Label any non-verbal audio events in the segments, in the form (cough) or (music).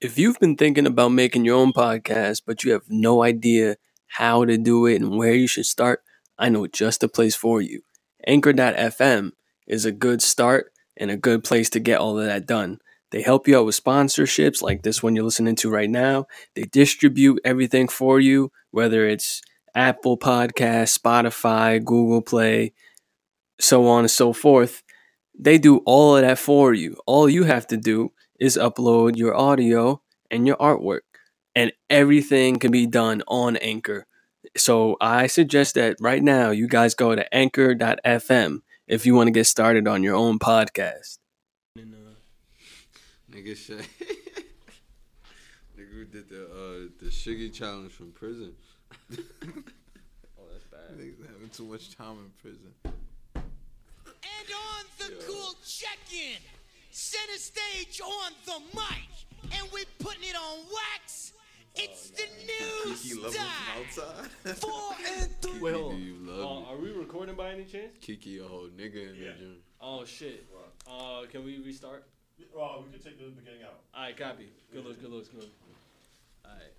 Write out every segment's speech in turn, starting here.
If you've been thinking about making your own podcast, but you have no idea how to do it and where you should start, I know just the place for you. Anchor.fm is a good start and a good place to get all of that done. They help you out with sponsorships like this one you're listening to right now. They distribute everything for you, whether it's Apple Podcast, Spotify, Google Play, so on and so forth. They do all of that for you. All you have to do is upload your audio and your artwork, and everything can be done on Anchor. So I suggest that right now you guys go to anchor.fm if you want to get started on your own podcast. Nigga shit. (laughs) Nigga who did the uh the Shiggy challenge from prison. (laughs) Oh, that's bad. Niggas having too much time in prison. And on the cool check-in, center stage on the mic, and we're putting it on wax. It's the new (laughs) Kiki love him style. outside. (laughs) Four and (laughs) three. Wait, Kiki, do you love me? Uh, are we recording by any chance? Kiki a whole nigga in the gym. Oh shit. Uh, can we restart? Oh, we could take the beginning out. All right, copy. Good looks, good looks, good looks. All right,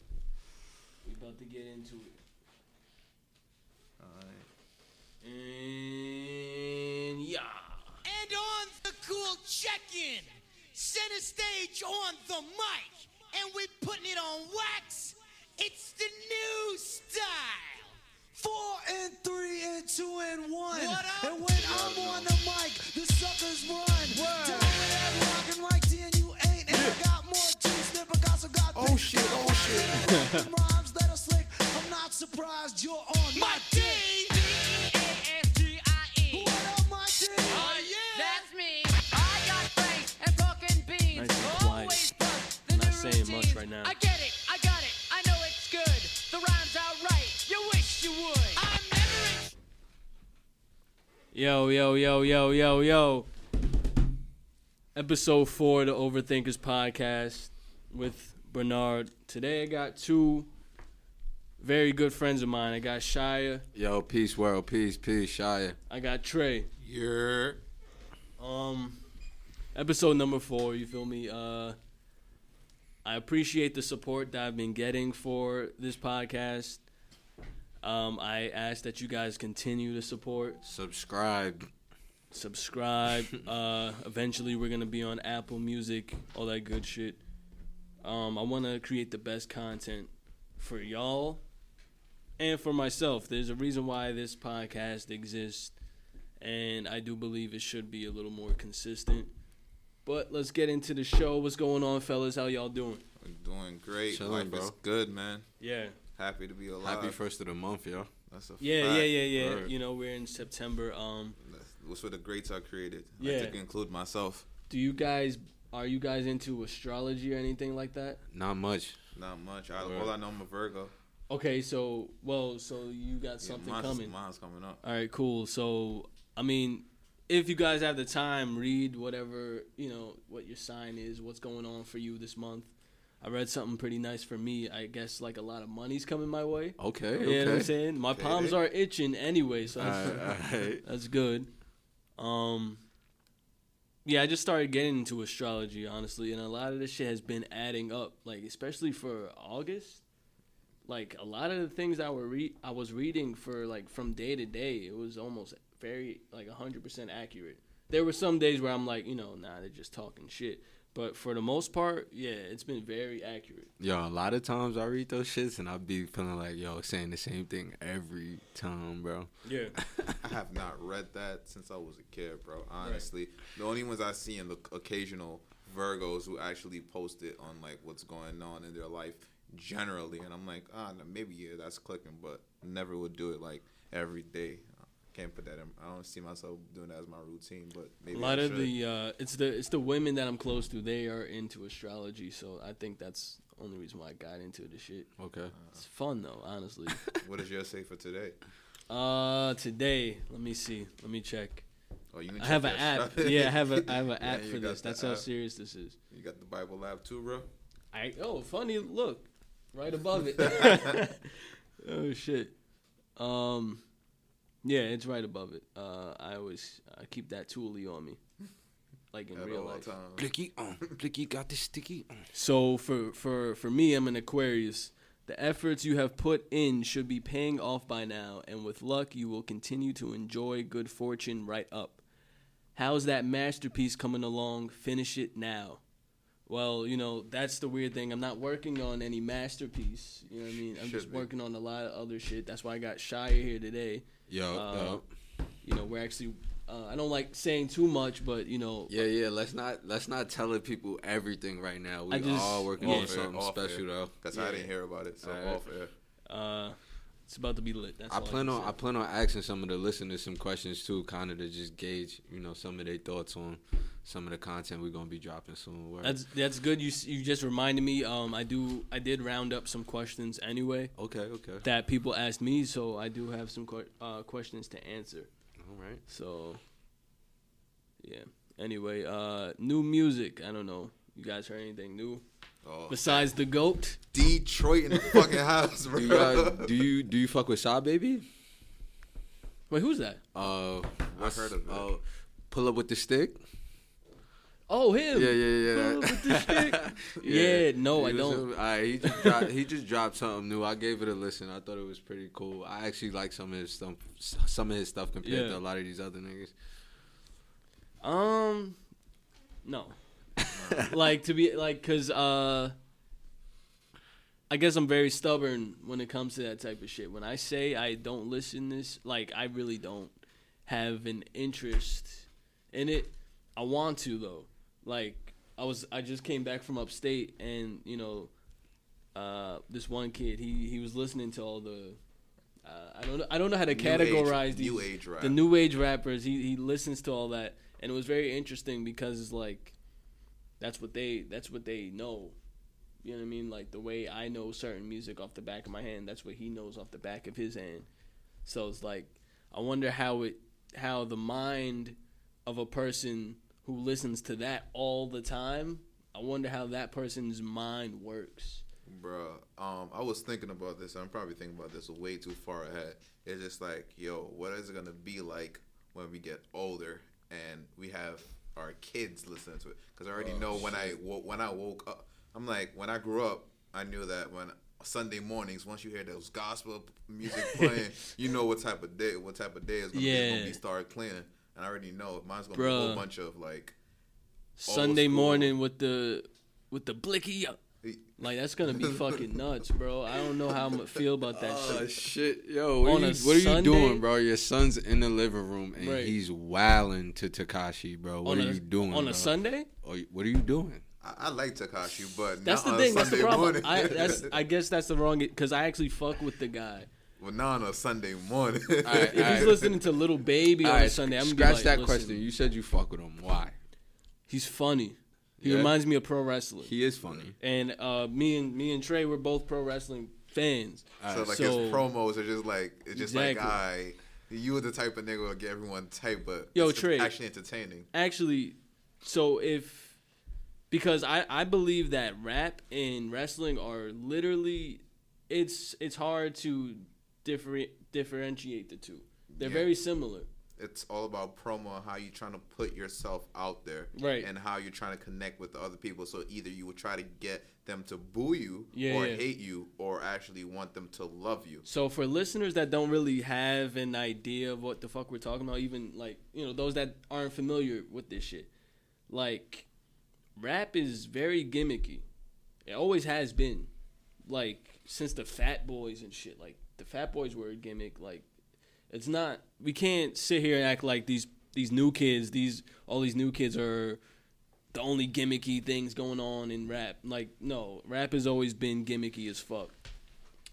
we about to get into it. All right. And yeah. And on the cool check-in, center stage on the mic, and we're putting it on wax. It's the new style. Four and three and two and one. What up? And when I'm on the mic, the suckers run. Down with that rockin' like D you ain't. And I got more juice than Picasso got. Oh shit, oh shit. Rhymes that are slick. I'm not surprised you're on My my D, right now. I get it. I got it. I know it's good. The rhymes are right. You wish you would. I'm never in Yo, yo, yo, yo, yo, yo. Episode four of the Overthinkers podcast with Bernard. Today I got two very good friends of mine. I got Shiya. Yo, peace world, peace, peace, Shiya. I got Tre. You're Um, episode number four. You feel me? Uh, I appreciate the support that I've been getting for this podcast. Um, I ask that you guys continue to support, Subscribe. subscribe. (laughs) uh, eventually, we're gonna be on Apple Music, all that good shit. Um, I want to create the best content for y'all and for myself. There's a reason why this podcast exists, and I do believe it should be a little more consistent. But let's get into the show. What's going on, fellas? How y'all doing? I'm doing great. Chilling, Life is bro. good, man. Yeah, Happy to be alive. Happy first of the month, yo. That's a yeah, fact. yeah, yeah, yeah. Word. You know, we're in September. Um, That's where the greats are created. I Yeah. like to include myself. do you guys are you guys into astrology or anything like that? Not much. Not much. I, Word. all I know, I'm a Virgo. Okay, so well, so you got Yeah, something mine's, coming. Mine's coming up. All right, cool. So, I mean, if you guys have the time, read whatever, you know, what your sign is, what's going on for you this month. I read something pretty nice for me. I guess like a lot of money's coming my way. Okay, You okay. know what I'm saying? My Okay. palms are itching anyway, so that's, Alright, alright. (laughs) that's good. Um yeah, I just started getting into astrology, honestly, and a lot of this shit has been adding up, like especially for August. Like a lot of the things I were re- I was reading for like from day to day, it was almost very like 100% accurate. There were some days where I'm like, you know, nah, they're just talking shit. But for the most part, yeah, it's been very accurate. Yo, a lot of times I read those shits and I be feeling like, yo, saying the same thing every time, bro. Yeah. (laughs) I have not read that since I was a kid, bro. Honestly, the only ones I see in the occasional Virgos who actually post it on like what's going on in their life generally, and I'm like, ah, maybe yeah, that's clicking, but never would do it like every day. Can't put that in. I don't see myself doing that as my routine, but maybe a lot I of the uh, it's the it's the women that I'm close to. They are into astrology, so I think that's the only reason why I got into the shit. Okay. It's fun though, honestly. (laughs) What does yours say for today? uh, today, let me see. Let me check. Oh, you I have an app. (laughs) Yeah, I have a I have an (laughs) Yeah, app you for this. the That's how serious this is. You got the Bible app too, bro. I oh funny look, right above it. oh shit. Um, yeah, it's right above it. Uh, I always I keep that toolie on me. like in At real life. times. Blicky, uh, Blicky got the sticky. Uh. So for for for me, I'm an Aquarius. The efforts you have put in should be paying off by now, and with luck, you will continue to enjoy good fortune right up. How's that masterpiece coming along? Finish it now. Well, you know, that's the weird thing. I'm not working on any masterpiece. You know what I mean? I'm Should just be. working on a lot of other shit. That's why I got Shiya here today. Yo, Uh, yo. You know, we're actually. Uh, I don't like saying too much, but you know, Yeah, yeah. Let's not let's not tell people everything right now. We I just- all working yeah. on Off something special though. Because Yeah. I didn't hear about it. So Alright. off air. uh, it's about to be lit. That's I plan can on. I plan on asking some of the listeners some questions too, kind of to just gauge, you know, some of their thoughts on some of the content we're gonna be dropping soon. Word. That's that's good. You you just reminded me. Um, I do I did round up some questions anyway okay, okay, that people asked me, so I do have some que- uh, questions to answer. all right. So, yeah. Anyway, uh, new music. I don't know. You guys heard anything new Oh, besides the goat? Detroit in the fucking house, bro. Do you, uh, do you do you fuck with Shy Baby? Wait, who's that? Uh, I've heard of it. Uh, pull up with the stick. Oh, him. Yeah, yeah, yeah. Pull up with the (laughs) stick. Yeah, no, I He was don't. him. Alright, he just dropped, he just dropped something new. I gave it a listen. I thought it was pretty cool. I actually like some of his stuff. Some of his stuff compared Yeah. to a lot of these other niggas. Um, no. (laughs) like to be like, cause uh, I guess I'm very stubborn when it comes to that type of shit. When I say I don't listen this, like I really don't have an interest in it. I want to though. Like I was, I just came back from upstate, and you know, uh, this one kid, he he was listening to all the. Uh, I don't know. I don't know how to New age- categorize these new age rap. the new age rappers. He he listens to all that, and it was very interesting because it's like that's what they that's what they know. You know what I mean? Like the way I know certain music off the back of my hand, that's what he knows off the back of his hand. So it's like I wonder how it how the mind of a person who listens to that all the time. I wonder how that person's mind works. Bruh, um, I was thinking about this. I'm probably thinking about this way too far ahead. It's just like, yo, what is it gonna be like when we get older and we have our kids listening to it? Because I already oh, know when I when I woke up, I'm like, when I grew up, I knew that when Sunday mornings, once you hear those gospel music (laughs) playing, you know what type of day, what type of day is gonna be. It's gonna be start cleaning, and I already know mine's gonna be a whole bunch of like. Sunday school. morning with the with the blicky up. Like that's gonna be fucking nuts, bro. I don't know how I'm gonna feel about that Oh shit. shit, yo! What, On are you, what are you doing, bro? Your son's in the living room and Right. he's wailing to Tekashi, bro. What on are a, you doing on bro? a Sunday? Or what are you doing? I, I like Tekashi, but That's not the on thing. That's the Sunday problem. morning. I that's (laughs) I guess that's the wrong because I actually fuck with the guy. Well, not on a Sunday morning. Alright, If he's alright. listening to Little Baby on All a Sunday, I'm gonna be scratch like, that "Listen, question. You said you fuck with him. Why? He's funny. He Yeah? reminds me of pro wrestling. He is funny. and uh, me and me and Tre, we're both pro wrestling fans. So like So- his promos are just like it's just like Exactly. I. You were the type of nigga who get everyone tight, but Yo, it's Tre. actually entertaining. Actually, so if because I I believe that rap and wrestling are literally it's it's hard to differ, differentiate the two. They're Yeah. very similar. It's all about promo and how you're trying to put yourself out there, Right. And how you're trying to connect with the other people. So either you would try to get them to boo you, Yeah, or yeah. hate you, or actually want them to love you. So for listeners that don't really have an idea of what the fuck we're talking about, even like you know those that aren't familiar with this shit, like rap is very gimmicky. It always has been, like since the Fat Boys and shit. Like the Fat Boys were a gimmick. Like it's not. We can't sit here and act like these these new kids, these all these new kids are the only gimmicky things going on in rap. Like no, rap has always been gimmicky as fuck.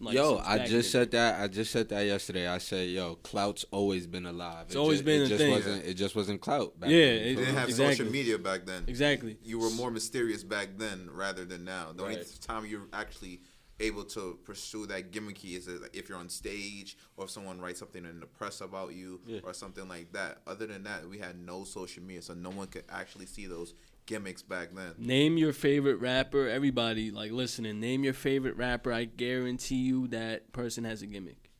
Like, yo, I just then. said that. I just said that yesterday. I said, yo, clout's always been alive. It's always been it a just thing. Wasn't, it just wasn't clout. Back Yeah, then, it- You you didn't have Exactly. social media back then. Exactly. You were more mysterious back then rather than now. The only time you're actually able to pursue that gimmicky is if you're on stage or if someone writes something in the press about you Yeah. or something like that. Other than that, we had no social media, so no one could actually see those gimmicks back then. Name your favorite rapper. Everybody like listening. Name your favorite rapper. I guarantee you that person has a gimmick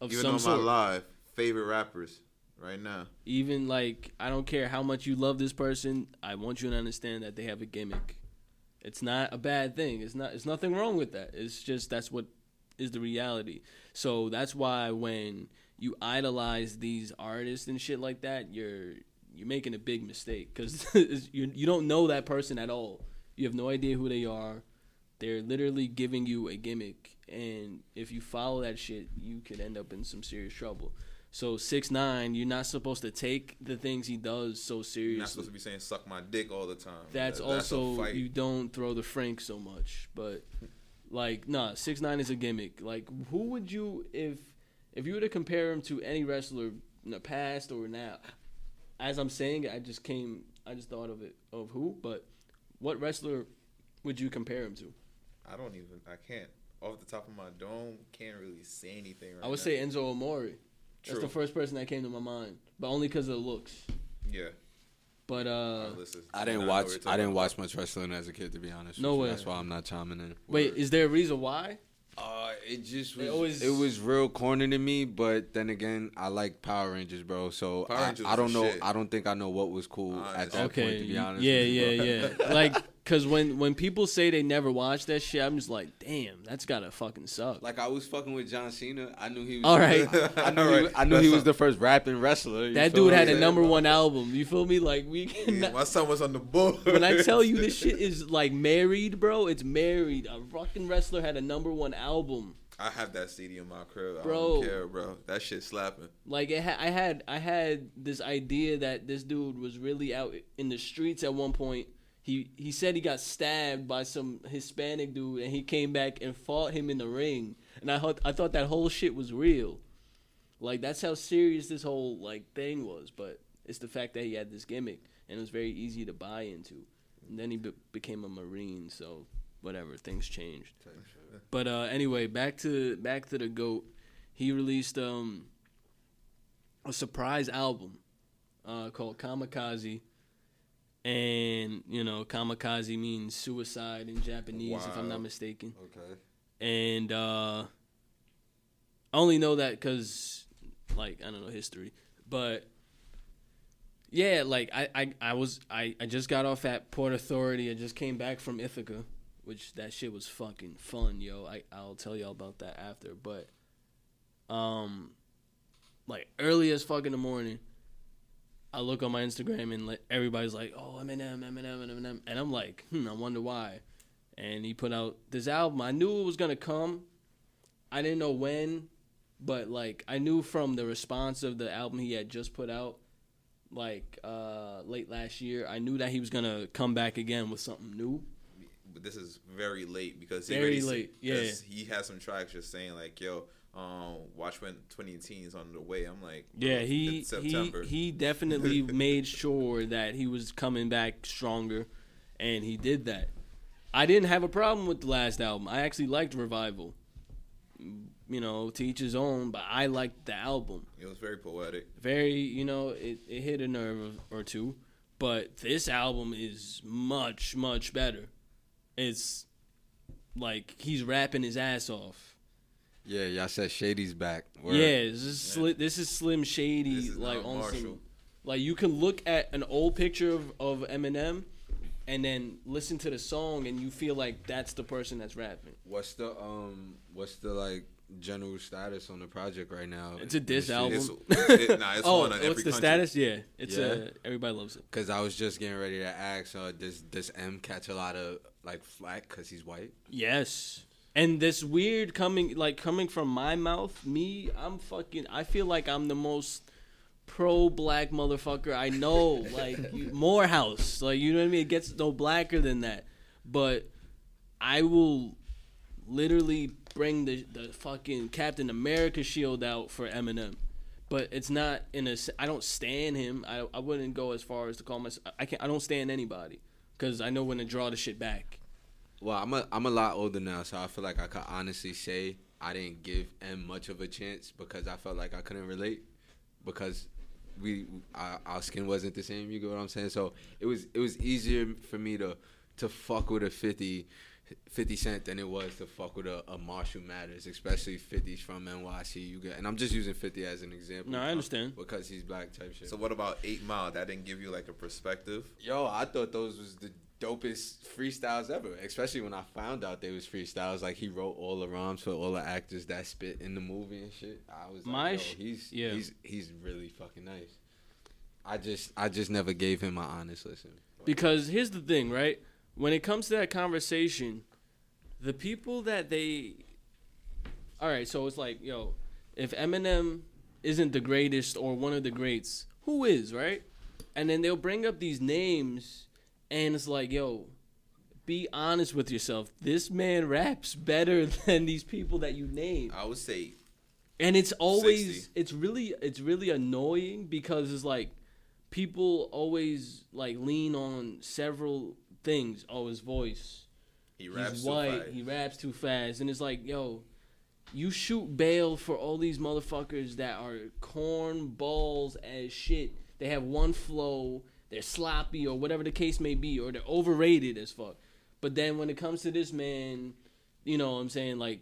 of Even some on sort. my live favorite rappers right now. Even like I don't care how much you love this person, I want you to understand that they have a gimmick. It's not a bad thing. It's not. It's nothing wrong with that. It's just that's what is the reality. So that's why when you idolize these artists and shit like that, you're you're making a big mistake because (laughs) you you don't know that person at all. You have no idea who they are. They're literally giving you a gimmick, and if you follow that shit, you could end up in some serious trouble. So six nine, you're not supposed to take the things he does so seriously. You're not supposed to be saying "suck my dick" all the time. That's That- also fight. you don't throw the frank so much, but like nah, six nine is a gimmick. Like who would you if if you were to compare him to any wrestler in the past or now? As I'm saying, I just came, I just thought of it of who, but what wrestler would you compare him to? I don't even. I can't. Off the top of my dome, can't really say anything. Right I would now. say Enzo Amore. That's the first person that came to my mind, but only because of the looks. Yeah. But uh, I didn't watch. I didn't about. watch much wrestling as a kid, to be honest. No way. That's why I'm not chiming in. wait, is there a reason why? Uh, it just They was. always- It was real corny to me, but then again, I like Power Rangers, bro. So Power I, Rangers I don't know. shit. I don't think I know what was cool at that okay, point. To be honest, yeah, yeah, yeah. (laughs) like, cause when when people say they never watched that shit, I'm just like, damn, that's gotta fucking suck. Like I was fucking with John Cena. I knew he was. All right. (laughs) I knew. He, Alright, was- I knew he was the first rapping wrestler. you that feel dude me? had a number one album. You feel me? Like we (laughs) Yeah, cannot. my son was on the board. when I tell you this (laughs) shit is like married, bro, it's married. A fucking wrestler had a number one album. I have that CD in my crib. I Bro. don't care, bro. That shit slapping. Like it ha- I had I had this idea that this dude was really out in the streets at one point. He he said he got stabbed by some Hispanic dude and he came back and fought him in the ring. And I thought I thought that whole shit was real. Like that's how serious this whole like thing was, but it's the fact that he had this gimmick and it was very easy to buy into. And then he be- became a marine, so whatever, things changed. But uh anyway, back to back to the goat. He released um a surprise album uh, called Kamikaze. And, you know, kamikaze means suicide in Japanese, if I'm not mistaken. Okay. And uh, I only know that because, like, I don't know history. But, yeah, like, I, I, I was, I, I just got off at Port Authority. I just came back from Ithaca, which that shit was fucking fun, yo. I, I'll tell y'all about that after. But, um, like early as fuck in the morning, I look on my Instagram and like everybody's like, "Oh, Eminem, Eminem, Eminem," and I'm like, "Hmm, I wonder why." And he put out this album. I knew it was gonna come. I didn't know when, but like I knew from the response of the album he had just put out, like uh late last year. I knew that he was gonna come back again with something new. But this is very late because he Very already late, yeah. He has some tracks just saying like, "Yo, um, watch when 2018 is on the way." I'm like, Yeah, he he he definitely (laughs) made sure that he was coming back stronger, and he did that. I didn't have a problem with the last album. I actually liked Revival. You know, to each his own, but I liked the album. It was very poetic. Very, you know, it, it hit a nerve or two. But this album is much, much better. It's like he's rapping his ass off. Yeah, y'all said Shady's back. Word. Yeah, this is, Sli- this is Slim Shady, is like on some, like you can look at an old picture of, of Eminem, and then listen to the song, and you feel like that's the person that's rapping. What's the um? What's the like general status on the project right now? It's a diss album. It's, (laughs) it, nah, it's oh, one on every what's the country. status? Yeah, it's Yeah. uh, everybody loves it. Cause I was just getting ready to ask, uh, does does M catch a lot of like flack cause he's white? Yes. And this weird coming like coming from my mouth, me, I'm fucking I feel like I'm the most pro black motherfucker I know. (laughs) Like Morehouse. Like you know what I mean? It gets no blacker than that. But I will literally bring the the fucking Captain America shield out for Eminem. But it's not in a i don't stand him. I, I wouldn't go as far as to call myself. I can't. I don't stand anybody because I know when to draw the shit back. Well, I'm a I'm a lot older now, so I feel like I could honestly say I didn't give M much of a chance because I felt like I couldn't relate because we our, our skin wasn't the same. You get what I'm saying? So it was it was easier for me to to fuck with a 50 50 Cent than it was to fuck with a, a Marshall Mathers, especially 50's from NYC. You get, and I'm just using 50 as an example. No, I understand. because he's black type shit. So what about Eight Mile? That didn't give you like a perspective. Yo, I thought those was the dopest freestyles ever. Especially when I found out they was freestyles. Like he wrote all the rhymes for all the actors that spit in the movie and shit. I was like, My yo, sh- he's yeah. he's he's really fucking nice. I just I just never gave him my honest listen. Because here's the thing, right? When it comes to that conversation, the people that they All right, so it's like, yo, if Eminem isn't the greatest or one of the greats, who is, right? And then they'll bring up these names and it's like, yo, be honest with yourself. This man raps better (laughs) than these people that you name. I would say and it's always 60. it's really it's really annoying because it's like people always like lean on several things oh his voice he raps he's too white fast. he raps too fast and it's like yo you shoot bail for all these motherfuckers that are corn balls as shit they have one flow they're sloppy or whatever the case may be or they're overrated as fuck. But then when it comes to this man you know what i'm saying? Like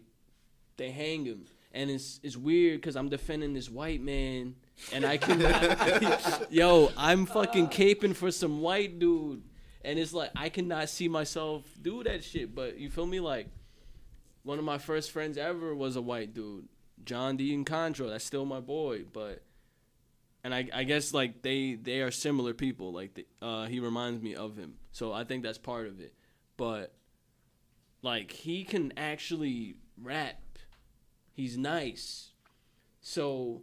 they hang him. And it's it's weird because i'm defending this white man and i cannot (laughs) yo i'm fucking caping for some white dude. And it's like i cannot see myself do that shit. But you feel me? Like one of my first friends ever was a white dude. John d. And Condro. that's still my boy. But and I, I guess like they they are similar people. Like the, uh, he reminds me of him. So i think that's part of it. But like he can actually rap. He's nice. So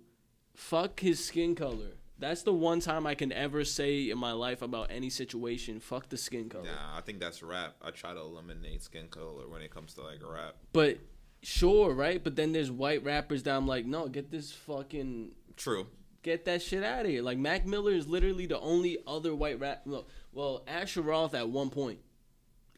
fuck his skin color. That's the one time i can ever say in my life about any situation fuck the skin color. Nah, I think that's rap. I try to eliminate skin color when it comes to like rap. but sure right? But then there's white rappers that i'm like no get this fucking True. Get that shit out of here. Like Mac Miller is literally the only other white rap. Well, well, Asher Roth at one point.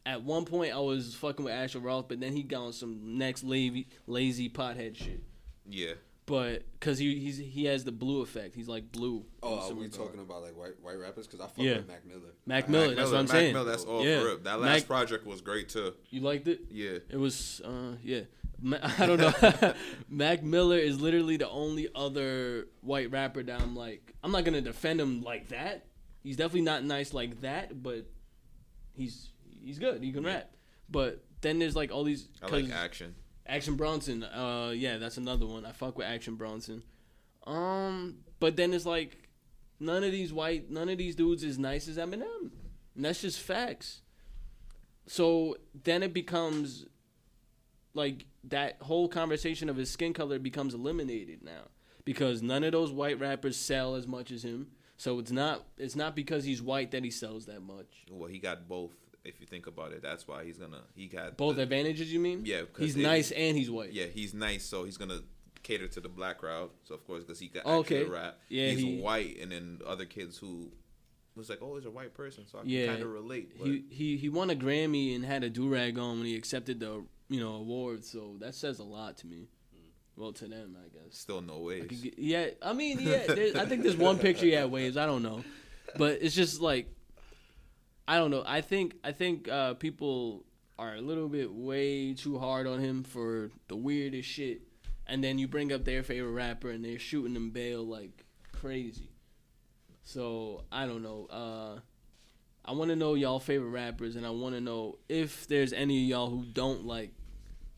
At one point, I was fucking with Asher Roth, but then he got on some next lazy, lazy pothead shit. Yeah. But because he he's, he has the blue effect, he's like blue. Oh, are we regard. talking about like white white rappers? Because I fuck Yeah. with Mac Miller. Mac Miller? Mac that's what I'm Mac saying. Miller, that's all yeah. for rip. That last Mac, project was great too. you liked it? Yeah. It was, uh, yeah. (laughs) I don't know. (laughs) Mac Miller is literally the only other white rapper that I'm like, I'm not gonna defend him like that. He's definitely not nice like that, but he's he's good. He can rap. But then there's like all these. I like action. Action Bronson. Uh, yeah, that's another one. I fuck with Action Bronson. Um, but then it's like none of these white, none of these dudes is nice as Eminem, and that's just facts. So then it becomes like that whole conversation of his skin color becomes eliminated now because none of those white rappers sell as much as him. So it's not it's not because he's white that he sells that much. Well, he got both. If you think about it, that's why he's gonna. He got Both the- advantages, you mean? Yeah, he's it- nice and he's white. Yeah, he's nice, so he's gonna cater to the black crowd. So of course, because he got Okay. rap. Yeah, he's he- white, and then other kids who was like, "Oh, he's a white person," so I can Yeah. kind of relate. But He he he won a Grammy and had a do rag on when he accepted the you know award. So that says a lot to me. Well, to them, I guess. still no ways. Yeah, I mean, yeah. I think there's one picture he had waves. I don't know, but it's just like I don't know. I think I think uh, people are a little bit way too hard on him for the weirdest shit, and then you bring up their favorite rapper and they're shooting them bail like crazy. So I don't know. Uh, I want to know y'all favorite rappers, and I want to know if there's any of y'all who don't like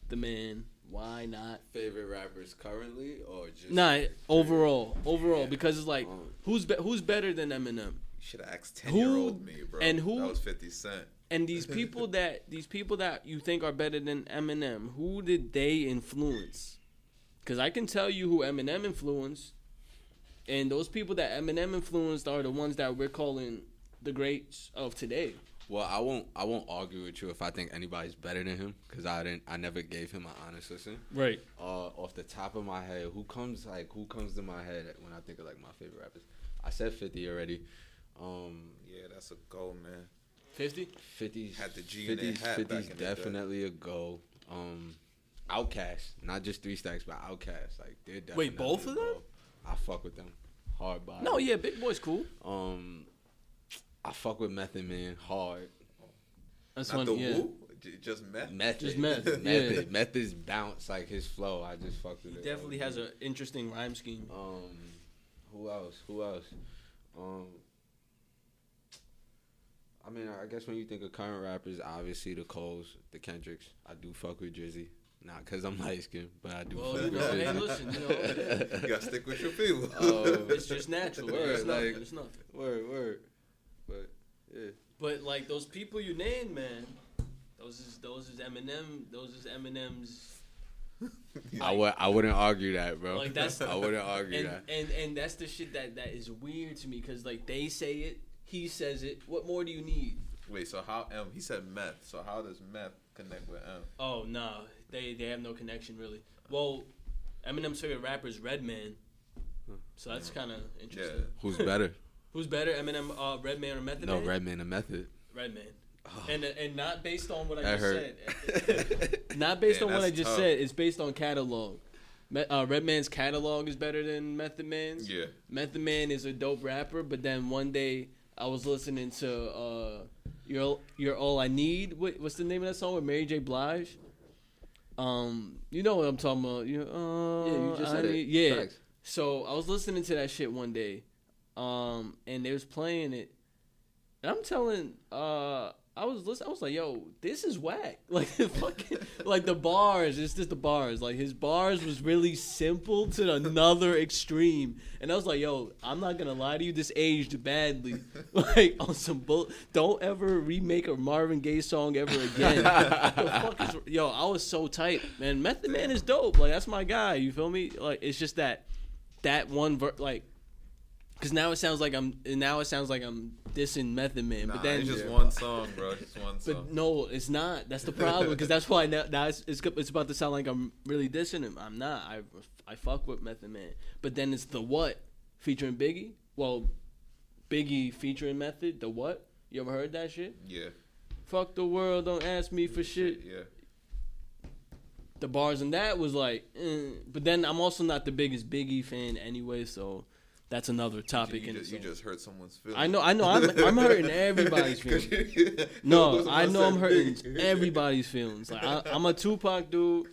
the man. Why not? Favorite rappers currently or just Nah, overall, overall, Yeah. because it's like Um, who's be- who's better than Eminem? You should have asked ten year old Who- me, bro. and who- That was Fifty Cent. And these (laughs) people that these people that you think are better than Eminem, who did they influence? Because I can tell you who Eminem influenced, and those people that Eminem influenced are the ones that we're calling the greats of today. Well, I won't. I won't argue with you if I think anybody's better than him because I didn't. I never gave him an honest listen. Right. Uh, off the top of my head, who comes like who comes to my head when I think of like my favorite rappers? I said Fifty already. Um, Yeah, that's a go, man. Fifty. 50 Had the G in their 50's, hat 50's back in the day. definitely a go. Um, OutKast, not just Three Stacks, but OutKast. Like they're definitely Wait, both a of them? I fuck with them hard body. No, yeah, Big Boi's cool. Um, I fuck with Method Man hard. That's Not one. the Yeah. Wu. J- just meth. Method. Just meth, (laughs) Method. yeah. Method's bounce like his flow. I just fucked with it. Definitely has an interesting rhyme scheme. Um, who else? Who else? Um, I mean, I guess when you think of current rappers, obviously the Coles, the Kendricks. I do fuck with Drizzy, not because I'm light skinned, but I do. Well, fuck you with know, Drizzy. hey, listen, you (laughs) know, You gotta stick with your people. Um, it's just natural. Word, it's nothing. like- it's nothing. Word, word. But yeah, But like those people you named, man, those is those is Eminem. Those is Eminem's. (laughs) I would I wouldn't argue that, bro. Like that's I wouldn't (laughs) argue and, that. and and that's the shit that that is weird to me because like they say it, he says it. What more do you need? Wait, so how M? He said meth. So how does meth connect with M? Oh no, they they have no connection really. Well, Eminem's favorite rapper is Redman, so that's mm. kind of interesting. Yeah. interesting. Who's better? (laughs) Who's better, Eminem, uh, Redman or Method no, Man? Redman and Method. Redman. And and not based on what I That just hurt. said. (laughs) Not based Yeah, on what I just tough. said. It's based on catalog. Uh, Redman's catalog is better than Method Man's. Yeah. Method Man is a dope rapper, but then one day I was listening to uh, "You're You're All I Need." What, what's the name of that song with Mary J. Blige? Um, you know what I'm talking about. You, uh, Yeah, you just I said it. need- Yeah. Facts. So I was listening to that shit one day, um, and they was playing it, and I'm telling, uh, I was listening. I was like, "Yo, this is whack." (laughs) Like the fucking, like the bars. It's just the bars. Like his bars was really simple to another extreme, and I was like, "Yo, I'm not gonna lie to you. This aged badly. (laughs) Like on some bull. Don't ever remake a Marvin Gaye song ever again. (laughs) the fuck is, yo, I was so tight, man. Method Man is dope. Like that's my guy. You feel me? Like it's just that that one ver- like because now it sounds like I'm now it sounds like I'm dissing Method Man, Nah, but then it's just one song, bro. Just one song. but no, it's not. That's the problem because that's why now, now it's, it's it's about to sound like I'm really dissing him. I'm not. I I fuck with Method Man, but then it's the what featuring Biggie. Well, Biggie featuring Method. The what? You ever heard that shit? yeah. Fuck the world, don't ask me for shit. Yeah. The bars in that was like, eh. but then I'm also not the biggest Biggie fan anyway, so that's another topic You, in just, you just hurt someone's feelings. I know, I know. I'm, I'm hurting (laughs) everybody's (laughs) feelings. No, (laughs) I know I'm hurting everybody's feelings. Like I, I'm a Tupac dude.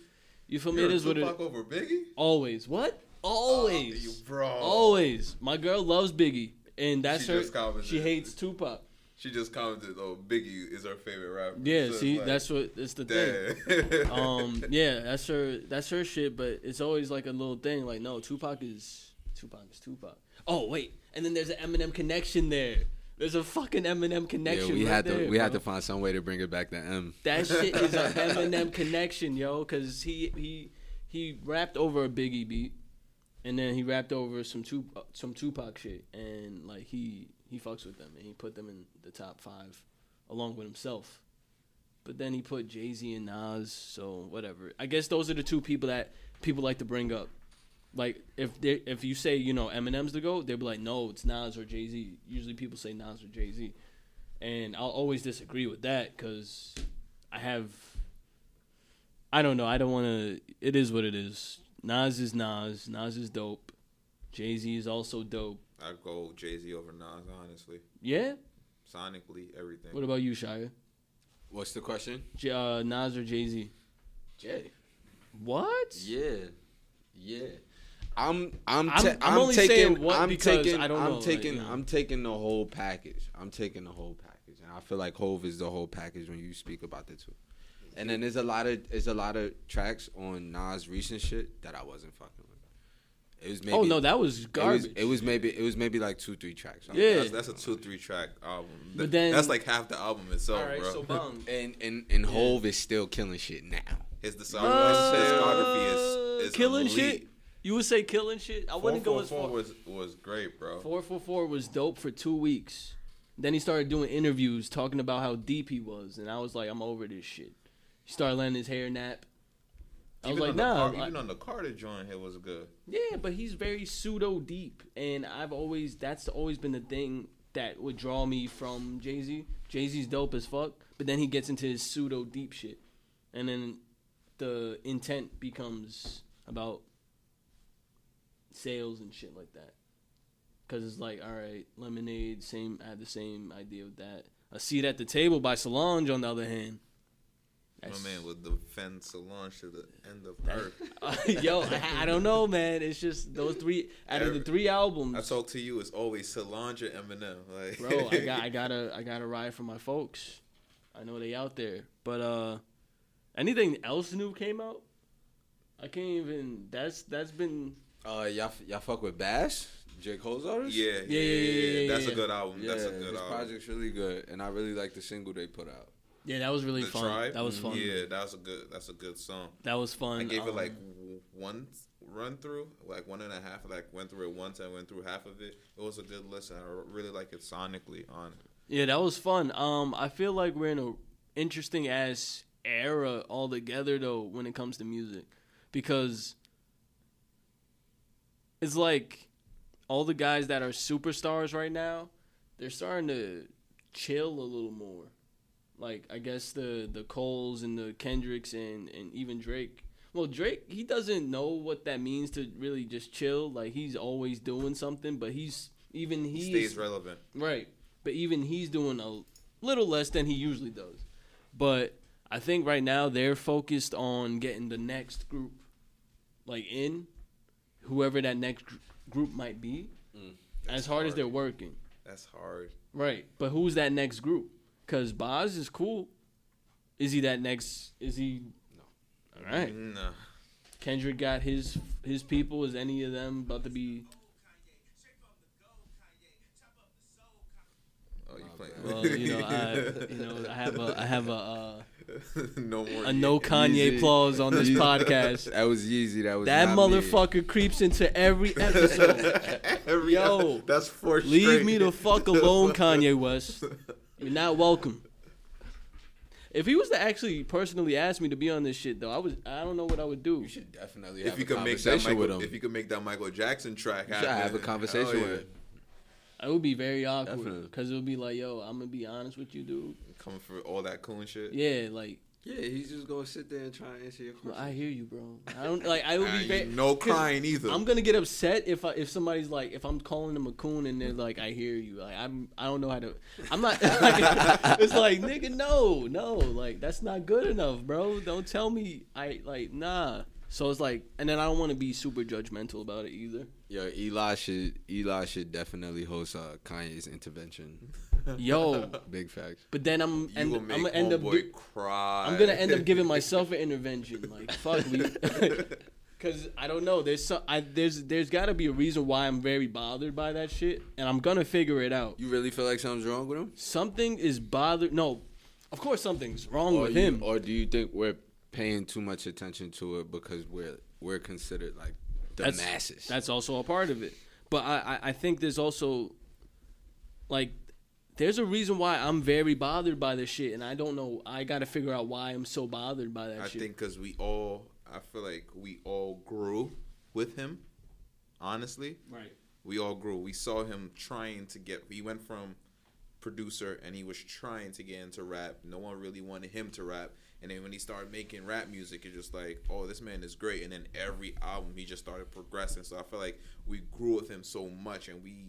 You feel me? It is what it. Tupac over Biggie. Always. What? Always. you bro. Always. My girl loves Biggie, and that's She her. She hates Tupac. She just commented, "Oh, Biggie is her favorite rapper." Yeah. So see, like, that's what. It's the thing. um yeah that's her that's her shit but it's always like a little thing like no tupac is tupac is tupac oh wait and then there's an eminem connection there there's a fucking eminem connection Yeah, we right had to there, we had to find some way to bring it back to M. that (laughs) shit is an eminem connection yo because he he he rapped over a biggie beat and then he rapped over some Tup- some tupac shit and like he he fucks with them and he put them in the top five along with himself but then he put Jay Z and Nas, so whatever. I guess those are the two people that people like to bring up. Like if they if you say you know Eminem's the goat, they'll be like, no, it's Nas or Jay Z. Usually people say Nas or Jay Z, and I'll always disagree with that because I have. I don't know. I don't want to. It is what it is. Nas is Nas. Nas is dope. Jay Z is also dope. I go Jay Z over Nas, honestly. Yeah. Sonically, everything. What about you, Shiya? What's the question? J- uh, Nas or Jay Z? Jay. What? Yeah, yeah. I'm I'm I'm- ta- I'm I'm, only taking saying what I'm because taking I don't I'm know, taking you know. I'm taking the whole package. I'm taking the whole package, and I feel like Hove is the whole package when you speak about the two. And then there's a lot of there's a lot of tracks on Nas recent shit that I wasn't fucking with. It was maybe oh no, that was it was, garbage. it was maybe it was maybe like two three tracks. Yeah. That's, that's a two three track album. But Th- then- that's like half the album itself, All right, bro. so bong. (laughs) And and and Hove is still killing shit now. his, discography, Uh, his discography is, is killing elite. shit. You would say killing shit. I wouldn't go as 444 far. was was great, bro. Four four four was dope for two weeks. Then he started doing interviews talking about how deep he was, and I was like, I'm over this shit. He started letting his hair nap. I was Even like, on the nah. Car- like- even on the Carter joint, it was good. Yeah, but he's very pseudo deep, and I've always that's always been the thing that would draw me from Jay Z. Jay Z's dope as fuck, but then he gets into his pseudo deep shit, and then the intent becomes about sales and shit like that. Cause it's like, all right, Lemonade, same. I had the same idea with that. A seat at the table by Solange, on the other hand, My That's- man would defend Solange to the end of earth. (laughs) Yo, I, I don't know, man. It's just those three out of the three albums. I talk to you. It's always Solange or Eminem. Like, bro. I got (laughs) I gotta I gotta ride for my folks. I know they out there, but uh, anything else new came out? I can't even. That's that's been Uh, y'all y'all fuck with Bas, J Cole's artist. yeah, yeah, yeah, yeah, yeah, That's yeah. a good album. yeah. That's a good this album. project's really good, and I really like the single they put out. yeah. That was really The fun. Tribe? That was fun. Yeah, that's a good. That's a good song. That was fun. I gave it Um, like one run through, like one and a half. Like went through it once. I went through half of it. It was a good listen. I really like it sonically on it. Yeah, that was fun. Um, I feel like we're in a interesting ass era altogether though when it comes to music, because it's like all the guys that are superstars right now, they're starting to chill a little more. Like I guess the the Coles and the Kendricks and and even Drake. Well, Drake he doesn't know what that means to really just chill. Like he's always doing something, but he's even He he stays relevant. Right. But even he's doing a little less than he usually does. But I think right now they're focused on getting the next group like in whoever that next gr- group might be. as hard, as they're working. That's hard. Right. But who's that next group? Cuz Boz is cool. Is he that next is he No. All right. Nah. Kendrick got his his people is any of them about to be Oh, you playing? well, you know, I you know, I have a I have a uh (laughs) no more. a no Kanye Yeezy. clause on this (laughs) podcast. That was Yeezy. That was That not me. motherfucker creeps into every (laughs) episode. Every Yo, that's four. Leave straight. me the fuck alone, Kanye West. You're not welcome. If he was to actually personally ask me to be on this shit, though, I was I don't know what I would do. You should definitely If have you a could make that conversation with Michael, him. if you could make that Michael Jackson track You should happen, have a conversation hell with yeah. him. It would be very awkward because it would be like, yo, I'm gonna be honest with you, dude. Coming for all that coon shit. Yeah, like Yeah, he's just gonna sit there and try and answer your well, question. I hear you, bro. I don't like. I would be you- very no 'cause crying either. I'm gonna get upset if I, if somebody's like if I'm calling them a coon and they're like I hear you like I'm I don't know how to I'm not (laughs) like, it's like nigga no no like that's not good enough bro don't tell me I like nah so it's like and then I don't want to be super judgmental about it either Yo, Eli should Eli should definitely host uh, Kanye's intervention. (laughs) yo Big facts. but then I'm You and will I'm gonna end up homeboy cry. I'm gonna end up giving myself an intervention like fuck me (laughs) Cause I don't know. There's so I there's there's got to be a reason why I'm very bothered by that shit, and I'm gonna figure it out. You really feel like something's wrong with him? something is bothered. No, of course something's wrong or with you- him. or do you think we're paying too much attention to it because we're we're considered like the that's, masses? That's also a part of it. But I, I, I think there's also like there's a reason why I'm very bothered by this shit, and I don't know. I got to figure out why I'm so bothered by that I shit. think because we all, I feel like we all grew with him. Honestly, right. we all grew. We saw him trying to get. He went from producer and he was trying to get into rap. No one really wanted him to rap. And then when he started making rap music, it's just like, oh, this man is great. And then every album, he just started progressing. So I feel like we grew with him so much, and we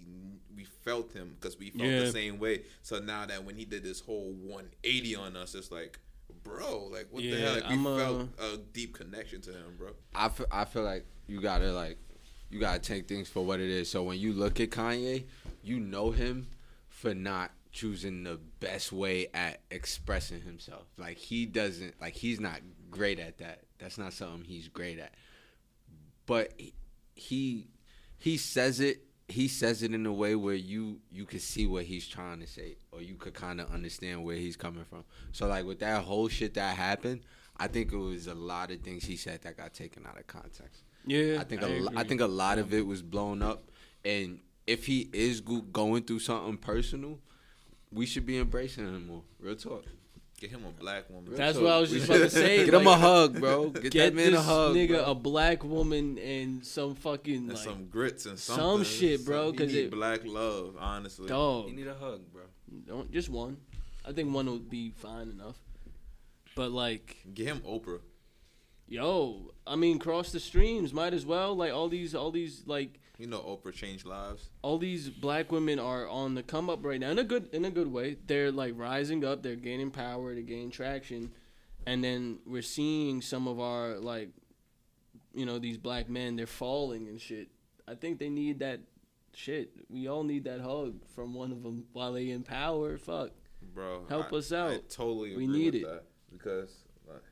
we felt him because we felt Yeah. the same way. So now that when he did this whole 180 on us, it's like, bro, like what the hell? Like, we I'm, uh, felt a deep connection to him, bro. I feel, I feel like you gotta like you gotta take things for what it is. So when you look at Kanye, you know him for not choosing the best way at expressing himself. Like he doesn't like he's not great at that. That's not something he's great at. But he he, says it he says it in a way where you you could see what he's trying to say or you could kind of understand where he's coming from. So like with that whole shit that happened, I think it was a lot of things he said that got taken out of context. Yeah, I think I a lo- I think a lot of it was blown up, and if he is go- going through something personal, we should be embracing him more. Real talk. Get him a black woman. Real That's talk. what I was just about to say, Get him a hug, bro. Get, Get that man this a hug, nigga bro. a black woman and some fucking and like some grits and some shit, bro, Because he 'cause need it- black love, honestly. dog. You need a hug, bro. Don't just one. I think one would be fine enough. But like, Get him Oprah. yo, I mean, cross the streams, might as well. Like all these, all these, like You know Oprah changed lives. all these black women are on the come up right now in a good in a good way. They're like rising up. They're gaining power. They're gaining traction, and then we're seeing some of our like, you know, these black men they're falling and shit. I think they need that shit. We all need that hug from one of them while they in power. Fuck. bro. Help I- us out. I totally We need it. that because,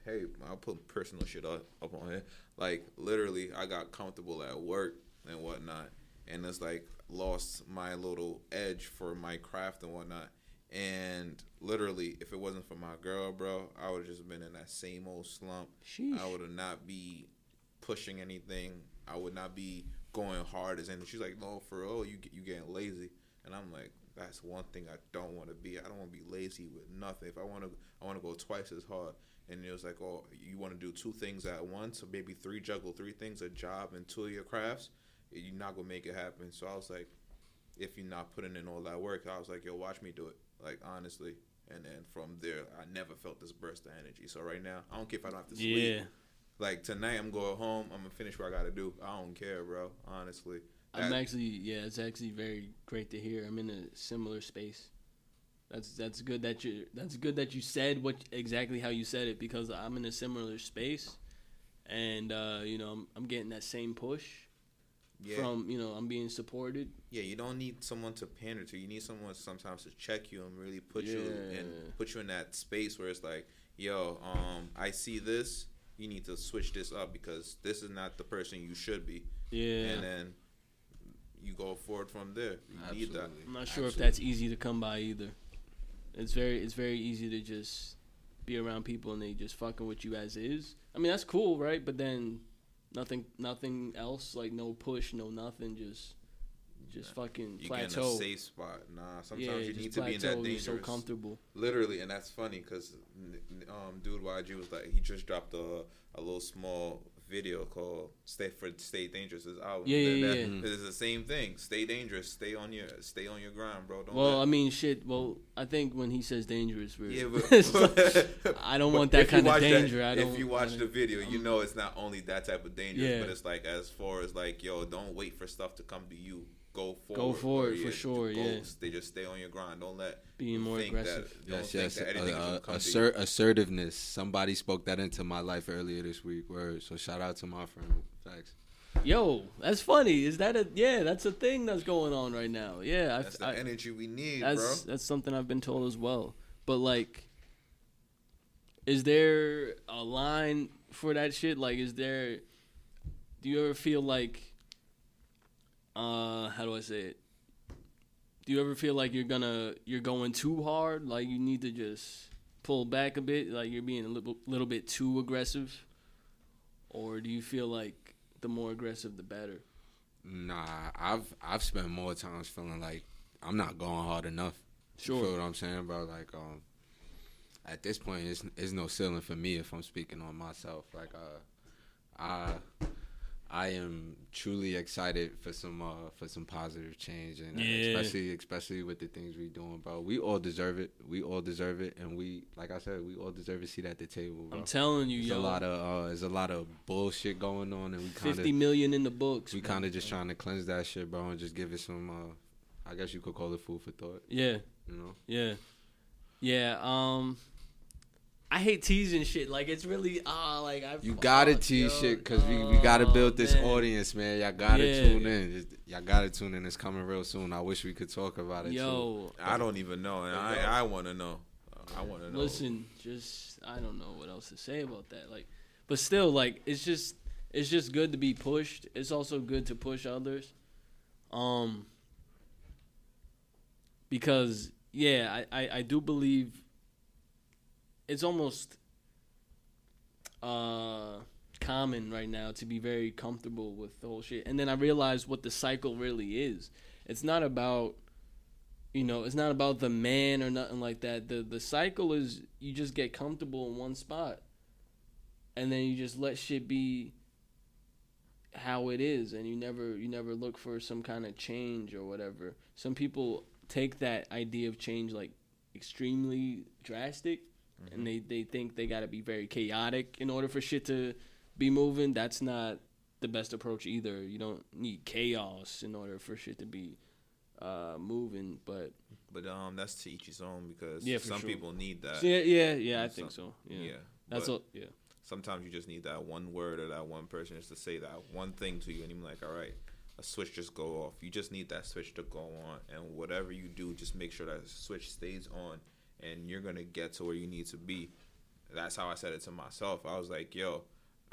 hey, I'll put personal shit up, up on here. Like literally, I got comfortable at work and whatnot, and it's like lost my little edge for my craft and whatnot. And literally, if it wasn't for my girl, bro, I would have just been in that same old slump. Sheesh. I would have not be pushing anything. I would not be going hard as anything. She's like, no, for real, you you getting lazy, and I'm like, that's one thing I don't want to be. I don't want to be lazy with nothing. If I want to, I want to go twice as hard. And it was like, oh, you want to do two things at once, or maybe three juggle three things, a job and two of your crafts. You're not gonna make it happen. So I was like, if you're not putting in all that work, I was like, yo, watch me do it. Like honestly. And then from there, I never felt this burst of energy. So right now, I don't care if I don't have to sleep. Yeah. Like tonight, I'm going home. I'm gonna finish what I gotta do. I don't care, bro. Honestly, I'm actually yeah, it's actually very great to hear. I'm in a similar space. That's that's good that you that's good that you said what exactly how you said it because I'm in a similar space, and uh, you know I'm, I'm getting that same push yeah, from you know I'm being supported. yeah. You don't need someone to pander to. You need someone sometimes to check you and really put you and put you in that space where it's like, yo, um, I see this. You need to switch this up because this is not the person you should be. Yeah, And then you go forward from there. You need that. I'm not sure if that's easy to come by either. It's very it's very easy to just be around people and they just fucking with you as is. I mean that's cool, right? But then nothing nothing else like no push, no nothing, just just fucking You get in a plateau. safe spot. Nah, sometimes yeah, you need to be in plateau. that You're so comfortable. Literally, and that's funny because um, dude YG was like, he just dropped a a little small video called "Stay for Stay Dangerous" is out. Yeah, yeah, That- yeah. that- It's the same thing. Stay dangerous. Stay on your stay on your grind, bro. Don't Well, let- I mean, shit. Well, I think when he says dangerous, we're, yeah, it's like- but (laughs) I don't (laughs) want that kind of that- danger. I don't. if you watch the video, you um, know it's not only that type of danger, Yeah. but it's like as far as like, yo, don't wait for stuff to come to you. Go forward. Go forward, or, for sure, go- yeah. They just stay on your grind. Don't let Being more think aggressive. That, Yes, yes. that anything is Uh, uh, come to you. assert, assertiveness. Somebody spoke that into my life earlier this week. Word. So shout out to my friend. Facts. Yo, that's funny. Is that a yeah? That's a thing that's going on right now. Yeah, I- That's the I, energy we need, that's bro. that's something I've been told as well. But like, is there a line for that shit? Like, is there? Do you ever feel like? Uh, how do I say it? Do you ever feel like you're gonna you're going too hard? Like you need to just pull back a bit. Like you're being a little little bit too aggressive, or do you feel like the more aggressive the better? Nah, I've I've spent more times feeling like I'm not going hard enough. Sure. You feel what I'm saying, bro? Like, um, at this point, it's, it's no ceiling for me if I'm speaking on myself. Like, uh, I I am truly excited for some uh for some positive change, and uh, Yeah. especially especially with the things we're doing, bro. We all deserve it. We all deserve it, and we, like I said, we all deserve a seat at the table, bro. I'm telling you, There's yo, a lot of uh, there's a lot of bullshit going on, and we kinda, million in the books. we kind of just trying to cleanse that shit, bro, and just give it some. uh I guess you could call it food for thought. Yeah, You know. yeah, yeah. Um, I hate teasing shit. Like it's really ah, like I. You gotta fuck, tease yo. shit because we, we gotta Oh, build this man. audience, man. Y'all gotta Yeah. tune in. Just- y'all gotta tune in. It's coming real soon. I wish we could talk about it. too. Yo, I don't even know, and I I want to know. I want to know. listen, just I don't know what else to say about that. Like, but still, like it's just it's just good to be pushed. It's also good to push others. Um, because yeah, I I, I do believe it's almost uh common right now to be very comfortable with the whole shit. And then I realized what the cycle really is. It's not about you know, it's not about the man or nothing like that. The the cycle is you just get comfortable in one spot. And then you just let shit be how it is and you never you never look for some kind of change or whatever. Some people take that idea of change like extremely drastic and they, they think they got to be very chaotic in order for shit to be moving. That's not the best approach either. You don't need chaos in order for shit to be uh, moving. But But um, that's to each his own because Yeah, some sure. people need that. yeah, yeah, yeah, I Some- think so. Yeah. Yeah. That's all. Yeah. Sometimes you just need that one word or that one person just to say that one thing to you, and you're like, all right, a switch just go off. You just need that switch to go on, and whatever you do, just make sure that switch stays on, and you're gonna get to where you need to be. That's how I said it to myself. I was like, yo,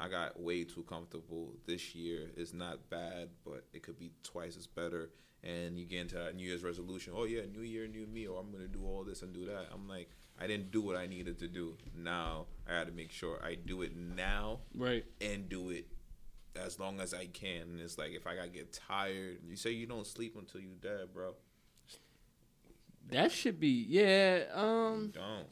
I got way too comfortable. This year is not bad, but it could be twice as better. And you get into that New Year's resolution. Oh yeah, New Year, new me. Or I'm gonna do all this and do that. I'm like, I didn't do what I needed to do. Now I got to make sure I do it now Right. and do it as long as I can. And it's like if I gotta get tired, you say you don't sleep until you dead, bro. That should be. Yeah. Um. Don't.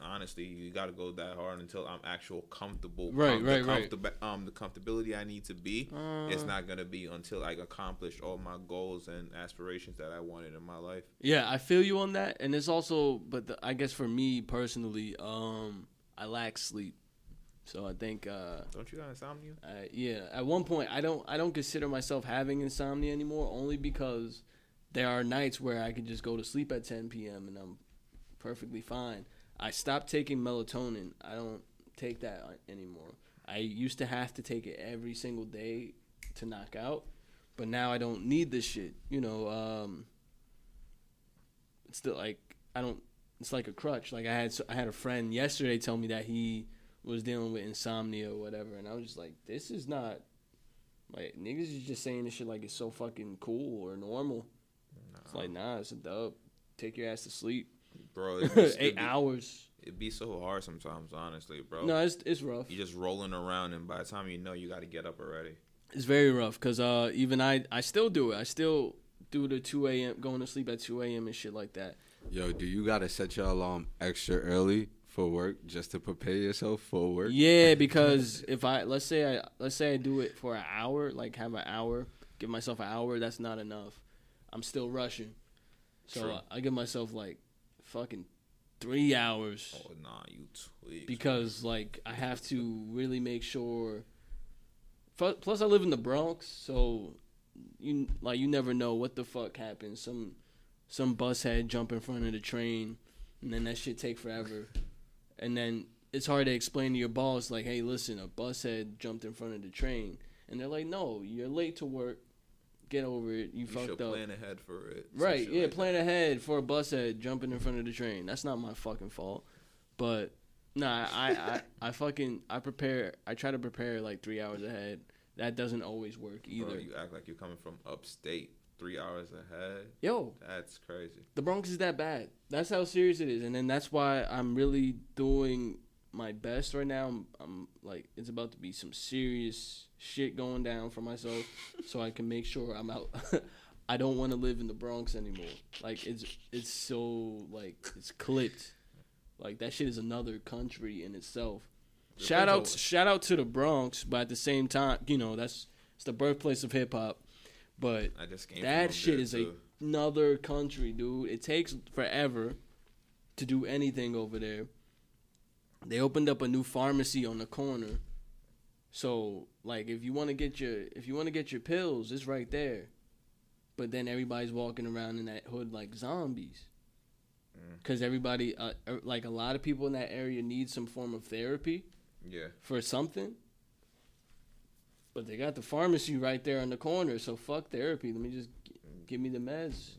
Honestly, you got to go that hard until I'm actual comfortable. Right, the right, right. comfortab- Um, the comfortability I need to be. Uh. it's not gonna be until I accomplish all my goals and aspirations that I wanted in my life. Yeah, I feel you on that, and it's also, but the, I guess for me personally, um, I lack sleep, so I think, uh, Don't you got insomnia? I, yeah, at one point, I don't, I don't consider myself having insomnia anymore, only because there are nights where I can just go to sleep at 10 p.m. and I'm perfectly fine. I stopped taking melatonin. I don't take that anymore. I used to have to take it every single day to knock out, but now I don't need this shit. You know, um, it's still like I don't. It's like a crutch. Like I had I had a friend yesterday tell me that he was dealing with insomnia or whatever, and I was just like, this is not like niggas is just saying this shit like it's so fucking cool or normal. It's like nah, it's a dub. Take your ass to sleep. Bro, (laughs) it be, Eight it be, hours. It'd be so hard sometimes, honestly, bro. No, it's it's rough. You're just rolling around, and by the time you know, you got to get up already. It's very rough because uh, even I I still do it. I still do the two a.m. going to sleep at two a.m. and shit like that. Yo, do you gotta set your alarm extra early for work just to prepare yourself for work? Yeah, (laughs) because if I let's say I let's say I do it for an hour, like have an hour, give myself an hour, that's not enough. I'm still rushing, so. I, I give myself like fucking three hours Oh nah, you tweak. because like I have to really make sure. Plus, I live in the Bronx, so you like you never know what the fuck happens. Some some bus head jump in front of the train, and then that shit take forever, and then it's hard to explain to your boss like, hey, listen, a bus head jumped in front of the train, and they're like, no, you're late to work. Get over it. You, you fucked should up. plan ahead for it. Right, yeah, like plan ahead for a bus head jumping in front of the train. That's not my fucking fault. But nah, I, I, I fucking I prepare I try to prepare like three hours ahead. That doesn't always work either. Bro, you act like you're coming from upstate, three hours ahead. Yo, That's crazy. the Bronx is that bad. That's how serious it is. And then that's why I'm really doing my best right now. I'm, I'm like it's about to be some serious shit going down for myself (laughs) so I can make sure I'm out. (laughs) I don't want to live in the Bronx anymore. Like it's it's so like it's clipped. Like that shit is another country in itself. Shout out shout out to the Bronx, but at the same time, you know, that's it's the birthplace of hip hop. But I just came. that shit is too. another country, dude. It takes forever to do anything over there. They opened up a new pharmacy on the corner. So, like if you want to get your if you want to get your pills, it's right there. But then everybody's walking around in that hood like zombies. Cuz everybody uh, er, like a lot of people in that area need some form of therapy Yeah. for something. But they got the pharmacy right there on the corner, so fuck therapy. Let me just g- give me the meds.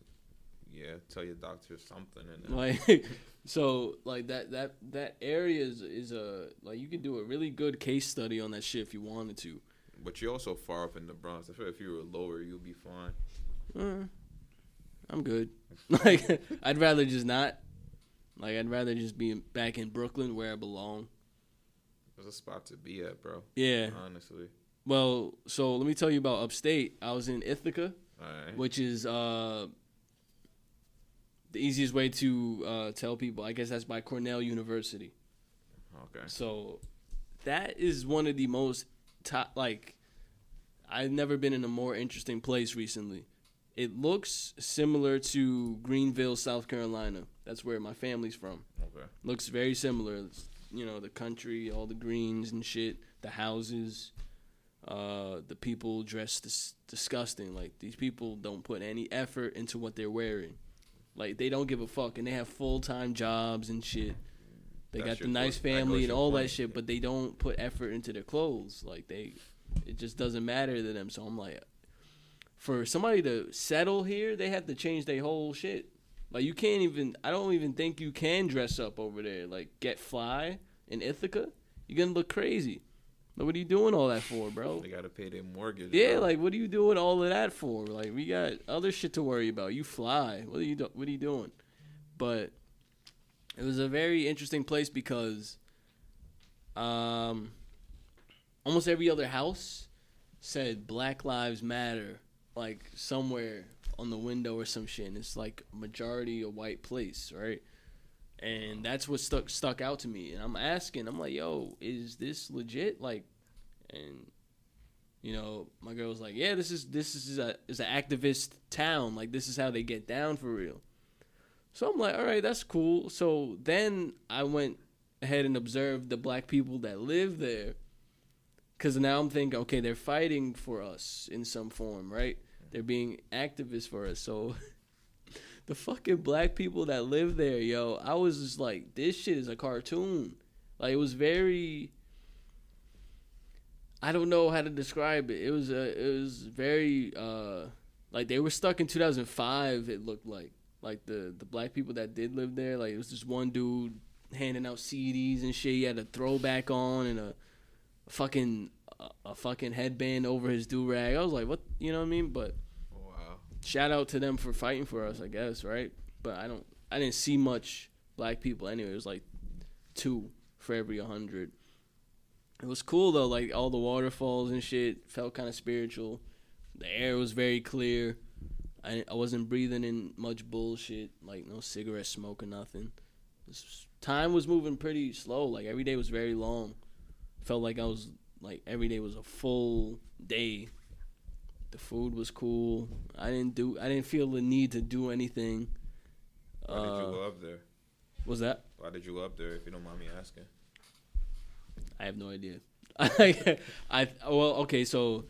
Yeah. Tell your doctor something and then Like, (laughs) so like that that that area is is a like you could do a really good case study on that shit if you wanted to. But you're also far up in the Bronx. I feel if you were lower, you'd be fine. Uh, I'm good. (laughs) Like (laughs) I'd rather just not. Like I'd rather just be back in Brooklyn where I belong. There's a spot to be at, bro. Yeah. Honestly. Well, so let me tell you about upstate. I was in Ithaca. All right. which is uh, the easiest way to uh, tell people. I guess that's by Cornell University. Okay. So that is one of the most top. Like I've never been in a more interesting place recently. It looks similar to Greenville, South Carolina. That's where my family's from. Okay. Looks very similar. It's, you know, the country, all the greens and shit, the houses, uh, the people dressed dis- disgusting. Like these people don't put any effort into what they're wearing. Like they don't give a fuck, and they have full time jobs and shit. They That's got the nice point. Family and all that shit, but they don't put effort into their clothes. Like they, it just doesn't matter to them. So I'm like, for somebody to settle here, they have to change their whole shit. Like you can't even. I don't even think you can dress up over there. Like get fly in Ithaca, you're gonna look crazy. Like, what are you doing all that for, bro? They gotta pay their mortgage. Yeah, bro. like what are you doing all of that for? Like we got other shit to worry about. You fly. What are you do- what are you doing? But it was a very interesting place because um almost every other house said Black Lives Matter like somewhere on the window or some shit. And it's like majority a white place, right? And that's what stuck stuck out to me. And I'm asking, I'm like, yo, is this legit? Like and you know, my girl was like, "Yeah, this is this is a is an activist town. Like this is how they get down for real." So I'm like, "All right, that's cool." So then I went ahead and observed the black people that live there, because now I'm thinking, okay, they're fighting for us in some form, right? They're being activists for us. So (laughs) the fucking black people that live there, yo, I was just like, this shit is a cartoon. Like it was very. I don't know how to describe it. It was a, it was very uh like they were stuck in 2005 it looked like. Like the the black people that did live there, like it was just one dude handing out CDs and shit. He had a throwback on and a fucking a, a fucking headband over his do rag. I was like, what, you know what I mean? But. Shout out to them for fighting for us, I guess, right? But I don't, I didn't see much black people anyway. It was like two for every hundred. It was cool though, like all the waterfalls and shit felt kind of spiritual. The air was very clear. I I wasn't breathing in much bullshit, like no cigarette smoke or nothing. This- Time was moving pretty slow. Like every day was very long. Felt like I was like every day was a full day. The food was cool. I didn't do. I didn't feel the need to do anything. Why did you Uh, go up there? was that? Why did you go up there? If you don't mind me asking. I have no idea. I, (laughs) I well, okay, so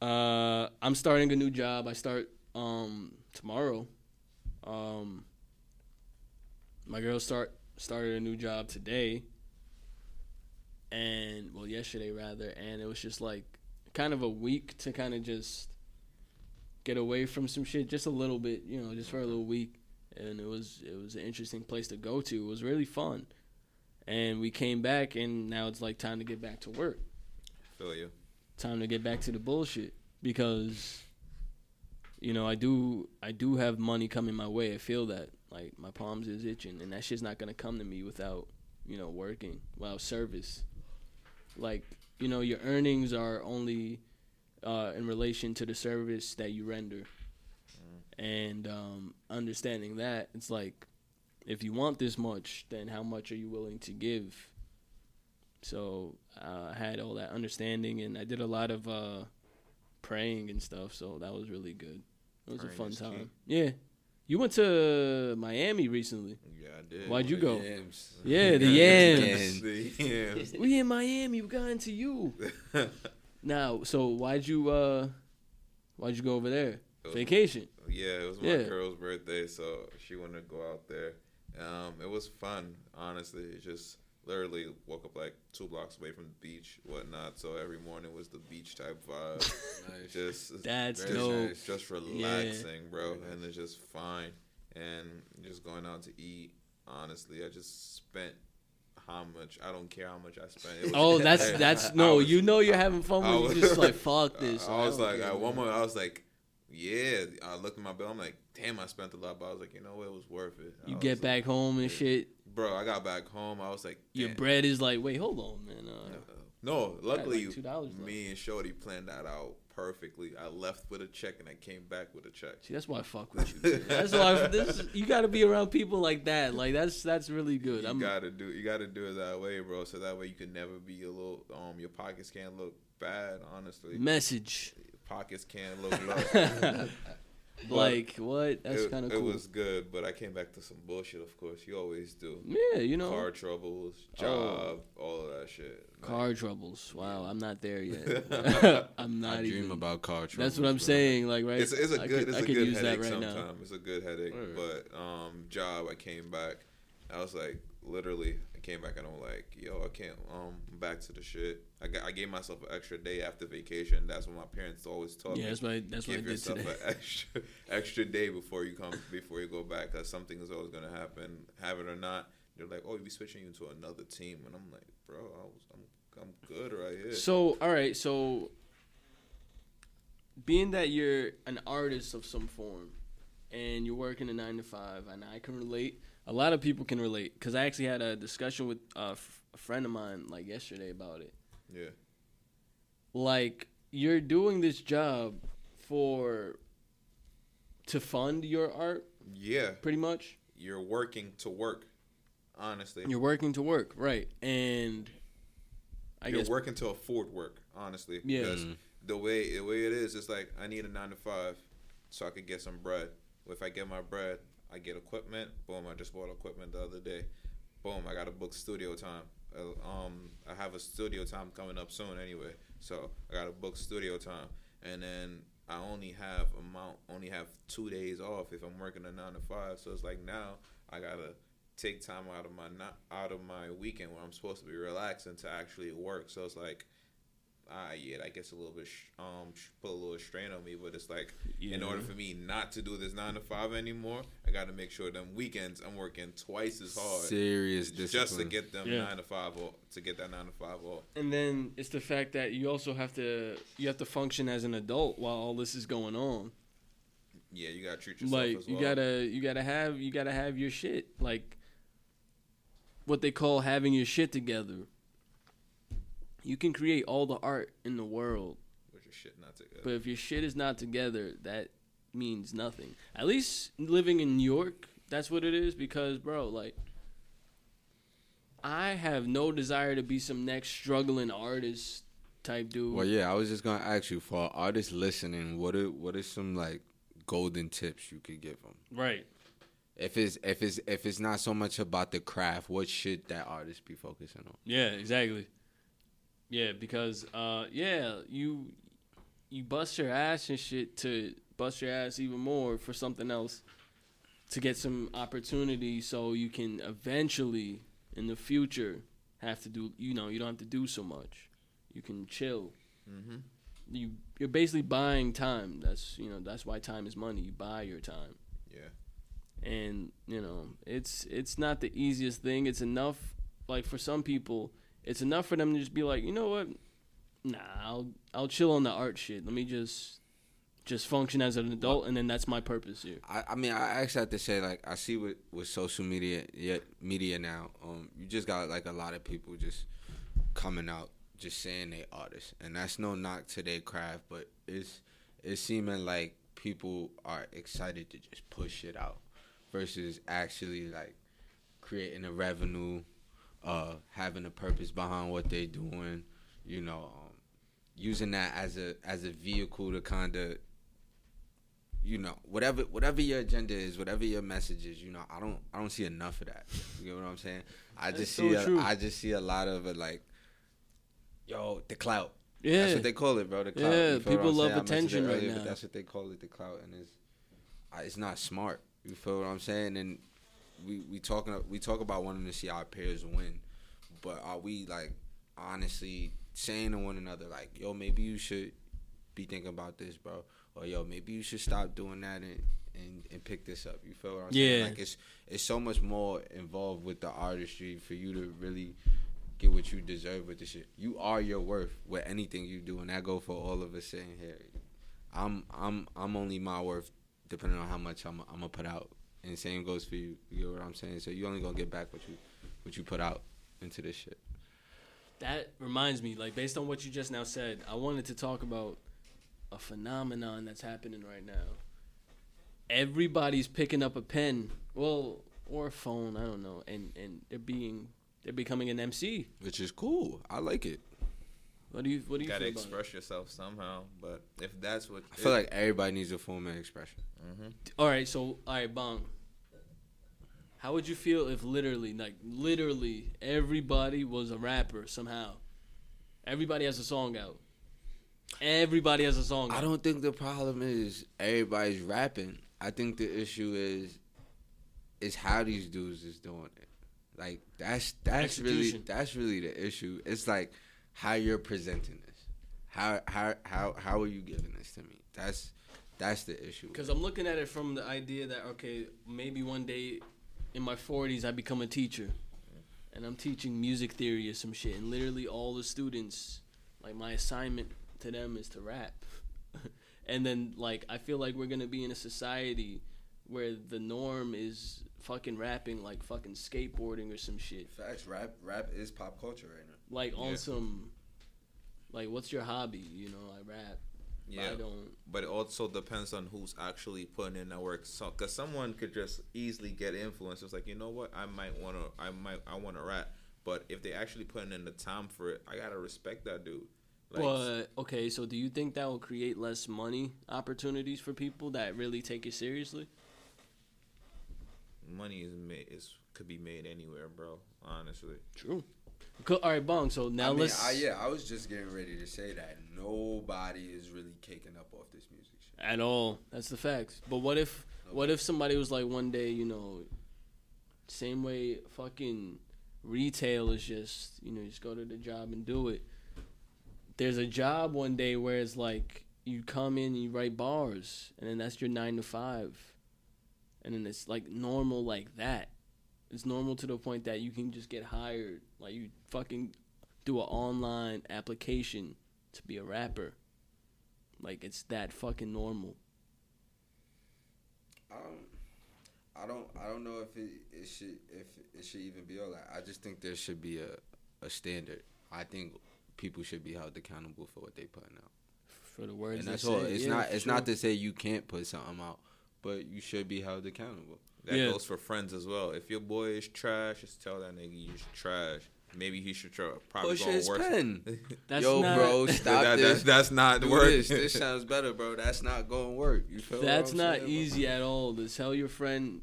uh, I'm starting a new job. I start um tomorrow. Um, my girl start started a new job today, and well, yesterday rather, and it was just like kind of a week to kind of just get away from some shit, just a little bit, you know, just for a little week. And it was it was an interesting place to go to. It was really fun. And we came back and now it's like time to get back to work. Feel you. time to get back to the bullshit. Because you know i do i do have money coming my way. I feel that. Like my palms is itching. And that shit's not gonna come to me without you know working without service. Like you know your earnings are only uh, in relation to the service that you render and um, understanding that it's like if you want this much, then how much are you willing to give? So uh, I had all that understanding, and I did a lot of uh, praying and stuff. So that was really good. It was Praying a fun is key. time. Yeah, you went to Miami recently. Yeah, I did. Why'd you go? Yams. Yeah, (laughs) the Yams. yams. We in Miami. We got into you. (laughs) Now, so why'd you uh, why'd you go over there? was- Vacation. Yeah, it was my Yeah. girl's birthday, so she wanted to go out there. Um, it was fun, honestly. It just literally woke up like two blocks away from the beach, whatnot. So every morning was the beach type vibe. (laughs) Nice. just That's just, dope. nice. just relaxing, bro, and it's just fine. And just going out to eat. Honestly, I just spent how much? I don't care how much I spent. It was- Oh, that's (laughs) that's no. was- you know you're having fun I when you just like (laughs) fuck this. I was don't like, care, at one man. moment, I was like, yeah. I looked at my bill. I'm like, damn, I spent a lot, but I was like, you know what? It was worth it. I You get like- back home and yeah. shit. bro. I got back home. I was like, Your bread is like, wait, hold on, man. Uh, No, luckily, like $2 left. me and Shorty planned that out perfectly. I left with a check and I came back with a check. see, that's why I fuck with you. That's why I, (laughs) this. You got to be around people like that. Like that's that's really good. You I'm gotta do you gotta do it that way, bro. So that way you can never be a little um your pockets can't look bad. Honestly, message. Pockets can't look low. (laughs) like what? That's kind of it was good, but I came back to some bullshit. Of course, you always do. yeah, you know, Car troubles, Oh. job, all of that shit. Like, car troubles. Wow, I'm not there yet. (laughs) (laughs) I'm not I dream even. about car troubles. That's what I'm bro. saying. Like right. It's, it's a I good could- it's I a could good use that headache right sometimes. now. It's a good headache, Word. but um, job I came back. I was like, literally, I came back and I'm like, yo, I can't. Um, I'm back to the shit. I got, I gave myself an extra day after vacation. That's what my parents always taught Yeah, me. that's what I, that's what I Give did yourself today. an extra extra day before you come before you go back, cause something is always gonna happen, have it or not. They're like, oh, we be switching you to another team, and I'm like, bro, I was, I'm, I'm good right here. So, all right, so being that you're an artist of some form and you're working a nine to five, and I can relate. A lot of people can relate because I actually had a discussion with uh, f- a friend of mine like yesterday about it. yeah, Like you're doing this job for to fund your art, yeah, pretty much. you're working to work. Honestly, You're working to work, right? And I you're guess working to afford work. Honestly, Yeah. because the way the way it is, it's like I need a nine to five, so I could get some bread. If I get my bread, I get equipment. Boom! I just bought equipment the other day. Boom! I got to book studio time. Uh, um, I have a studio time coming up soon anyway, so I got to book studio time, and then I only have amount only have two days off if I'm working a nine to five. So it's like now I gotta take time out of my not out of my weekend where I'm supposed to be relaxing to actually work. So it's like, ah, yeah, that gets a little bit sh- um sh- put a little strain on me. But it's like, in order for me not to do this nine to five anymore, I got to make sure them weekends I'm working twice as hard Serious just to get them Yeah. nine to five off, to get that nine to five off. And then it's the fact that you also have to you have to function as an adult while all this is going on. Yeah, you gotta treat yourself like as you gotta you gotta have you gotta have your shit like what they call having your shit together. You can create all the art in the world, With your shit not together. but if your shit is not together, that means nothing. At least living in New York, that's what it is because bro, like I have no desire to be some next struggling artist type dude. Well, yeah, I was just gonna ask you for artists listening, what are what are some like golden tips you could give them? Right. If it's if it's if it's not so much about the craft, what should that artist be focusing on? Yeah, exactly. Yeah, because uh yeah, you you bust your ass and shit to bust your ass even more for something else to get some opportunity so you can eventually in the future have to do you know, you don't have to do so much. You can chill. mm-hmm. You you're basically buying time. That's you know, that's why time is money. You buy your time. Yeah. and you know it's it's not the easiest thing it's enough like for some people it's enough for them to just be like you know what? Nah i'll i'll chill on the art shit. Let me just just function as an adult and then that's my purpose here I, I mean, I actually have to say, like, I see with, with social media, yeah, media now, um, you just got like a lot of people just coming out, just saying they artists, and that's no knock to their craft, but it's it's seeming like people are excited to just push it out, versus actually like creating a revenue, uh, having a purpose behind what they're doing, you know, um, using that as a as a vehicle to kind of you know whatever whatever your agenda is whatever your message is you know i don't i don't see enough of that. You know what i'm saying? I That's just so see a, i just see a lot of it like yo the clout. Yeah. that's what they call it bro the clout Yeah, You feel what people love saying? Attention right earlier, but now. that's what they call it the clout and it's it's not smart you feel what i'm saying? And we we talking we talk about wanting to see our peers win but are we like honestly saying to one another like yo maybe you should be thinking about this bro or yo maybe you should stop doing that and and, and pick this up you feel what i'm saying? Yeah. like it's it's so much more involved with the artistry for you to really get what you deserve with the shit. You are your worth with anything you do and that go for all of us sitting here. I'm i'm i'm only my worth depending on how much i'm, I'm gonna put out and same goes for you you know what i'm saying? So you only gonna get back what you what you put out into this shit. That reminds me like based on what you just now said i wanted to talk about a phenomenon that's happening right now. Everybody's picking up a pen well or a phone i don't know and and they're being they're becoming an mc which is cool. I like it what do you what do you Gotta feel about it? express yourself somehow, but if that's what i feel like everybody needs a form of expression mm-hmm. All right, so all right, Bong. How would you feel if literally, like literally, everybody was a rapper somehow? Everybody has a song out. Everybody has a song. I out. don't think the problem is everybody's rapping. I think the issue is is how these dudes is doing it. Like that's that's really that's really the issue. It's like how you're presenting this. How how how how are you giving this to me? That's that's the issue. Because I'm looking at it from the idea that okay, maybe one day in my 40s I become a teacher, and I'm teaching music theory or some shit, and literally all the students, like my assignment to them is to rap, (laughs) and then like I feel like we're gonna be in a society where the norm is fucking rapping like fucking skateboarding or some shit, Facts. Rap rap is pop culture right now. Like on Yeah. some, like what's your hobby? You know, I rap. Yeah. I don't. But it also depends on who's actually putting in the work. So, cause someone could just easily get influenced. It's like, you know what? I might want to. I might. I want to rap. But if they actually putting in the time for it, I gotta respect that dude. Like, But okay, so do you think that will create less money opportunities for people that really take it seriously? money is made. Is could be made anywhere, bro. Honestly. True. All right, Bong. So now I mean, let's I, yeah, I was just getting ready to say that nobody is really caking up off this music shit. at all. That's the facts. But what if what if somebody was like one day, you know, same way fucking retail is just you know just go to the job and do it. There's a job one day where it's like you come in and you write bars and then that's your nine to five, and then it's like normal like that. It's normal to the point that you can just get hired. Like you fucking do an online application to be a rapper. Like it's that fucking normal. I don't, I don't, I don't know if it, it should, if it should even be all that. I just think there should be a, a standard. I think people should be held accountable for what they putting out, For the words and that's all. say, It's yeah, not, it's sure. not to say you can't put something out, but you should be held accountable. That Yeah. goes for friends as well. If your boy is trash, just tell that nigga he's trash. Maybe he should try, probably Push go his worse. pen. (laughs) That's Yo, not, bro, stop That- this. that's, that's not Do work. this. This (laughs) sounds better, bro. That's not going to work. You feel? what That's not saying, bro? easy at all to tell your friend,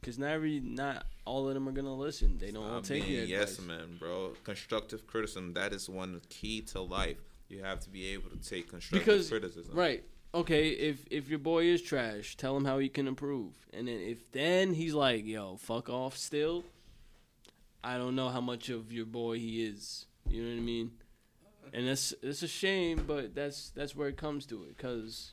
because not every, not all of them are gonna listen. They don't all Stop take it. yes advice. man, bro. Constructive criticism that is one key to life. You have to be able to take constructive Because criticism. right, okay, if if your boy is trash, tell him how he can improve, and then if then he's like, yo, fuck off, still, I don't know how much of your boy he is. You know what I mean? And that's it's a shame, but that's that's where it comes to it, cause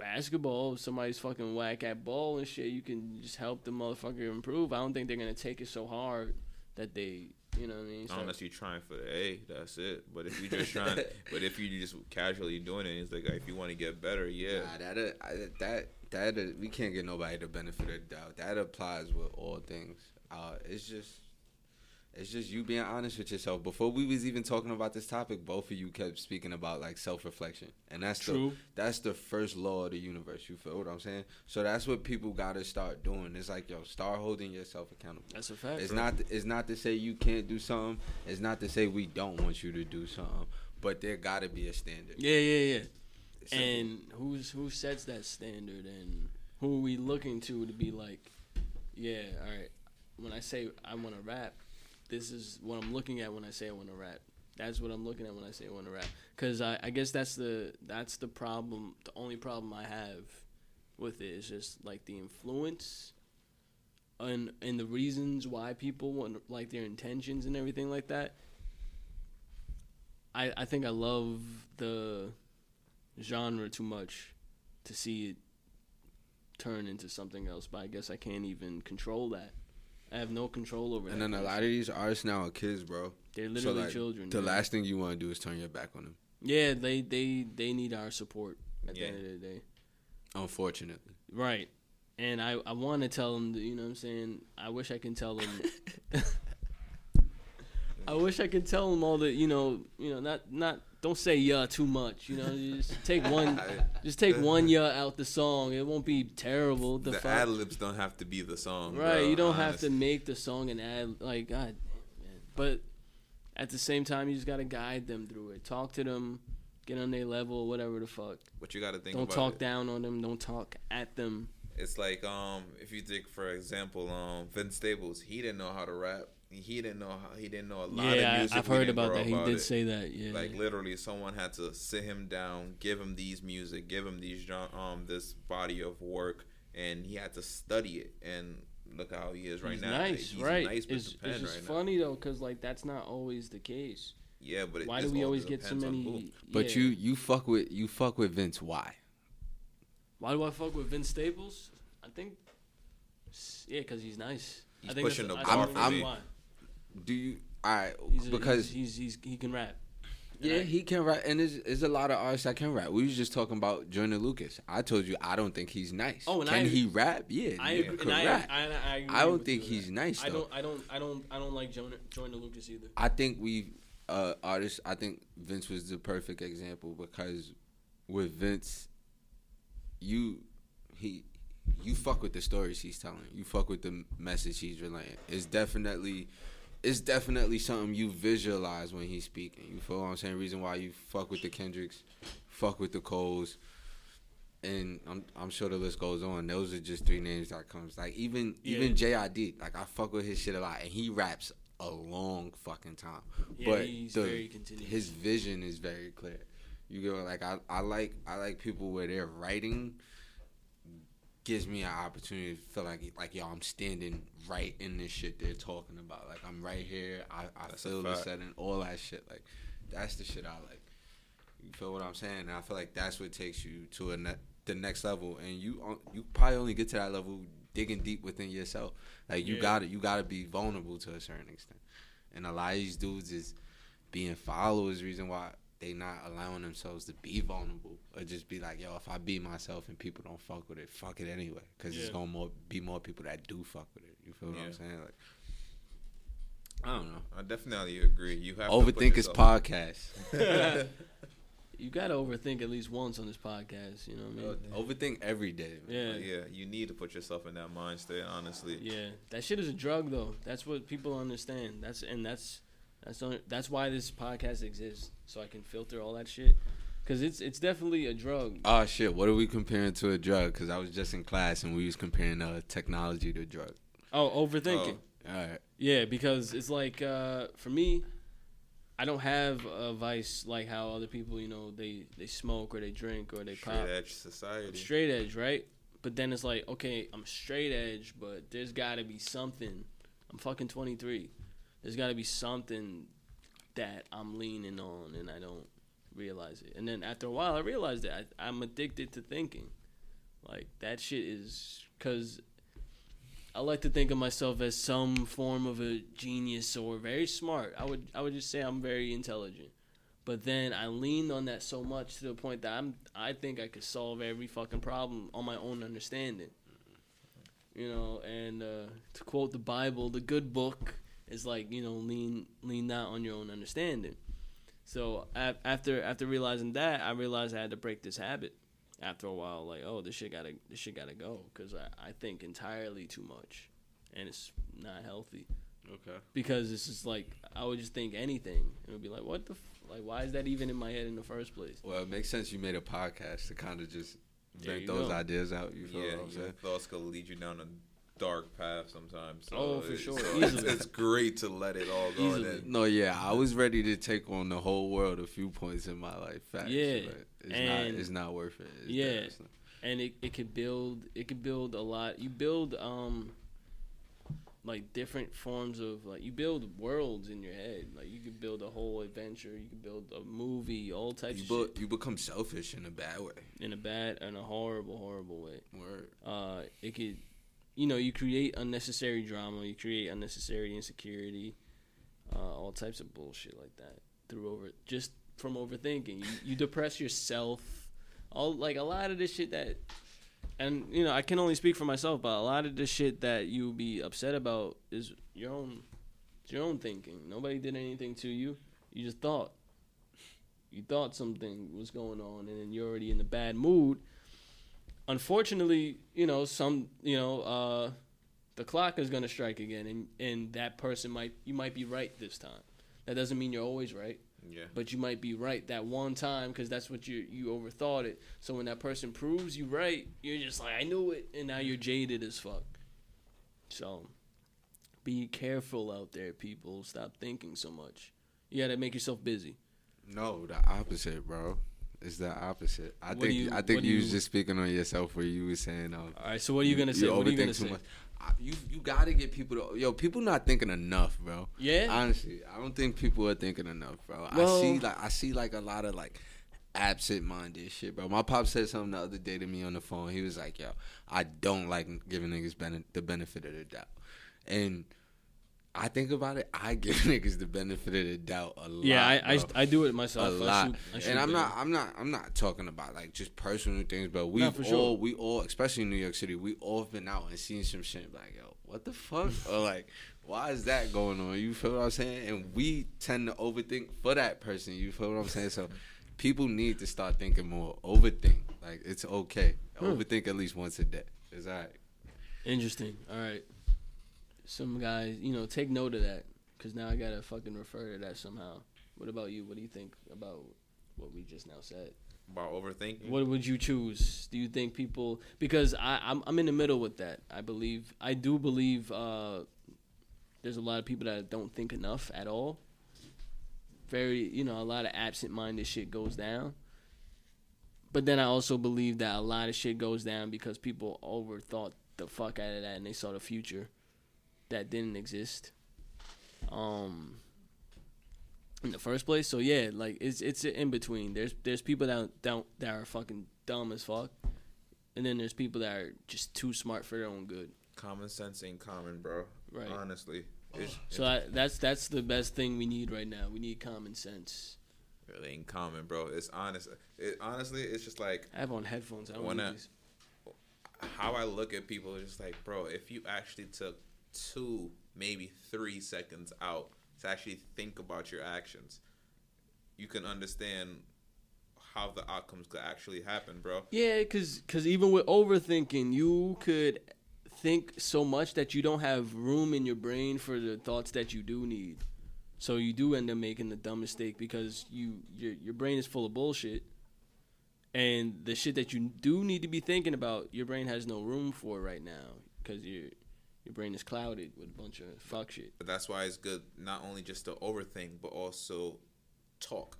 basketball, if somebody's fucking whack at ball and shit, you can just help the motherfucker improve. I don't think they're gonna take it so hard that they, you know what I mean? start- Unless you're trying for the A, that's it. But if you're just trying, (laughs) but if you're just casually doing it, it's like if you want to get better, yeah. Nah, that uh, I- that that uh, we can't get nobody the benefit of the doubt. That applies with all things. Uh, it's just it's just you being honest with yourself. Before we was even talking about this topic, both of you kept speaking about like self reflection, and that's True. the that's the first law of the universe. You feel what I'm saying? So that's what people got to start doing. It's like yo, start holding yourself accountable. That's a fact. It's not it's not to say you can't do something. It's not to say we don't want you to do something. But there got to be a standard. Yeah, yeah, yeah. It's simple. And who's who sets that standard, and who are we looking to to be like, yeah, all right. When I say I want to rap, this is what I'm looking at when I say I want to rap. That's what I'm looking at when I say I want to rap. Cause I, I guess that's the that's the problem. The only problem I have with it is just like the influence, and and the reasons why people want like their intentions and everything like that. I I think I love the genre too much to see it turn into something else. But I guess I can't even control that. I have no control over And that. then a lot of these artists now are kids, bro. They're So, literally like, children. The yeah. last thing you want to do is turn your back on them. Yeah, they they they need our support at Yeah. the end of the day. Unfortunately. Right. And I, I want to tell them, that, you know what I'm saying? I wish I can tell them. (laughs) (laughs) I wish I could tell them all the, you know, you know, not not don't say yeah too much, you know, you just take (laughs) one just take one yeah out the song. It won't be terrible. The, The ad libs don't have to be the song. Right, bro, you don't have to make the song an ad like God, man. But at the same time, you just gotta guide them through it. Talk to them, get on their level, whatever the fuck. What you got to think Don't talk it. down on them. Don't talk at them. It's like um, if you take for example, um, Vince Staples, he didn't know how to rap. He didn't know how. He didn't know a lot of music. I, I've heard didn't about grow that. He did it. say that. Yeah, Like literally, someone had to sit him down, give him these music, give him these um this body of work, and he had to study it. And look how he is right he's now. nice, He's right? nice with it's the pen it's just right now. funny though, because like that's not always the case. Yeah, but it, Why do we always get so depends on many? But yeah. you you fuck with you fuck with Vince. Why? Why do I fuck with Vince Staples? I think, yeah, because he's nice. He's I think pushing that's, the I bar think for that's me. why. Do you? All right, He's a, because he's, he's, he's he can rap. yeah, I- he can rap, and there's, there's a lot of artists that can rap. We was just talking about Joyner Lucas. I told you I don't think he's nice. Oh, and can I- he rap? Yeah, I agree, I, rap. I, I, agree I don't think he's there. nice, I don't I don't I don't I don't like Joyner, Joyner Lucas either. I think we uh artists I think Vince was the perfect example because with Vince you he you fuck with the stories he's telling. You fuck with the message he's relaying. It's definitely it's definitely something you visualize when he's speaking. You feel what I'm saying? Reason why you fuck with the Kendricks, fuck with the Coles, and I'm I'm sure the list goes on. Those are just three names that comes. Like even Yeah. even JID, like I fuck with his shit a lot, and he raps a long fucking time. Yeah, but he's the, very continuous. his vision is very clear. You go like I, I like I like people where they're writing gives me an opportunity to feel like like yo I'm standing right in this shit they're talking about. Like I'm right here. I, I That's feel the setting, all that shit. Like that's the shit I like. You feel what I'm saying? And I feel like that's what takes you to a ne- the next level. And you uh, you probably only get to that level digging deep within yourself. Like you Yeah. got to you got to be vulnerable to a certain extent. And a lot of these dudes is being followers. Reason why they not allowing themselves to be vulnerable or just be like, yo, if I be myself and people don't fuck with it, fuck it anyway. Because it's gonna more be more people that do fuck with it. You feel what I'm saying? Like, I don't know. I definitely agree. You have to put Overthink his podcast. (laughs) You gotta overthink at least once on this podcast. You know what I mean? Oh, overthink every day. Man. Yeah. Like, yeah, you need to put yourself in that mind state. Honestly, Yeah, that shit is a drug though. That's what people understand. That's and that's that's on, that's why this podcast exists, so I can filter all that shit. Cause it's it's definitely a drug. Oh shit! What are we comparing to a drug? Because I was just in class and we was comparing uh, technology to a drug. Oh, overthinking. All right. Yeah, because it's like uh, for me, I don't have a vice like how other people, you know, they they smoke or they drink or they straight pop. edge society. I'm straight edge, right? But then it's like, okay, I'm straight edge, but there's got to be something. I'm fucking 23. There's got to be something that I'm leaning on, and I don't realize it. And then after a while, I realized that I, I'm addicted to thinking. Like that shit is because I like to think of myself as some form of a genius or very smart. I would I would just say I'm very intelligent. But then I leaned on that so much to the point that I'm I think I could solve every fucking problem on my own understanding. You know, and uh, to quote the Bible, the good book is like you know lean lean not on your own understanding. So after after realizing that, I realized I had to break this habit. After a while, like oh this shit gotta this shit gotta go because I, I think entirely too much, and it's not healthy Okay. because it's just like I would just think anything. And it would be like, what the, f- like, why is that even in my head in the first place? Well, it makes sense. You made a podcast to kind of just There vent those go. ideas out. You feel yeah, what I'm saying? thoughts could lead you down a dark path sometimes. So Oh, for it's- sure, so it's, it's great to let it all go. Easily. Then, No, yeah, I was ready to take on the whole world a few points in my life. Facts, Yeah, but it's and- not. It's not worth it. It's Yeah. not. And it, it could build it could build a lot. You build um like different forms of like you build worlds in your head. Like you could build a whole adventure. You could build a movie. All types You, of bu- shit you become selfish in a bad way. in a bad in a horrible horrible way. Word. uh, it could, you know, you create unnecessary drama, you create unnecessary insecurity, uh, all types of bullshit like that through over just from overthinking. You, you depress yourself. All like a lot of this shit that, and you know, I can only speak for myself, but a lot of the shit that you be upset about is your own, your own thinking. Nobody did anything to you. You just thought. You thought something was going on, and then you're already in a bad mood unfortunately, you know, some, you know, uh, the clock is going to strike again, and and that person might you might be right this time. That doesn't mean you're always right, yeah, but you might be right that one time because that's what you you overthought it. So when that person proves you right, you're just like I knew it, and now you're jaded as fuck. So, be careful out there, people. Stop thinking so much. You got to make yourself busy. No, the opposite, bro. It's the opposite. I What think you- I think you, you- was just speaking on yourself where you were saying um All right. So what are you gonna say? What are you gonna too say? much. I- You you gotta get people to yo people not thinking enough, bro. Yeah. Honestly, I don't think people are thinking enough, bro. Well- I see like I see like a lot of like absent minded shit, bro. My pop said something the other day to me on the phone. He was like, "Yo, I don't like giving niggas bene- the benefit of the doubt," and I think about it. I give (laughs) niggas the benefit of the doubt a lot. Yeah, I, I, I do it myself. a lot. shoot- I shoot and I'm them. not, I'm not, I'm not talking about like just personal things, but we all, sure. we all, especially in New York City, we all been out and seen some shit like, yo, what the fuck, (laughs) or like, why is that going on? You feel what I'm saying? And we tend to overthink for that person. You feel what I'm saying? So people need to start thinking more. Overthink, like it's okay. Hmm. Overthink at least once a day. It's alright. Interesting. All right. Some guys, you know, take note of that because now I gotta fucking refer to that somehow. What about you? What do you think about what we just now said? About overthinking. What would you choose? Do you think people? Because I, I'm I'm in the middle with that. I believe I do believe uh, there's a lot of people that don't think enough at all. Very, you know, a lot of absent-minded shit goes down. But then I also believe that a lot of shit goes down because people overthought the fuck out of that and they saw the future that didn't exist. Um in the first place. So yeah, like it's it's in between. There's there's people that don't that are fucking dumb as fuck. And then there's people that are just too smart for their own good. Common sense ain't common, bro. Right. Honestly, it's, (sighs) So I, that's that's the best thing we need right now. We need common sense. really ain't common, bro. It's honest. It honestly, it's just like I have on headphones. I don't Wanna- how I look at people is just like, bro, if you actually took two, maybe three seconds out to actually think about your actions, you can understand how the outcomes could actually happen, bro. Yeah, because cause even with overthinking, you could think so much that you don't have room in your brain for the thoughts that you do need. So you do end up making the dumb mistake because you your your brain is full of bullshit, and the shit that you do need to be thinking about, your brain has no room for right now because your your brain is clouded with a bunch of fuck shit. But that's why it's good not only just to overthink, but also talk.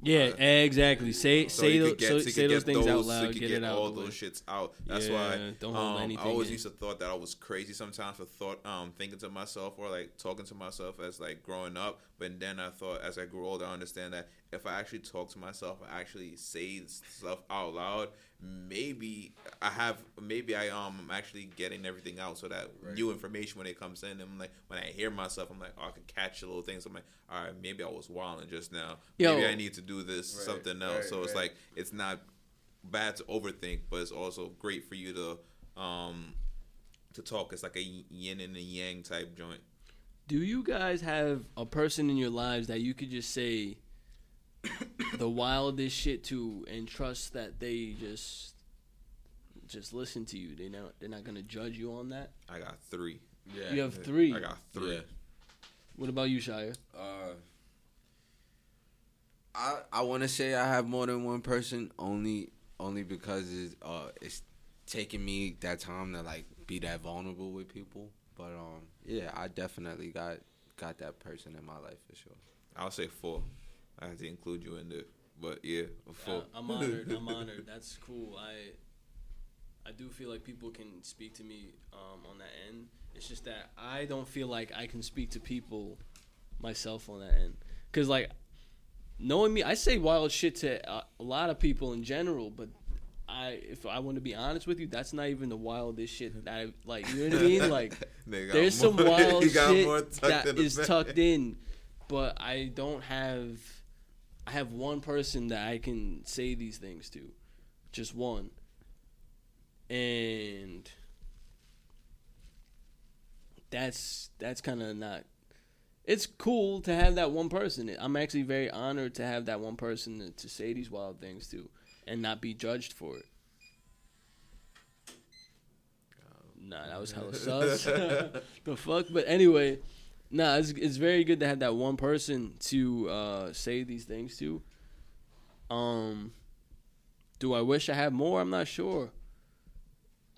Yeah, exactly. Say So say those get, so, so say those things out those- so loud, you could get, get it out. all those shits out. That's Yeah, why don't hold um, I always in. used to thought that I was crazy sometimes for thought um thinking to myself or like talking to myself as like growing up. But then I thought as I grew older, I understand that if I actually talk to myself, I actually say stuff out loud. Maybe I have, maybe I um I'm actually getting everything out so that new information when it comes in, I'm like when I hear myself, I'm like oh, I can catch the little things. I'm like all right, maybe I was wilding just now. Yo. maybe I need to do this Right, something else. right, so it's like it's not bad to overthink, but it's also great for you to um to talk. It's like a yin and a yang type joint. Do you guys have a person in your lives that you could just say the wildest shit to and trust that they just just listen to you? They not they're not gonna judge you on that. I got three. Yeah. You have three. I got three. Yeah. What about you, Shiya? Uh, I I want to say I have more than one person only only because it's uh it's taking me that time to like be that vulnerable with people. But um yeah, I definitely got got that person in my life for sure. I'll say four. I have to include you in there, but yeah, four. Uh, I'm honored. I'm (laughs) honored. That's cool. I I do feel like people can speak to me um, on that end. It's just that I don't feel like I can speak to people myself on that end. Cause like knowing me, I say wild shit to uh, a lot of people in general, but. I, if I want to be honest with you, that's not even the wildest shit that I like. You know what I (laughs) mean? Like, there's more- (laughs) some wild he got more shit that is that in the is bag. tucked in, but I don't have. I have one person that I can say these things to, just one, and that's that's kind of not. It's cool to have that one person. I'm actually very honored to have that one person to, to say these wild things to, and not be judged for it. Nah, that was hella (laughs) sus. (laughs) the fuck? But anyway, nah, it's, it's very good to have that one person to uh, say these things to. Um, do I wish I had more? I'm not sure.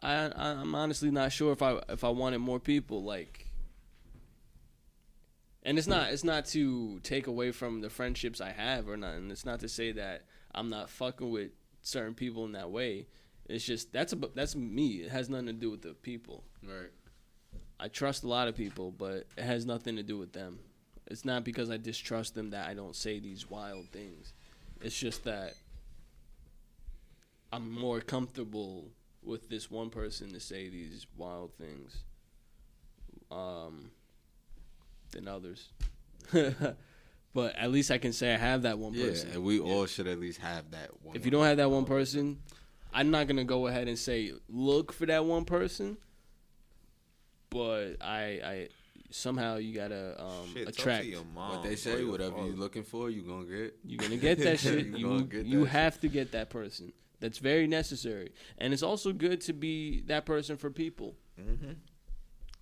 I, I I'm honestly not sure if I if I wanted more people. Like, and it's not it's not to take away from the friendships I have or nothing. It's not to say that I'm not fucking with certain people in that way. It's just that's a, that's me. It has nothing to do with the people. Right. I trust a lot of people, but it has nothing to do with them. It's not because I distrust them that I don't say these wild things. It's just that I'm more comfortable with this one person to say these wild things um, than others. (laughs) but at least I can say I have that one Yeah, person. and we all should at least have that one. If you don't have that one person, I'm not gonna go ahead and say look for that one person. But I, I somehow you gotta um, Shit, talk to attract. your mom what they say, your whatever you're looking for, you're gonna get. You're gonna get that (laughs) shit. You you gonna get you that have to get that person. That's very necessary, and it's also good to be that person for people.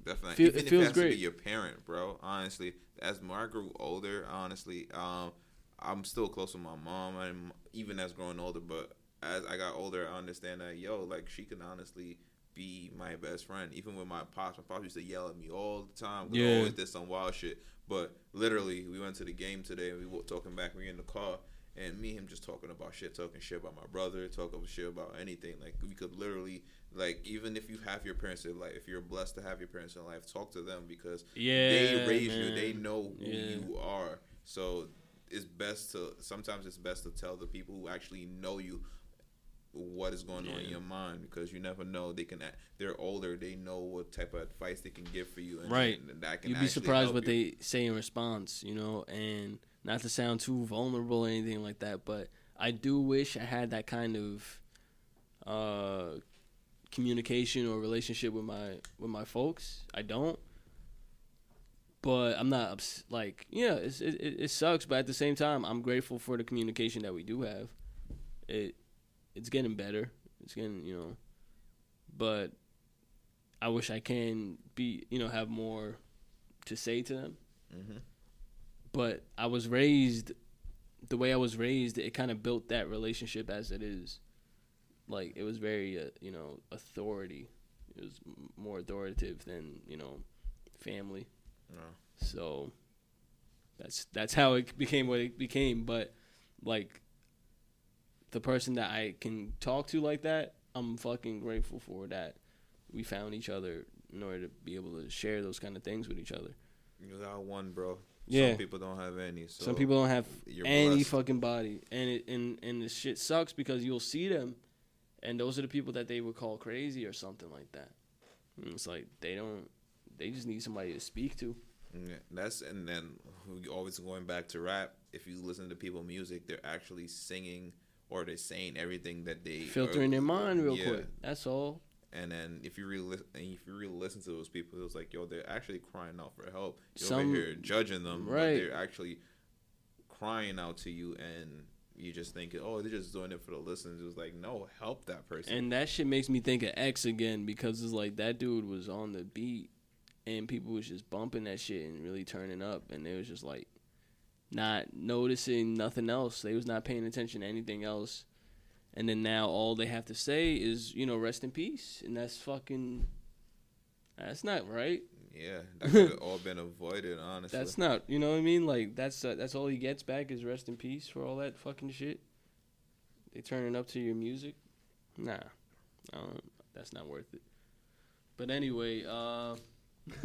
Definitely. Feel- Even it if feels it has to great. be your parent, bro. Honestly, as I grew older, honestly, um, I'm still close with my mom, and even as growing older. But as I got older, I understand that yo, like she can honestly be my best friend. Even with my pops, my pops used to yell at me all the time. We Yeah. always did some wild shit. But literally, we went to the game today, and we were talking back. We were in the car. And me and him just talking about shit, talking shit about my brother, talking shit about anything. Like we could literally, like even if you have your parents in life, if you're blessed to have your parents in life, talk to them because Yeah, they raised you, they know who Yeah. you are. So it's best to sometimes it's best to tell the people who actually know you what is going on in your mind because you never know they can. act- They're older, they know what type of advice they can give for you, and Right. and that can You'd be surprised what you. they say in response, you know, and not to sound too vulnerable or anything like that, but I do wish I had that kind of uh, communication or relationship with my with my folks. I don't, but I'm not ups- like yeah, it's, it it it sucks, but at the same time, I'm grateful for the communication that we do have. It it's getting better. It's getting you know, but I wish I can be you know have more to say to them. Mhm. But I was raised the way I was raised. It kind of built that relationship as it is. Like it was very uh, you know authority. It was m- more authoritative than you know family. No. So that's that's how it became what it became. But like the person that I can talk to like that, I'm fucking grateful for that. We found each other in order to be able to share those kind of things with each other. You got one, bro. Yeah. Some people don't have any. So Some people don't have any blessed. fucking body, and it and and the shit sucks because you'll see them, and those are the people that they would call crazy or something like that. And it's like they don't, they just need somebody to speak to. Yeah, that's and then always going back to rap. If you listen to people music, they're actually singing or they're saying everything that they Filtering their mind real Yeah. quick. That's all. And then if you really if you really listen to those people, it's like yo, they're actually crying out for help. You're Some- over here judging them, but right. they're actually crying out to you, and you just think, oh, they're just doing it for the listeners. It was like no, help that person. And that shit makes me think of X again because it's like that dude was on the beat and people was just bumping that shit and really turning up and they was just like not noticing nothing else. They was not paying attention to anything else. And then now all they have to say is, you know, rest in peace. And that's fucking that's not right. Yeah, that (laughs) could have all been avoided. Honestly, That's not, you know what I mean? Like that's uh, that's all he gets back is rest in peace for all that fucking shit. They turning up to your music, nah, I don't, that's not worth it. But anyway, uh,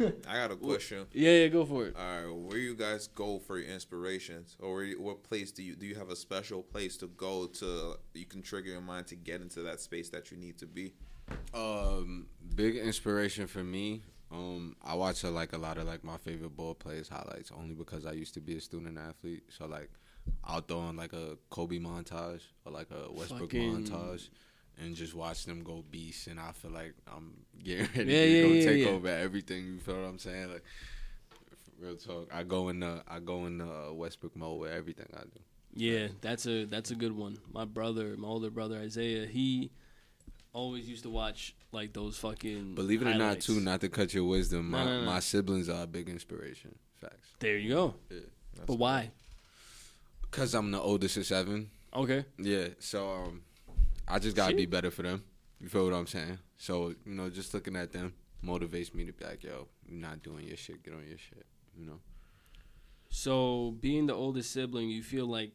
(laughs) I got a (laughs) question. yeah, yeah, go for it. All right, where you guys go for your inspirations, or where you, what place do you do you have a special place to go to you can trigger your mind to get into that space that you need to be? Um, big inspiration for me. Um, I watch uh, like a lot of like my favorite ball players highlights only because I used to be a student athlete. So like, I'll throw on like a Kobe montage or like a Westbrook Fucking- montage, and just watch them go beast. And I feel like I'm (laughs) getting ready Yeah, to yeah, go yeah, take over everything. You feel what I'm saying? Like, real talk. I go in the I go in the uh, Westbrook mode with everything I do. Yeah, that's a that's a good one. My brother, my older brother Isaiah, he always used to watch like those fucking. Believe it or not, highlights. too, not to cut your wisdom, my, No, no, no. my siblings are a big inspiration. Facts. There you go. Yeah. but why? Cause I'm the oldest of seven. Okay. Yeah, so um, I just gotta be Shit. better for them. You feel what I'm saying? So you know, just looking at them motivates me to be like, yo, you're not doing your shit. Get on your shit. You know. So, being the oldest sibling, you feel like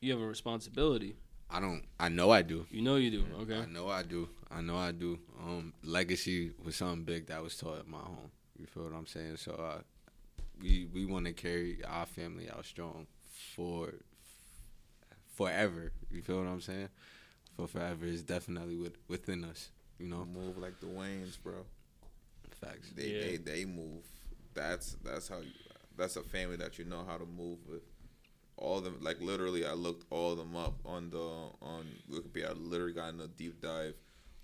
you have a responsibility. I don't. I know I do. You know you do. Okay. I know I do. I know I do. Um, legacy was something big that was taught at my home. You feel what I'm saying? So uh, we we want to carry our family out strong for forever. You feel what I'm saying? For forever is definitely with, within us. You know, Move like the Waynes, bro. facts. They Yeah. they they move. That's that's how you. That's a family that you know how to move with. All of them, like literally, I looked all of them up on the on Wikipedia. I literally got in a deep dive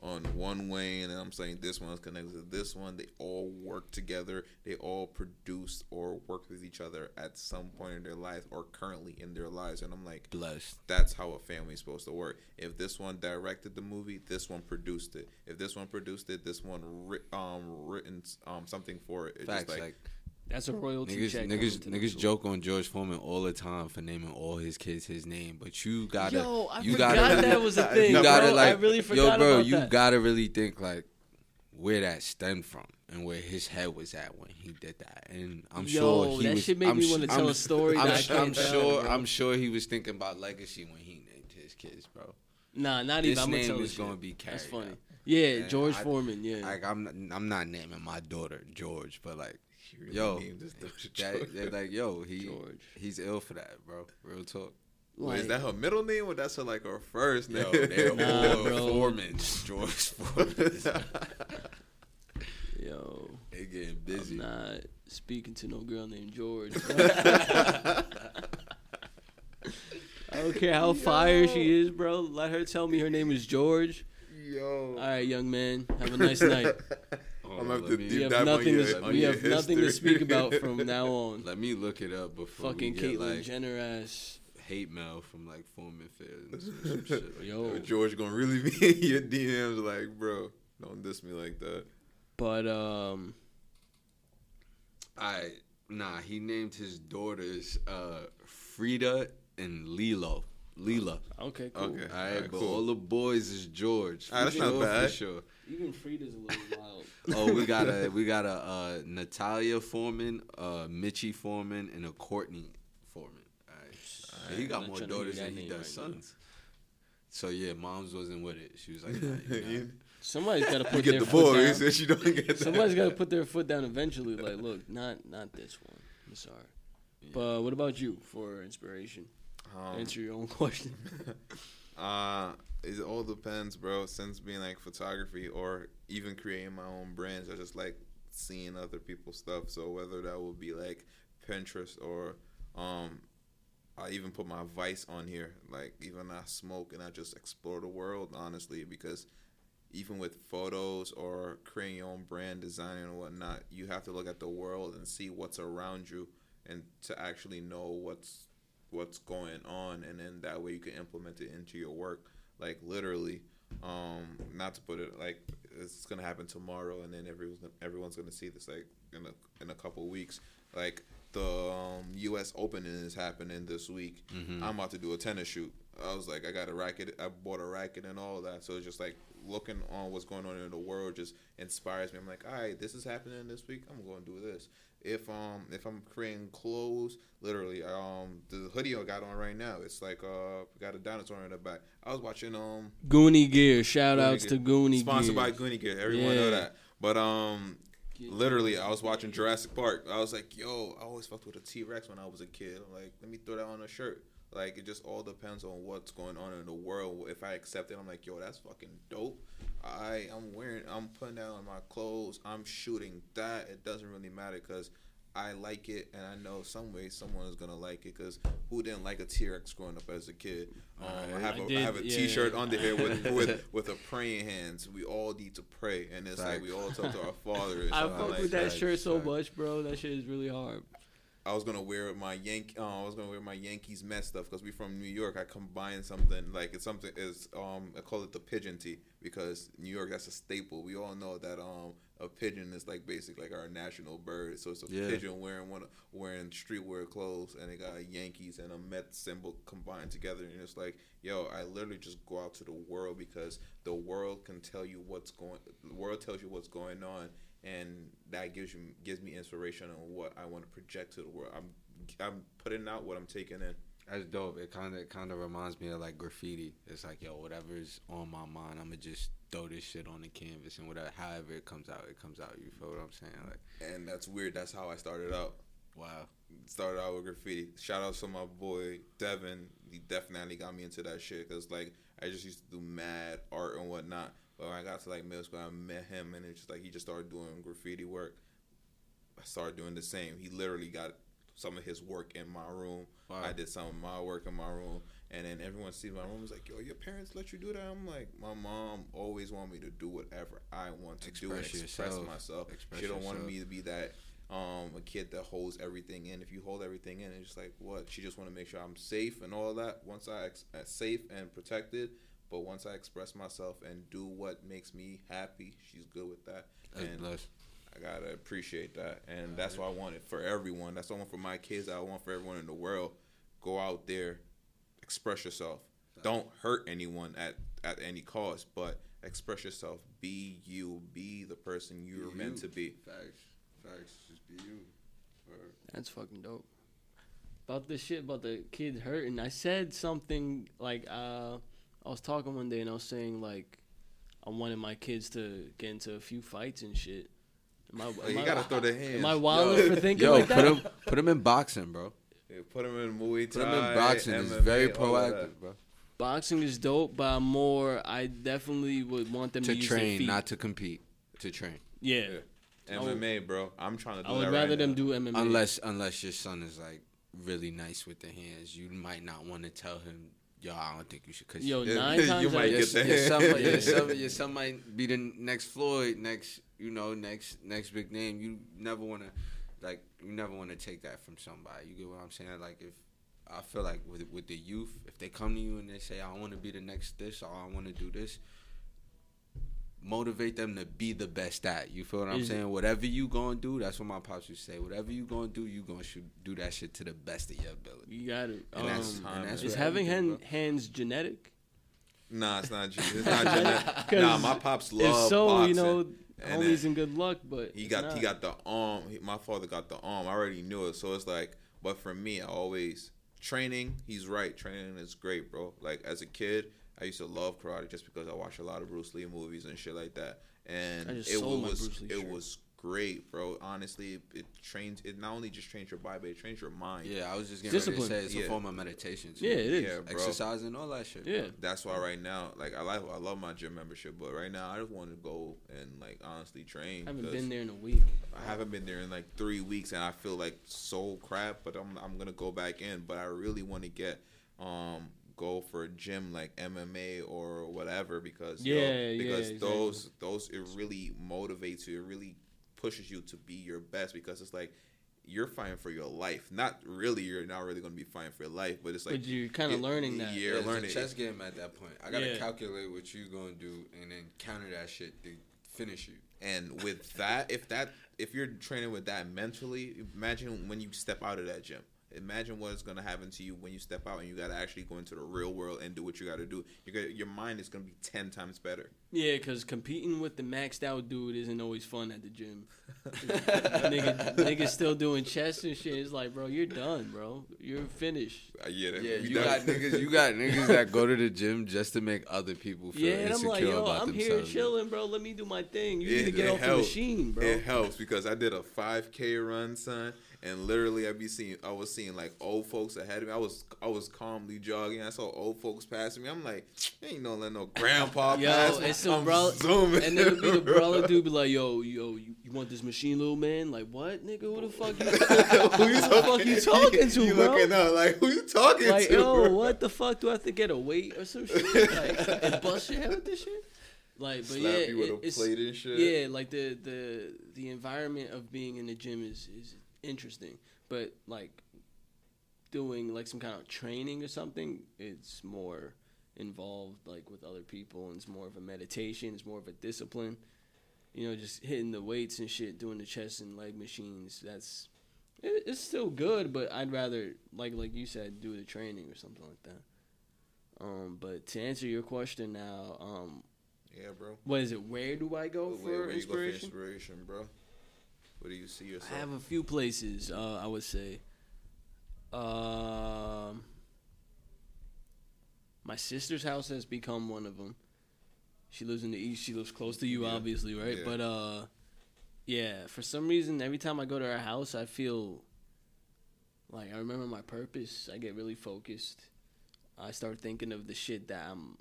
on one Wayne, and I'm saying this one's connected to this one. They all work together. They all produce or work with each other at some point in their life or currently in their lives. And I'm like, Blessed. that's how a family's supposed to work. If this one directed the movie, this one produced it. If this one produced it, this one writ, um written um something for it. It's Facts. just like, like That's a royalty Niggas, check. niggas, to niggas joke on George Foreman all the time for naming all his kids his name, but you gotta, Yo, I you forgot gotta, that was a (laughs) thing. you gotta bro. like, I really yo, bro, you that. gotta really think like where that stemmed from and where his head was at when he did that. And I'm Yo, sure he that was. shit made I'm me wanna I'm tell a story I'm, that I can't I'm sure. I'm sure he was thinking about legacy when he named his kids, bro. Nah, not This even. I'm gonna name tell is gonna be That's carried funny. out. Yeah, And George I- Foreman. Yeah. Like I'm, I'm not naming my daughter George, but like, really yo, named this that, (laughs) they're like, yo, he, George. he's ill for that, bro. Real talk. wait, is that her middle name or that's her like her first name? Yo, they're Nah, all bro. Foreman, George Foreman. yo, they getting I'm busy. not speaking to no girl named George. (laughs) I don't care how fire she is, bro. Let her tell me her name is George. Yo. All right, young man. Have a nice night. (laughs) Hold I'm gonna have to We deep have dive on nothing. your- To, on we your have nothing to speak about from (laughs) now on. Let me look it up before Fucking we Caitlyn like Jenner ass. hate mail from like Foreman fans or some (laughs) Yo. Yo, George gonna really be in your DMs like, bro, don't diss me like that. But um, I nah, he named his daughters uh Freeda and Lilo. Leela. okay, cool. Okay. All right, Alright, but cool. all the boys is George. For Alright, that's not bad. For sure. Even Freeda's a little wild. (laughs) Oh, we got a we got a uh, Natalia Foreman, uh, Michi Foreman, and a Courtney Foreman. All right. And he I'm got more trying to hear daughters than he name does right now. sons. So yeah, mom's wasn't with it. She was like, nah, you (laughs) not. Somebody's got to (laughs) put their the foot boys, down. she don't get that. Somebody's got to put their foot down eventually. Like, look, not not this one. I'm sorry. But what about you for inspiration? Um, Answer your own question. Uh, it all depends, bro. Since being like photography or even creating my own brands, I just like seeing other people's stuff. So whether that will be like Pinterest or um, I even put my vice on here. Like even I smoke and I just explore the world honestly because even with photos or creating your own brand, design and whatnot, you have to look at the world and see what's around you and to actually know what's what's going on and then that way you can implement it into your work like literally um not to put it like it's gonna happen tomorrow and then everyone's gonna, everyone's gonna see this like in a in a couple weeks like the um, U.S. Open is happening this week. I'm about to do a tennis shoot. I was like, I got a racket. I bought a racket and all that. So it's just like looking on what's going on in the world just inspires me. I'm like, all right, this is happening this week. I'm going to do this. If um if I'm creating clothes, literally um the hoodie I got on right now, it's like uh got a dinosaur in the back. I was watching um Goonie Gear. Shout Goonie outs Gear. to Goonie Gear. sponsored Gear. by Goonie Gear. Everyone know that. But um, literally, I was watching Jurassic Park. I was like, yo, I always fucked with a T Rex when I was a kid. I'm like, let me throw that on a shirt. Like it just all depends on what's going on in the world. If I accept it, I'm like, yo, that's fucking dope. I I'm wearing, I'm putting that on my clothes. I'm shooting that. It doesn't really matter because. I like it, and I know some way someone is gonna like it. Cause who didn't like a T Rex growing up as a kid? Um, I have I a I did, have a yeah. shirt under here with (laughs) with with a praying hands. We all need to pray, and it's like we all talk to our (laughs) Father. I fuck like with that that. shirt so Like, much, bro. That shit is really hard. I was gonna wear my Yank. Uh, I was gonna wear my Yankees Met stuff because we from New York. I combined something like it's something is um I call it the pigeon tee because New York that's a staple. We all know that um a pigeon is like basically like our national bird. So it's a Yeah. pigeon wearing one wearing streetwear clothes and it got a Yankees and a Met symbol combined together and it's like yo I literally just go out to the world because the world can tell you what's going. The world tells you what's going on and that gives you gives me inspiration on what I want to project to the world. I'm I'm putting out what I'm taking in. That's dope. It kind of kind of reminds me of like graffiti. It's like yo, whatever's on my mind, I'm gonna just throw this shit on the canvas and whatever, however it comes out, it comes out. You feel what I'm saying? Like, And that's weird. That's how I started out. wow. started out with graffiti. Shout out to my boy Devin. He definitely got me into that shit because like I just used to do mad art and whatnot. But when I got to like middle school, I met him and it's just like he just started doing graffiti work. I started doing the same. He literally got some of his work in my room. Wow. I did some of my work in my room. And then everyone sees my room was like, "Yo, your parents let you do that?" I'm like, "My mom always wanted me to do whatever I want to do and Express express yourself. myself. Express she don't want me to be that um a kid that holds everything in. If you hold everything in, it's just like what she just want to make sure I'm safe and all that. Once I ex- uh, safe and protected, but once I express myself and do what makes me happy, she's good with that. That's and blessed. I gotta appreciate that, and that's what I want it for everyone. That's what I want for my kids. I want for everyone in the world. Go out there, express yourself. Don't hurt anyone at at any cost, but express yourself. Be you. Be the person you're Be meant you. to be. Facts. Facts. Just be you. Word. That's fucking dope. About the shit about the kids hurting, I said something like uh, I was talking one day and I was saying like I wanted my kids to get into a few fights and shit. Am I, Like, am you I- gotta throw the hands. Am I wild for thinking Yo, like put that? him put him in boxing, bro. Yeah, put them in Muay Thai. Put him in boxing. It's very proactive, bro. Boxing is dope, but I'm more. I definitely would want them to, To use their train, feet. not to compete. To train. yeah. Yeah. MMA, bro. I'm trying to do I would that rather right them now. do MMA. Unless unless your son is like really nice with the hands, you might not want to tell him, "Yo, I don't think you should." Cause Yo, Yeah, nine (laughs) you times out might of your, get that. your, son, might- your, (laughs) son, your son might be the next Floyd, next you know, next next big name. You never want to, like, you never want to take that from somebody. You get what I'm saying? Like, if I feel like with with the youth, if they come to you and they say, "I want to be the next this," or "I want to do this," motivate them to be the best at. You feel what I'm Is- saying? Whatever you gonna do, that's what my pops used to say. Whatever you gonna do, you gonna shoot, do that shit to the best of your ability. you got it. And that's, Um, and that's is having hand, hands genetic? Nah, it's not. gen- It's (laughs) not genetic. 'Cause nah, my pops love if so, boxing. you know, And homies then in good luck. But he if got he got the arm. He, my father got the arm. I already knew it. So it's like, but for me, I always training. He's right. Training is great, bro. Like as a kid, I used to love karate just because I watched a lot of Bruce Lee movies and shit like that. And I just it was it shirt. was great, bro. Honestly, it trains. It not only just trains your body, but it trains your mind. Yeah, I was just getting ready Discipline. to say it's Yeah. a form of meditation. too. Yeah, it is. Yeah, bro. Exercising, all that shit. Yeah. bro. That's why right now, like I like I love my gym membership, but right now I just want to go and like honestly train. I haven't been there in a week. I haven't been there in like three weeks, and I feel like so crap. But I'm I'm gonna go back in. But I really want to get um go for a gym like MMA or whatever because yo, Yeah, yeah, because exactly. those those it really motivates you. It really pushes you to be your best because it's like. You're fighting for your life. Not really. You're not really going to be fighting for your life, but it's like But you're kinda learning that. You're it's learning. a chess game at that point. I gotta Yeah. calculate what you're gonna do and then counter that shit to finish you. And with that, if that if you're training with that mentally, imagine when you step out of that gym. Imagine what is going to happen to you when you step out and you got to actually go into the real world and do what you got to do. You got your mind is going to be ten times better. Yeah, because competing with the maxed out dude isn't always fun at the gym. (laughs) nigga, nigga still doing chest and shit. It's like, bro, you're done, bro. You're finished. Uh, yeah, that- Yeah, you done- got niggas. You (laughs) got niggas that go to the gym just to make other people feel Yeah, and I'm insecure like, yo, about I'm here chilling, bro. Let me do my thing. You It- need to get it off the machine, bro. It helps because I did a 5K run, son, and literally I be seeing, I was seeing like old folks ahead of me. I was, I was calmly jogging. I saw old folks passing me. I'm like, ain't no let no grandpa (laughs) Yo, pass me. it's I'm bro, zooming. and then be the (laughs) brother dude be like, yo, yo, you, you want this machine, little man? Like, what, nigga? Who the fuck you? (laughs) who you fuck you talking to, you bro? looking up like who you talking like, to? yo, bro? what the fuck? Do I have to get a weight or some shit? Like, and bust your head with this shit? Like, but Slap yeah, you with it- a it's- plate and shit. Yeah, like the the the environment of being in the gym is is interesting, but like doing like some kind of training or something, it's more involved like with other people and it's more of a meditation, it's more of a discipline. You know, just hitting the weights and shit, doing the chest and leg machines. That's it, it's still good, but I'd rather like like you said, do the training or something like that. Um, but to answer your question now, um, Yeah, bro. what is it? Where do I go Where, for where you go for inspiration? inspiration, bro? Where do you see yourself? I have a few places. Uh, I would say. Um, my sister's house has become one of them. She lives in the east. She lives close to you, Yeah. obviously, right? Yeah. But uh, yeah. For some reason, every time I go to her house, I feel like I remember my purpose. I get really focused. I start thinking of the shit that I'm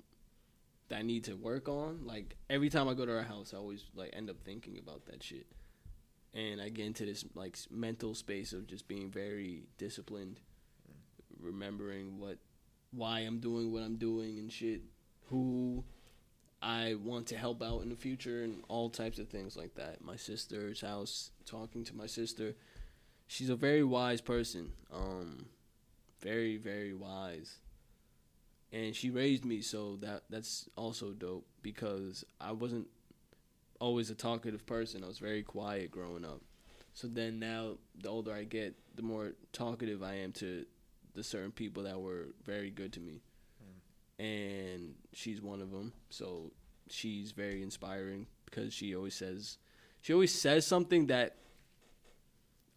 that I need to work on. Like every time I go to her house, I always like end up thinking about that shit, and I get into this like mental space of just being very disciplined, remembering what, why I'm doing what I'm doing and shit, who I want to help out in the future and all types of things like that. My sister's house, talking to my sister, she's a very wise person, um, very very wise and she raised me so that that's also dope because I wasn't always a talkative person. I was very quiet growing up. So then now the older I get, the more talkative I am to the certain people that were very good to me. And she's one of them. So she's very inspiring because she always says she always says something that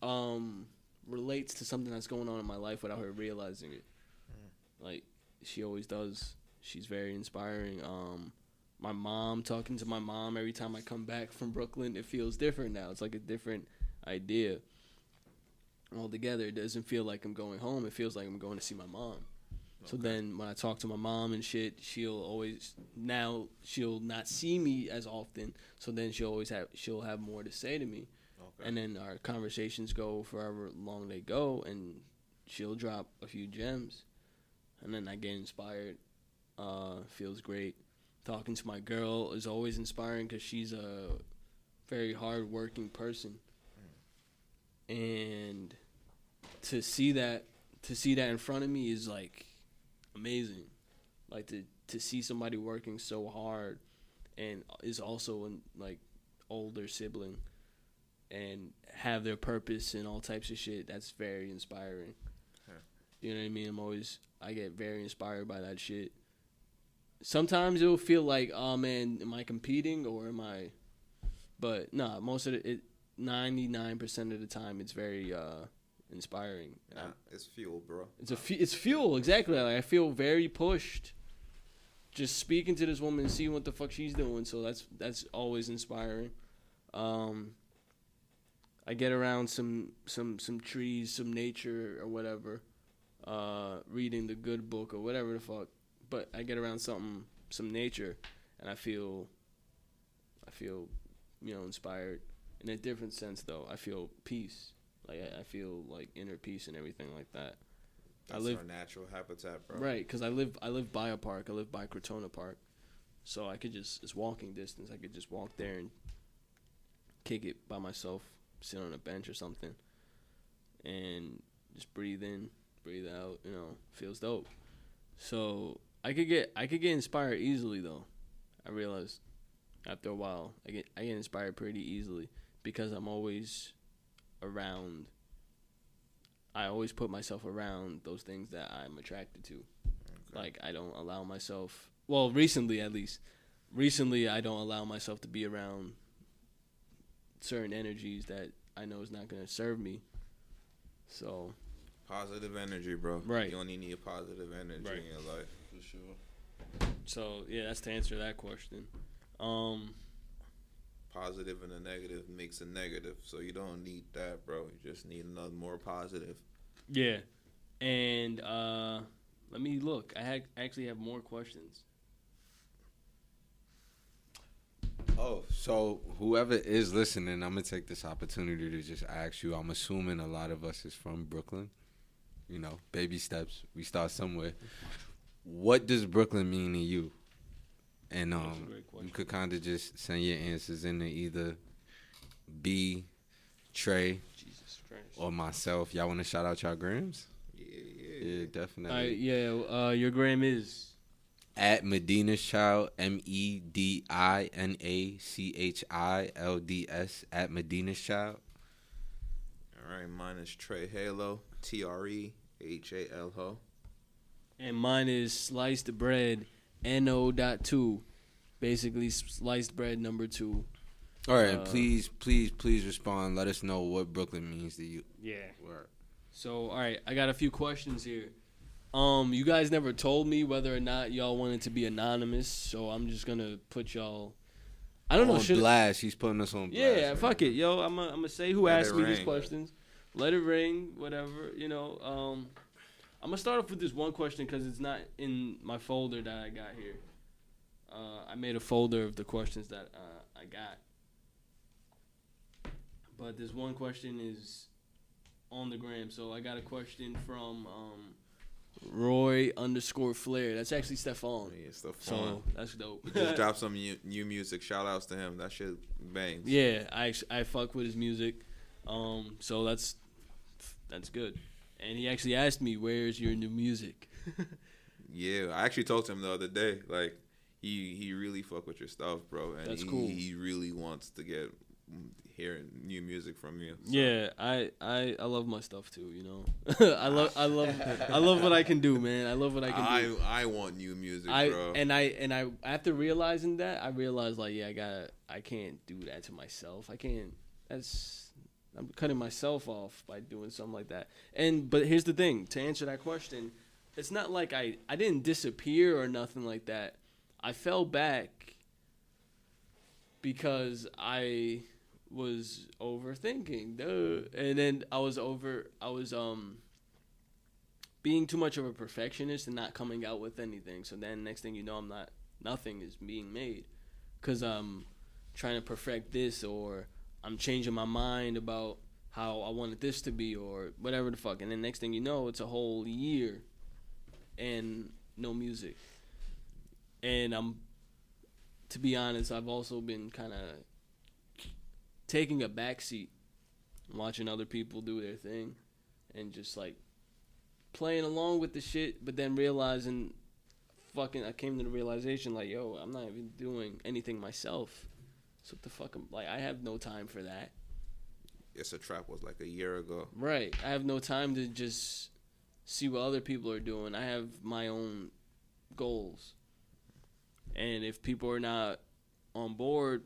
um relates to something that's going on in my life without her realizing it. Like she always does. She's very inspiring. Um, my mom talking to my mom every time I come back from Brooklyn, it feels different now. It's like a different idea. Altogether, it doesn't feel like I'm going home. It feels like I'm going to see my mom. So then, when I talk to my mom and shit, she'll always now she'll not see me as often. So then she'll always have she'll have more to say to me, Okay. and then our conversations go forever long they go, and she'll drop a few gems, and then I get inspired. Uh, feels great. Talking to my girl is always inspiring because she's a very hardworking person, and to see that to see that in front of me is like amazing. Like to to see somebody working so hard, and is also an like older sibling, and have their purpose and all types of shit. That's very inspiring. You know what I mean? I'm always I get very inspired by that shit. Sometimes it'll feel like, oh man, am I competing or am I? But nah, most of the, it, ninety nine percent of the time, it's very uh, inspiring. Nah, it's fuel, bro. It's a fu- it's fuel exactly. Like I feel very pushed. Just speaking to this woman and seeing what the fuck she's doing, so that's that's always inspiring. Um, I get around some some some trees, some nature or whatever, uh, reading the good book or whatever the fuck. But I get around something, some nature, and I feel, I feel, you know, inspired. In a different sense, though, I feel peace. Like I, I feel like inner peace and everything like that. That's live- our natural habitat, bro. Right, because I live I live by a park. I live by Crotona Park, so I could just it's walking distance. I could just walk there and kick it by myself, sit on a bench or something, and just breathe in, breathe out. You know, feels dope. So I could get I could get inspired easily though. I realized after a while I get I get inspired pretty easily because I'm always around. I always put myself around those things that I'm attracted to. Like I don't allow myself. Well, recently at least, recently I don't allow myself to be around certain energies that I know is not gonna serve me. So Positive energy, bro. Right. You only need positive energy Right. in your life. For sure. so yeah, that's to answer that question. Um, Positive and a negative makes a negative. So you don't need that, bro. You just need another more positive. yeah, and uh, let me look. I ha- actually have more questions. Oh, so whoever is listening, I'm gonna take this opportunity to just ask you. I'm assuming a lot of us is from Brooklyn. You know, baby steps. We start somewhere. What does Brooklyn mean to you? And um, you could kind of just send your answers in there, either B, Tre, Jesus or myself. Y'all want to shout out y'all grams? Yeah, yeah. Yeah, All definitely. right, yeah. Uh, your gram is At Medina's Child, M E D I N A C H I L D S. At Medina's Child. All right, mine is Tre Halo. T R E H A L O. and mine is sliced bread. No dot two, basically sliced bread number two. All right, Uh, please, please, please respond. Let us know what Brooklyn means to you. Yeah. Word. So, all right, I got a few questions here. Um, you guys never told me whether or not y'all wanted to be anonymous, so I'm just gonna put y'all. I don't know. on Should blast. He's putting us on blast. yeah, right fuck it, yo. I'm gonna I'm gonna say who Let asked it me these ring. questions. Let it ring, whatever. You know. Um, I'm gonna start off with this one question because it's not in my folder that I got here. Uh, I made a folder of the questions that uh, I got, but this one question is on the gram. So I got a question from um, Roy underscore Flair. That's actually Stefan. Yeah, the So that's dope. He just (laughs) dropped some new, new music. Shout outs to him. That shit bangs. Yeah, I I fuck with his music, um, so that's that's good. And he actually asked me, "Where's your new music?" (laughs) Yeah, I actually talked to him the other day. Like, he he really fuck with your stuff, bro. And That's he, cool. He really wants to get hearing new music from you. So, Yeah, I, I I love my stuff too. You know, (laughs) I love I love I love what I can do, man. I love what I can I do. I want new music, I bro. and I and I after realizing that, I realized like, yeah, I gotta I can't do that to myself. I can't. That's I'm cutting myself off by doing something like that. And but here's the thing: to answer that question, it's not like I I didn't disappear or nothing like that. I fell back because I was overthinking, duh. And then I was over I was um being too much of a perfectionist and not coming out with anything. So then next thing you know, I'm not nothing is being made cuz I'm trying to perfect this or I'm changing my mind about how I wanted this to be or whatever the fuck. And then next thing you know, it's a whole year and no music. And I'm to be honest, I've also been kind of taking a backseat, watching other people do their thing, and just like playing along with the shit, but then realizing, fucking, I came to the realization like, yo, I'm not even doing anything myself. So what the fuck? am like, I have no time for that. It's a trap was like a year ago. Right. I have no time to just see what other people are doing. I have my own goals. And if people are not on board,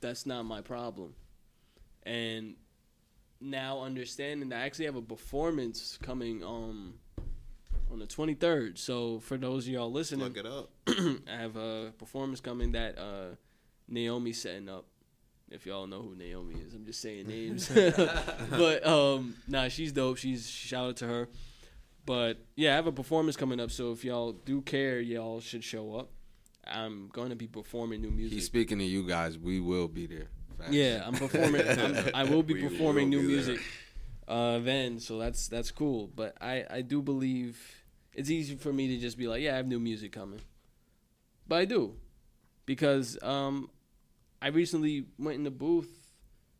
that's not my problem. And now understanding that I actually have a performance coming um on the 23rd. So for those of y'all listening, Look it up. (clears throat) I have a performance coming that uh, Naomi's setting up. If y'all know who Naomi is, I'm just saying names. (laughs) (laughs) but um, nah, she's dope. She's shout out to her. But yeah, I have a performance coming up. So if y'all do care, y'all should show up. I'm going to be performing new music. He's speaking to you guys. We will be there. Facts. Yeah, I'm performing. I'm, (laughs) I will be We performing will new be music uh, then, so that's that's cool. But I I do believe it's easy for me to just be like, yeah, I have new music coming, but I do because um I recently went in the booth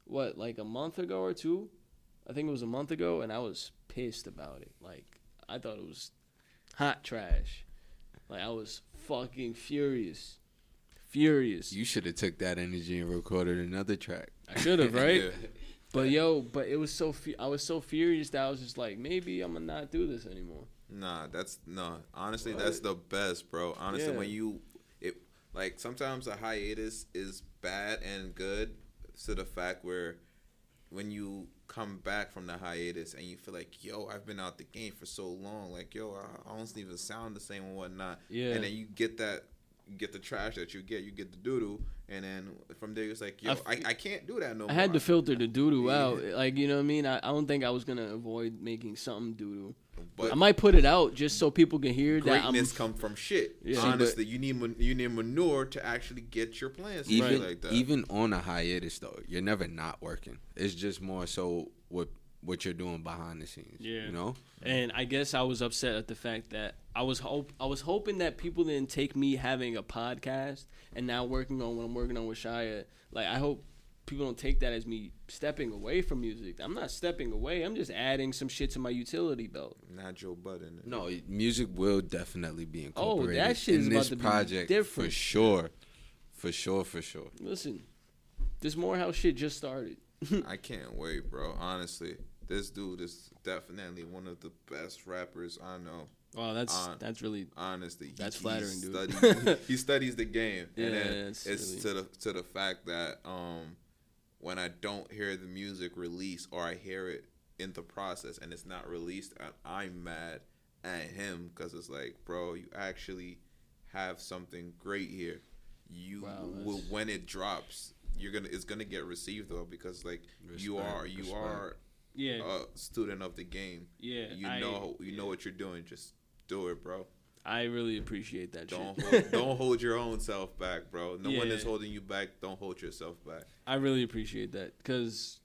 what like a month ago or two, I think it was a month ago, and I was pissed about it. Like I thought it was hot trash. Like I was fucking furious, furious. You should have took that energy and recorded another track. I should have, (laughs) right? Yeah. But yo, but it was so fu- I was so furious that I was just like, maybe I'm gonna not do this anymore. Nah, that's no. Honestly, that's the best, bro. Honestly, Yeah. when you it like sometimes a hiatus is bad and good to the fact where when you come back from the hiatus and you feel like, yo, I've been out the game for so long, like, yo, I, I don't even sound the same and whatnot. Yeah. And then you get that, you get the trash that you get, you get the doo doo, and then from there it's like, yo, I I, f- I, can't do that no I more. I had to filter the doo doo (laughs) Yeah. out. Like you know what I mean? I, I don't think I was gonna avoid making something doo doo. But I might put it out just so people can hear that I'm. greatness come from shit. Yeah. See, but- Honestly, you need man- you need manure to actually get your plans Even right like that. even on a hiatus though, you're never not working. It's just more so what what you're doing behind the scenes. Yeah. You know? And I guess I was upset at the fact that I was hope I was hoping that people didn't take me having a podcast and now working on what I'm working on with Shiya. Like I hope people don't take that as me stepping away from music. I'm not stepping away. I'm just adding some shit to my utility belt. Not Joe Budden. No, music will definitely be Oh, that incorporated shit is in about this to be project different. for sure. For sure, for sure. Listen, this Morehouse shit just started. (laughs) I can't wait, bro. Honestly, this dude is definitely one of the best rappers I know. Wow, that's Uh, that's really Honestly, He- That's he flattering, dude. Studies, (laughs) he studies the game, Yeah, (laughs) and then it's it's really- to the to the fact that um, when I don't hear the music release or I hear it in the process and it's not released, I- I'm mad at him because it's like, bro, you actually have something great here. You Wow, will when it drops, you're gonna it's gonna get received though because like you are you respect. are Yeah, a student of the game. yeah. You I- know you know what you're doing. Just do it, bro. I really appreciate that Don't shit. hold, (laughs) don't hold your own self back, bro. No one is holding you back. Don't hold yourself back. I really appreciate that because,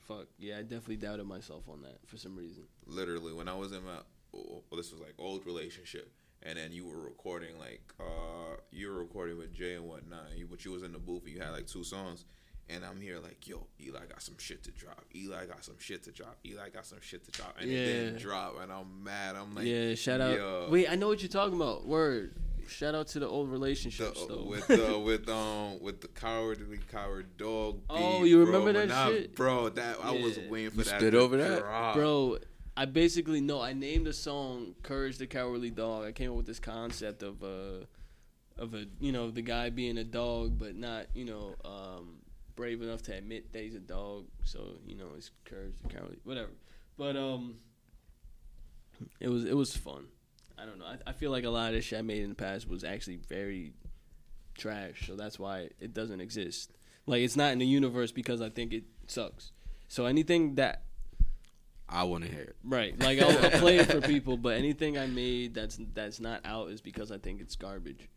fuck, yeah, I definitely doubted myself on that for some reason. Literally, when I was in my well, this was like old relationship, and then you were recording like uh you were recording with Jay and whatnot, you, but you was in the booth and you had like two songs. And I'm here like, yo, Eli got some shit to drop. Eli got some shit to drop. Eli got some shit to drop. And it didn't drop. And I'm mad. I'm like, yeah, shout out. yo. Wait, I know what you're talking about. Word. Shout out to the old the, relationships though. with the (laughs) with um with the cowardly coward dog. Oh, beef, you remember When that I- shit? bro? That I was Yeah. waiting for You that. spit to over that? drop. Bro, I basically no. I named the song "Courage the Cowardly Dog." I came up with this concept of uh of a you know the guy being a dog, but not you know um, brave enough to admit that he's a dog. So you know it's courage cowardly, whatever. But um, it was it was fun. I don't know. I, I feel like a lot of this shit I made in the past was actually very trash, so that's why it doesn't exist. Like it's not in the universe because I think it sucks. So anything that I want to hear it. Right. Like I'll, I'll play it for people, but anything I made that's that's not out is because I think it's garbage.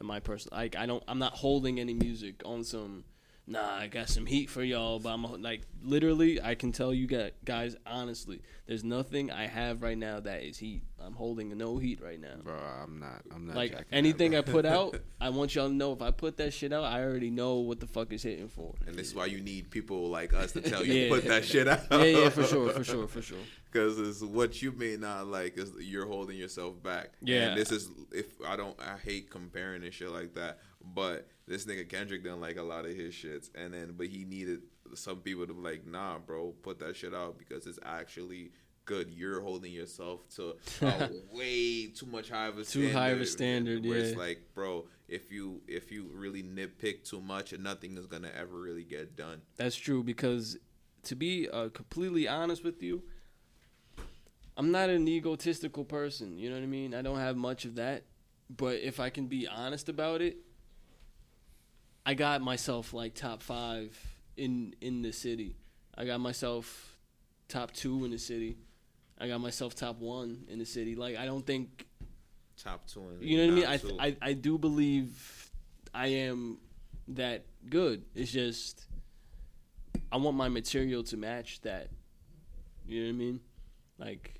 In my personal, like I don't, I'm not holding any music on some. Nah, I got some heat for y'all, but I'm like literally, I can tell you got guys honestly, there's nothing I have right now that is heat. I'm holding no heat right now. Bro, I'm not. I'm not. Like anything that, I put out, (laughs) I want y'all to know if I put that shit out, I already know what the fuck is hitting for. And this is why you need people like us to tell you Yeah. put that shit out. Yeah, yeah, (laughs) for sure, for sure, for sure. Because it's what you may not like is you're holding yourself back. Yeah. And this is if I don't I hate comparing and shit like that. But this nigga Kendrick didn't like a lot of his shits, and then but he needed some people to be like, nah, bro, put that shit out because it's actually good. You're holding yourself to a (laughs) way too much high of a Too standard. high of a standard, Where it's like, bro, if you if you really nitpick too much, nothing is gonna ever really get done. That's true because to be uh, completely honest with you, I'm not an egotistical person. You know what I mean? I don't have much of that. But if I can be honest about it, I got myself like top five in in the city. I got myself top two in the city. I got myself top one in the city. Like I don't think Top two you know what I mean? I. I I do believe I am that good. It's just I want my material to match that. You know what I mean? Like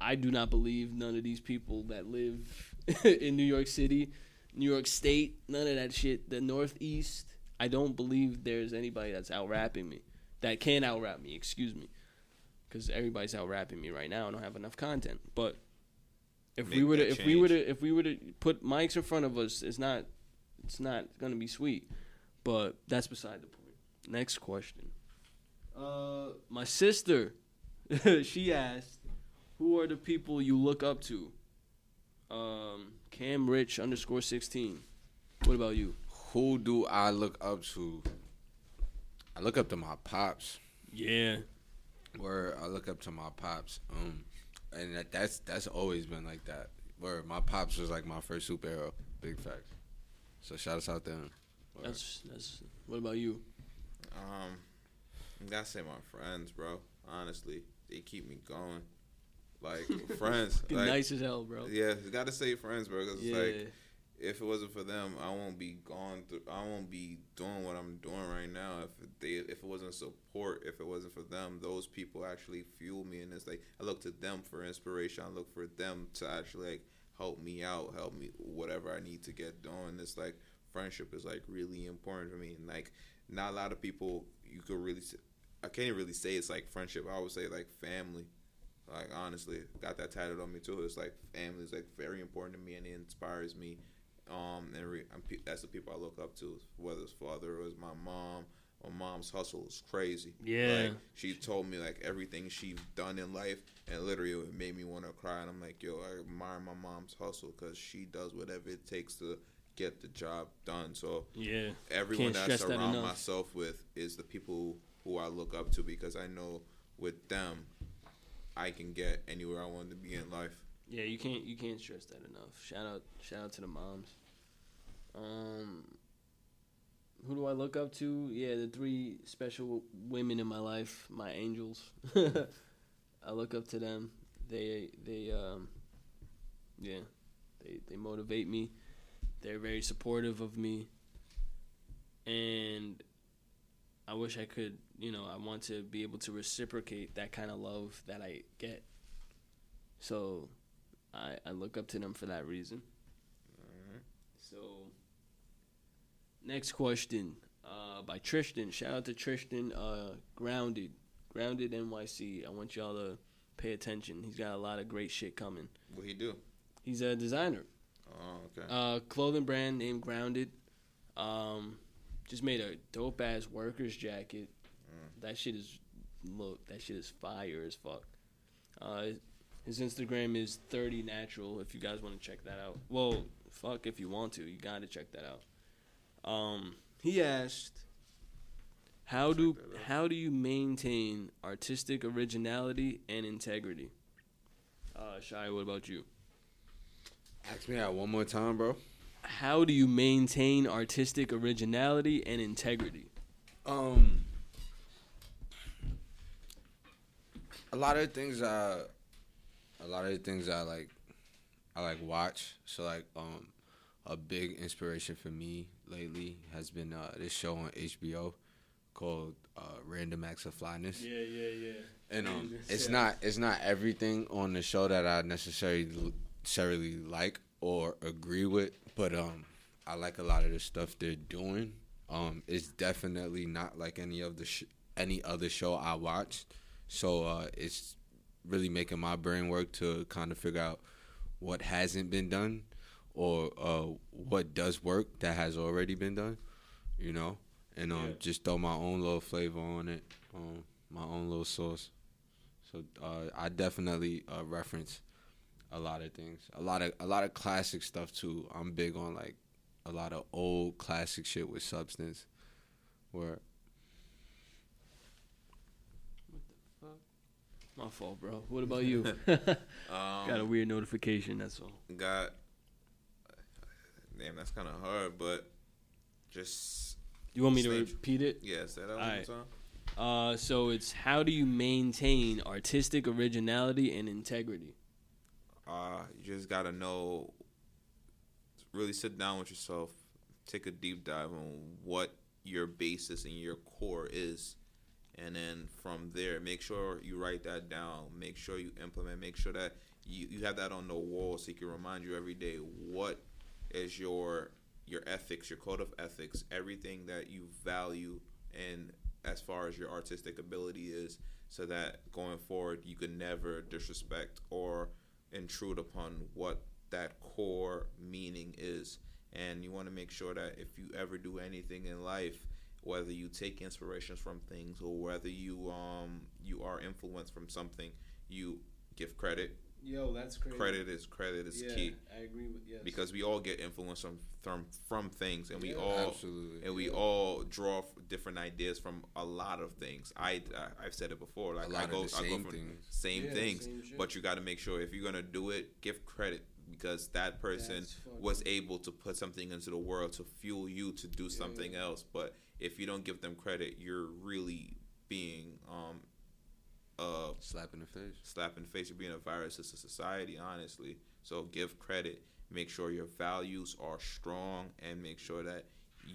I do not believe none of these people that live (laughs) in New York City, New York State, none of that shit, the Northeast. I don't believe there's anybody that's out rapping me. That can out rap me, excuse me. Cuz everybody's out rapping me right now. I don't have enough content. But if we Make were to that if we were to if we were to put mics in front of us, it's not it's not gonna be sweet. But that's beside the point. Next question. Uh, my sister, (laughs) she asked, "Who are the people you look up to?" Um, Cam Rich underscore sixteen. What about you? Who do I look up to? I look up to my pops. Yeah, Where I look up to my pops. Um, and that, that's that's always been like that. Where my pops was like my first superhero. Big facts. So shout us out to him. Word. that's that's. What about you? Um, I gotta say my friends, bro. Honestly, they keep me going. Like friends, (laughs) like, nice as hell, bro. yeah, you gotta say friends, bro. Cause Yeah. it's like if it wasn't for them, I won't be going through. I won't be doing what I'm doing right now. If they, if it wasn't support, if it wasn't for them, those people actually fuel me, and it's like I look to them for inspiration. I look for them to actually like help me out, help me whatever I need to get done. It's like friendship is like really important for me, and like not a lot of people you could really. I can't really say it's like friendship. I would say like family. Like honestly, got that tatted on me too. It's like family is like very important to me, and it inspires me. Um, and re- I'm, pe- that's the people I look up to, whether it's father or it's my mom. My mom's hustle is crazy. Yeah. like, she told me like everything she's done in life, and literally it made me want to cry. And I'm like, yo, I admire my mom's hustle because she does whatever it takes to get the job done. So Yeah. everyone Can't I stress that surround myself with is the people who I look up to because I know with them, I can get anywhere I want to be in life. Yeah, you can't you can't stress that enough. Shout out shout out to the moms. Um who do I look up to? Yeah, the three special women in my life, my angels. (laughs) I look up to them. They they um yeah, they they motivate me. They're very supportive of me. And I wish I could, you know, I want to be able to reciprocate that kind of love that I get. So I, I look up to them for that reason. So, next question uh, by Tristan. Shout out to Tristan. Uh, Grounded, Grounded NYC. I want y'all to pay attention. He's got a lot of great shit coming. What he do? He's a designer. Oh, okay. Uh, clothing brand named Grounded. Um, just made a dope ass workers jacket. That shit is look. That shit is fire as fuck. Uh, his Instagram is thirty natural. If you guys want to check that out. Well, fuck if you want to. You gotta check that out. Um, he asked, "How do how do you maintain artistic originality and integrity?" Uh, Shy, what about you? Ask me that one more time, bro. How do you maintain artistic originality and integrity? Um, a lot of the things I, a lot of the things I like, I like watch. So like, um, a big inspiration for me lately has been uh, this show on HBO called uh, Random Acts of Flyness. Yeah, yeah, yeah. And um, it's not it's not everything on the show that I necessarily necessarily like or agree with, but um, I like a lot of the stuff they're doing. Um, it's definitely not like any of the sh- any other show I watched, so uh, it's really making my brain work to kind of figure out what hasn't been done or uh, what does work that has already been done, you know, and um, Yeah. just throw my own little flavor on it, um, my own little sauce. So uh, I definitely uh, reference a lot of things, a lot of a lot of classic stuff too. I'm big on like a lot of old classic shit with substance, where what the fuck? My fault, bro. What about you? (laughs) (laughs) Got a Um, weird notification. That's all. got. Damn, that's kind of hard, but just You want me to repeat it? yeah, say that one Alright. more time. Uh, so it's how do you maintain artistic originality and integrity? Uh, you just gotta know. Really sit down with yourself, take a deep dive on what your basis and your core is, and then from there, make sure you write that down. Make sure you implement. Make sure that you, you have that on the wall so you can remind you every day what is your your ethics, your code of ethics, everything that you value, and as far as your artistic ability is, so that going forward you can never disrespect or intrude upon what that core meaning is. And you want to make sure that if you ever do anything in life, whether you take inspirations from things or whether you um you are influenced from something, you give credit. Yo, that's crazy. Credit is credit is key I agree with yes. because we all get influenced from from, from things and we Yeah. all Absolutely. and we all draw f- different ideas from a lot of things. I, I have said it before. Like lot I of go, the I go from things. same Yeah, things, same but you got to make sure if you're gonna do it, give credit because that person was able to put something into the world to fuel you to do something else. But if you don't give them credit, you're really being um uh slap in the face. slap in the face of being a virus to society, honestly. So give credit. Make sure your values are strong, and make sure that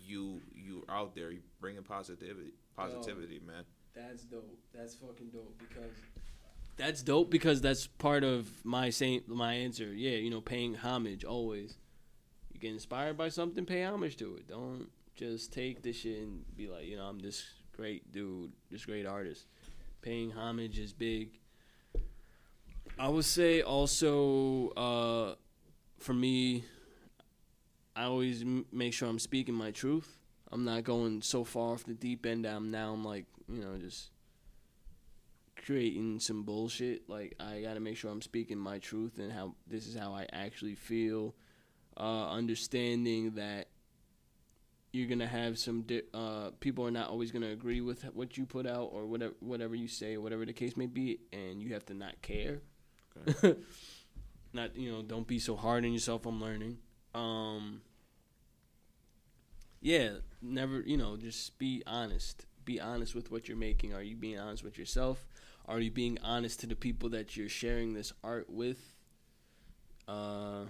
you you out there you bringing positivity. Positivity, man. That's dope. That's fucking dope because that's dope because that's part of my same my answer. Yeah, you know, paying homage always. You get inspired by something, pay homage to it. Don't just take this shit and be like, you know, I'm this great dude, this great artist. Paying homage is big. I would say also uh, for me, I always m- make sure I'm speaking my truth. I'm not going so far off the deep end I'm now I'm like, you know, just creating some bullshit. Like I gotta make sure I'm speaking my truth and how this is how I actually feel. Uh, understanding that you're gonna have some di- uh, people are not always gonna agree with what you put out or whatever whatever you say or whatever the case may be, and you have to not care. (laughs) not you know, don't be so hard on yourself. I'm learning. Um, yeah, never you know, just be honest. Be honest with what you're making. Are you being honest with yourself? Are you being honest to the people that you're sharing this art with? Uh,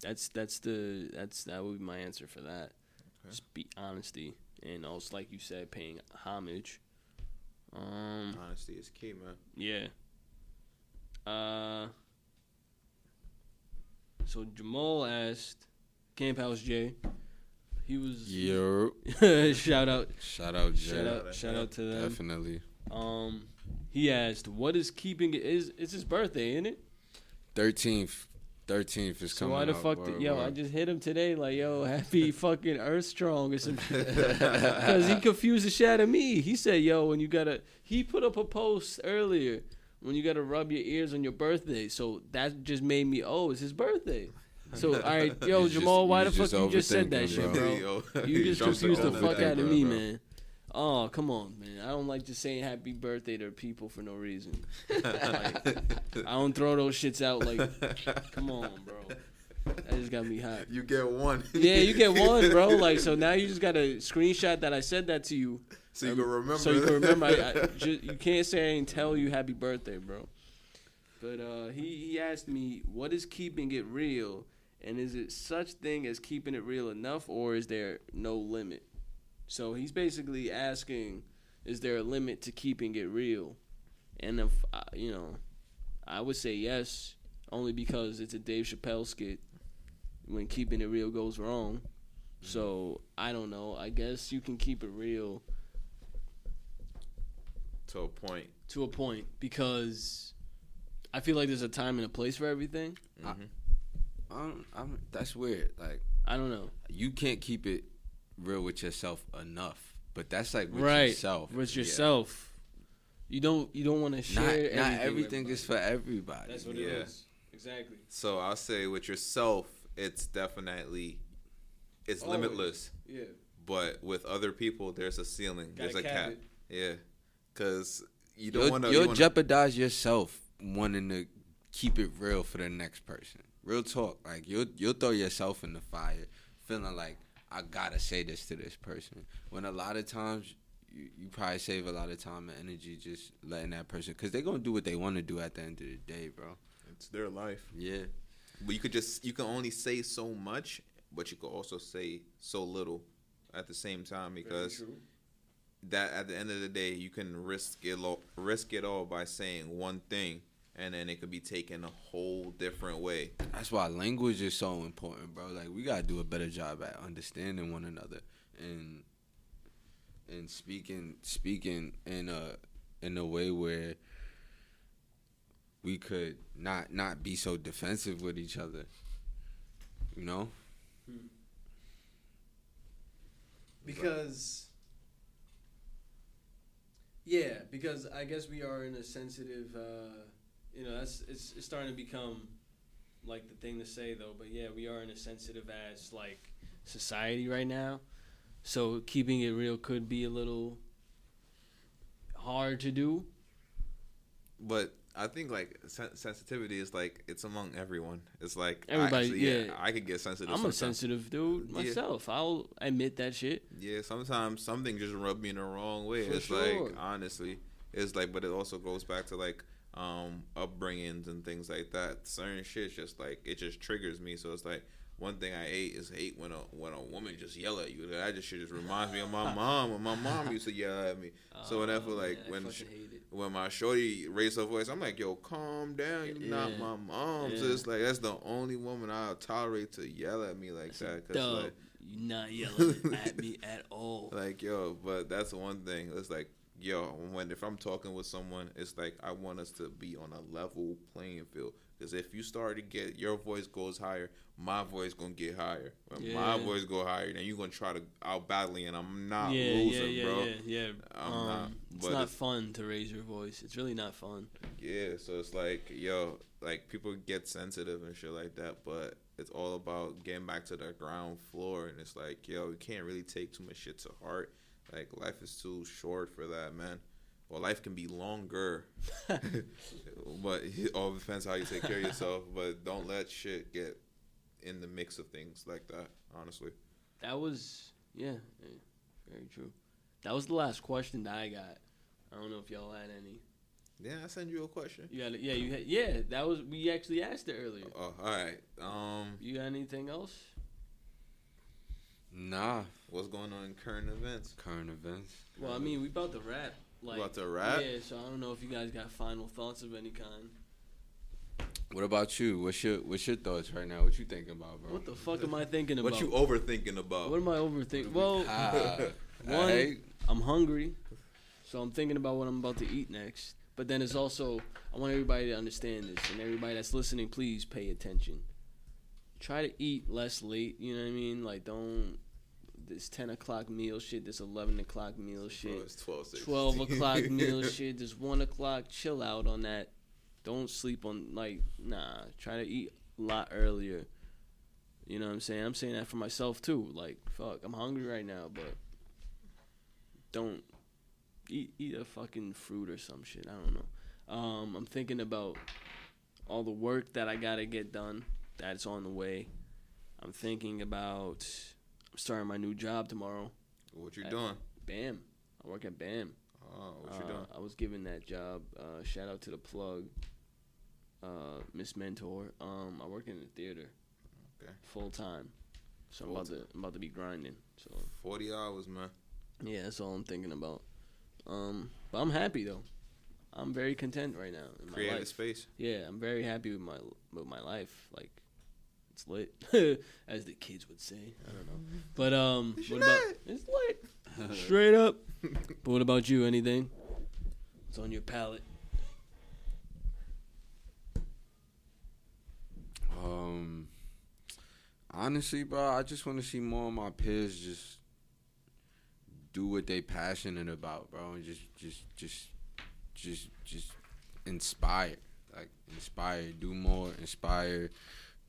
that's that's the that's that would be my answer for that. Just be honesty, and also like you said, paying homage. Um, Honesty is key, man. yeah. Uh. So Jamal asked, Camp House Jay. He was Yo, (laughs) shout out, shout out, Jay. shout out, shout out to them. Definitely. Um, he asked, "What is keeping it? Is it's his birthday, isn't it? Thirteenth, thirteenth is So coming. why the up. fuck? Word, did, yo, I just hit him today, like, yo, (laughs) happy (laughs) fucking Earth Strong or some shit, because he confused the shit out of me. He said, yo, when you gotta, he put up a post earlier when you gotta rub your ears on your birthday. So that just made me, oh, it's his birthday. So (laughs) all right, yo, You just- Jamal, why the fuck you just said that overthinking, shit, bro. bro? Yo, You just confused the fuck out of me, bro. man. Oh, come on, man. I don't like just saying happy birthday to people for no reason. Like, I don't throw those shits out like, come on, bro. That just got me hot. You get one. Yeah, you get one, bro. (laughs) Like, so now you just got to screenshot that I said that to you. so you can remember. So you can remember. I, I, (laughs) ju- you can't say I ain't tell you happy birthday, bro. But uh, he he asked me, what is keeping it real, and is it such thing as keeping it real enough, or is there no limit? So he's basically asking, is there a limit to keeping it real? And if uh, you know, I would say yes, only because it's a Dave Chappelle skit. When keeping it real goes wrong, so I don't know. I guess you can keep it real to a point. to a point because I feel like there's a time and a place for everything. I'm, I'm, that's weird. Like I don't know. you can't keep it real with yourself enough, but that's like with right. yourself. With Yeah. yourself. You don't you don't want to share not everything. everything with is for everybody. That's what Yeah. it is. Exactly. So I'll say with yourself, it's definitely it's Always. limitless. Yeah. But with other people, there's a ceiling. Gotta there's a cap cap. it. Yeah, because you don't You'll, want to. you'll You wanna, jeopardize yourself wanting to keep it real for the next person. Real talk. Like you'll you'll throw yourself in the fire, feeling like I gotta say this to this person. When a lot of times you, you probably save a lot of time and energy just letting that person, because they're gonna do what they want to do at the end of the day, bro. it's their life. Yeah. But you could just you can only say so much, but you could also say so little at the same time because that at the end of the day you can risk it all, risk it all by saying one thing and then it could be taken a whole different way. That's why language is so important, bro. Like we gotta do a better job at understanding one another and and speaking speaking in a in a way where we could not not be so defensive with each other. You know? Because yeah, because I guess we are in a sensitive. Uh, you know, that's it's, it's starting to become like the thing to say though. But yeah, we are in a sensitive as like society right now. So keeping it real could be a little hard to do. But I think like sen- sensitivity is like it's among everyone. It's like Everybody, actually, yeah, yeah. I could get sensitive. I'm a sensitive dude Yeah. myself. I'll admit that shit. Yeah, sometimes something just rub me in the wrong way. For it's sure. like honestly, it's like, but it also goes back to like um upbringings and things like that. Certain shit's just like it just triggers me. So it's like one thing I hate is hate when a when a woman just yell at you. That just shit just reminds me of my (laughs) mom. When my mom used to yell at me. So whenever Oh, like when sh- when my shorty raised her voice, I'm like, yo, calm down. You're not my mom. So it's like that's the only woman I'll tolerate to yell at me like that. Cause Dub, like, you're not (laughs) yelling at me at all. like yo but that's one thing it's like yo when if i'm talking with someone it's like i want us to be on a level playing field because if you start to get your voice goes higher my voice gonna get higher when my voice go higher then you're gonna try to out battle and i'm not yeah, losing yeah, yeah, bro yeah, yeah. I'm um, not, it's not it's- fun to raise your voice. It's really not fun. yeah so it's like yo like people get sensitive and shit like that but it's all about getting back to the ground floor, and it's like, yo, you can't really take too much shit to heart. Like life is too short for that, man. Well, life can be longer, (laughs) but it all depends how you take care of yourself. But don't let shit get in the mix of things like that. Honestly, That was yeah, yeah, very true. That was the last question that I got. I don't know if y'all had any. yeah, I send you a question. You got it? Yeah, you had, yeah. That was we actually asked it earlier. Oh, all right. Um, You got anything else? Nah, what's going on in current events? current events. Well, I mean, we about to wrap. Like, About to wrap? Yeah, so I don't know if you guys got final thoughts of any kind. What about you? What's your What's your thoughts right now? What you thinking about, bro? What the fuck am I thinking about? What you overthinking about? What am I overthinking? Well, Ah, (laughs) (laughs) one, alright. I'm hungry, so I'm thinking about what I'm about to eat next. But then it's also I want everybody to understand this, and everybody that's listening, please pay attention. Try to eat less late. You know what I mean? Like don't this ten o'clock meal shit, this eleven o'clock meal shit, it's 12, twelve o'clock (laughs) meal shit, this one o'clock. Chill out on that. Don't sleep on like nah. Try to eat a lot earlier. You know what I'm saying? I'm saying that for myself too. Like fuck, I'm hungry right now, but don't eat eat a fucking fruit or some shit. I don't know. Um, I'm thinking about all the work that I gotta get done. That's on the way. I'm thinking about starting my new job tomorrow. What you doing? BAM. I work at BAM. Oh, what you Uh, doing? I was given that job. Uh, shout out to the plug, uh, Miss Mentor. Um, I work in the theater, Okay. full time. So I'm about to I'm about to be grinding. So 40 hours, man. yeah, that's all I'm thinking about. Um, but I'm happy though. I'm very content right now. In my life. space. Yeah, I'm very happy with my with my life. Like it's lit, (laughs) as the kids would say. I don't know, but um, what about it's lit, straight up. (laughs) but what about you? Anything? What's on your palate? Um, honestly, bro, I just want to see more of my peers just do what they passionate about, bro, and just, just, just, just, just inspire, like inspire, do more, inspire,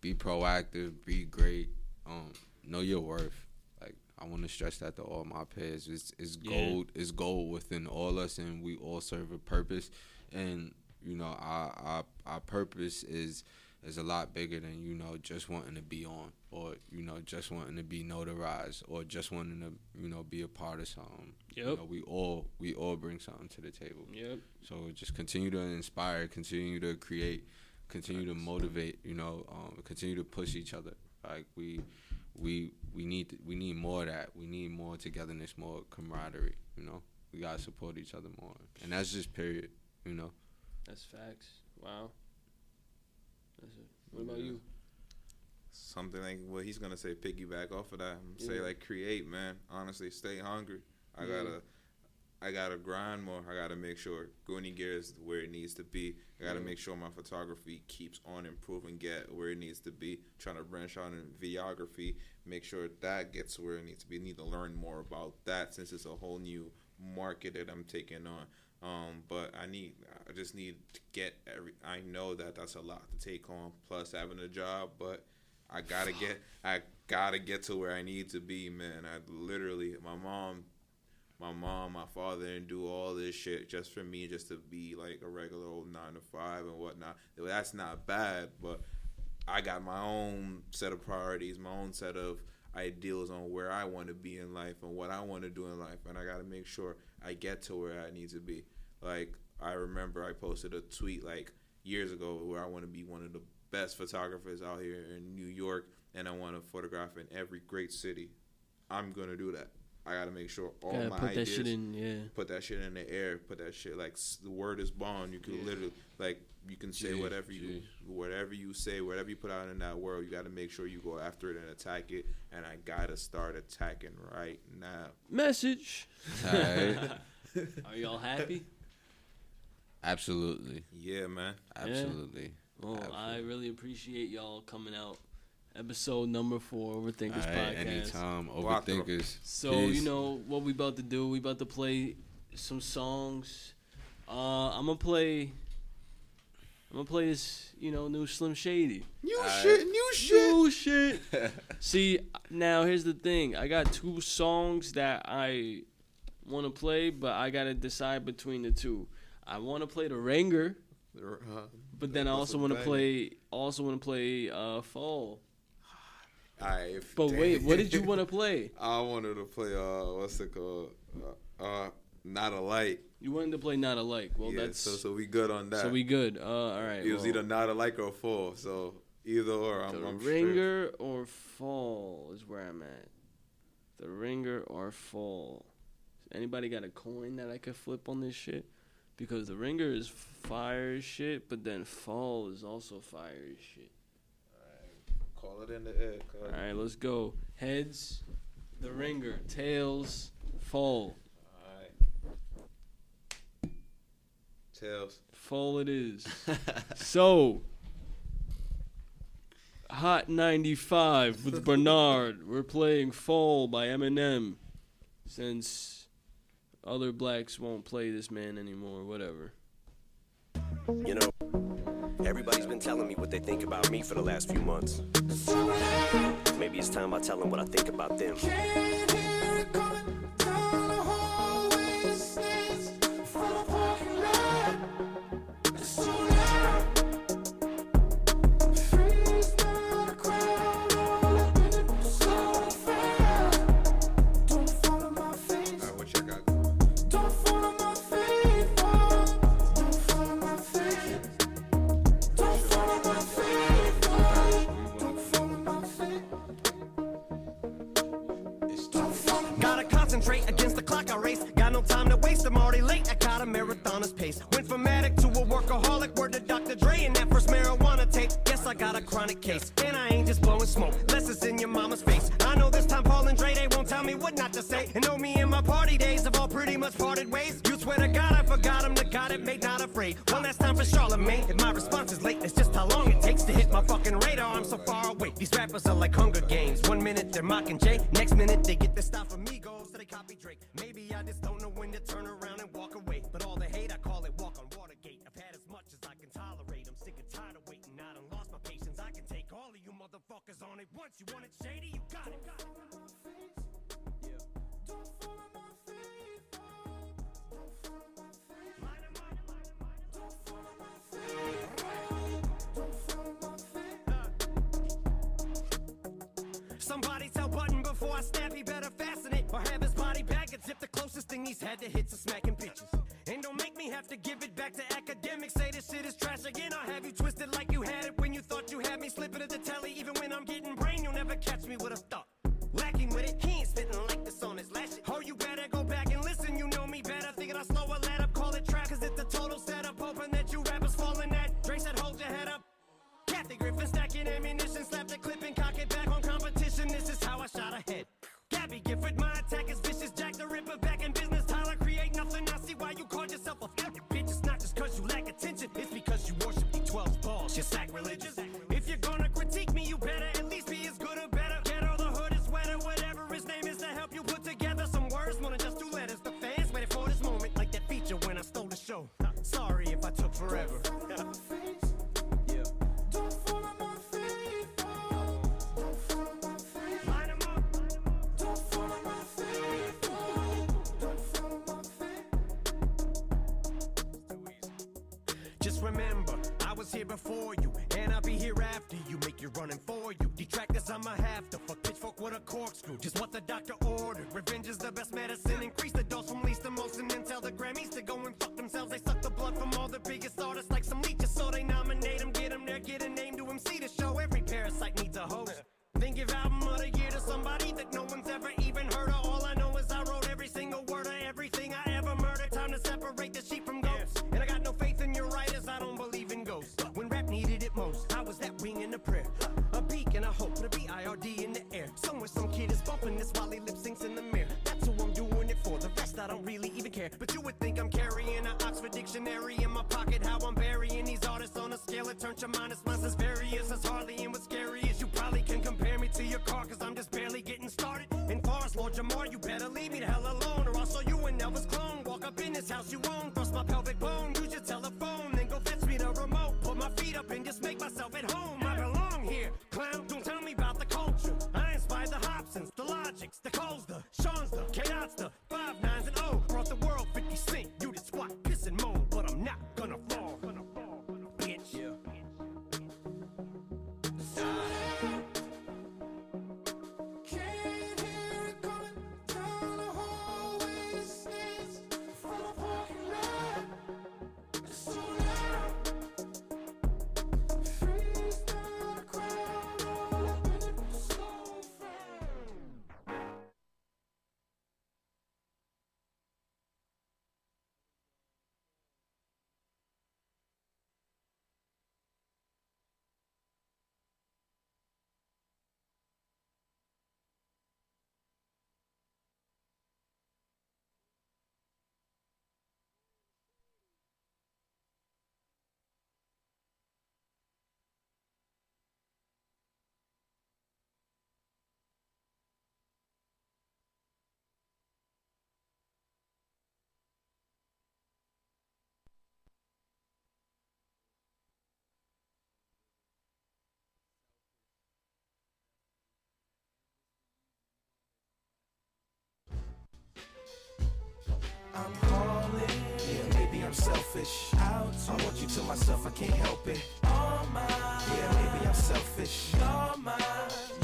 be proactive, be great, um, know your worth. Like I want to stress that to all my peers. It's, it's Yeah. gold, it's gold within all us, and we all serve a purpose, and you know our our our purpose is is a lot bigger than you know just wanting to be on or you know just wanting to be notarized or just wanting to you know be a part of something. You know, we all we all bring something to the table. Yep. So just continue to inspire, continue to create, continue to motivate. You know, um, continue to push each other. Like we we we need we need more of that. We need more togetherness, more camaraderie. You know, we gotta support each other more, and that's just period. You know. That's facts. Wow. That's it. What about you? Something like what he's gonna say, piggyback off of that. Say Yeah. like create, man. Honestly, stay hungry. I Yeah. gotta, I gotta grind more. I gotta make sure Goonie Gear is where it needs to be. I gotta Yeah. make sure my photography keeps on improving, get where it needs to be. Trying to branch out in videography, make sure that gets where it needs to be. Need to learn more about that since it's a whole new market that I'm taking on. Um, but I need, I just need to get every. I know that that's a lot to take on, plus having a job, but I gotta get, I gotta get to where I need to be, man. I literally, my mom, my mom, my father, and do all this shit just for me, just to be like a regular old nine to five and whatnot. That's not bad, but I got my own set of priorities, my own set of ideals on where I want to be in life and what I want to do in life, and I got to make sure I get to where I need to be. Like I remember, I posted a tweet like years ago where I want to be one of the best photographers out here in New York, and I want to photograph in every great city. I'm gonna do that. I got to make sure all Gotta my put that shit in. Yeah. put that shit in the air. Put that shit like the word is bond. You can Yeah. literally like you can say Jeez, whatever you whatever you say, whatever you put out in that world. You got to make sure you go after it and attack it. And I gotta start attacking right now. Message. Alright. (laughs) Are y'all happy? Absolutely. Yeah, man. Absolutely. Well, I really appreciate y'all coming out episode number four, Overthinkers podcast. Anytime, Overthinkers. So Peace. you know what we about to do? We about to play some songs. Uh, I'm gonna play. I'm gonna play this, you know, new Slim Shady. New right. shit, new shit, new shit. (laughs) See, now here's the thing. I got two songs that I want to play, but I gotta decide between the two. I want to play the Ringer, uh, but then I also want to play. Also want to play uh, Fall. I. But wait, what did you want to (laughs) play? I wanted to play. Uh, what's it called? Uh, uh Not Alike. You wanted to play Not Alike. Well, yeah, that's so. So we good on that. So we good. Uh, all right. It was either Not Alike or fall. So either or, I'm, the I'm ringer or fall is where I'm at. The ringer or fall. Anybody got a coin that I could flip on this shit? Because the ringer is fire shit, but then fall is also fire shit. Call it in the air. All right, let's go. Heads, the ringer. Tails, full. Tails. Full it is. (laughs) so, Hot 95 with (laughs) Bernard. We're playing Fall by Eminem. Since other blacks won't play this man anymore, whatever. You know. Everybody's been telling me what they think about me for the last few months. Maybe it's time I tell them what I think about them. But you you to myself, I can't help it. All mine. Yeah, maybe I'm selfish. You're mine,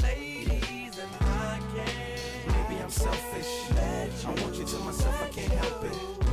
ladies, and I can't. Maybe I'm selfish. I want you to myself, I can't help it.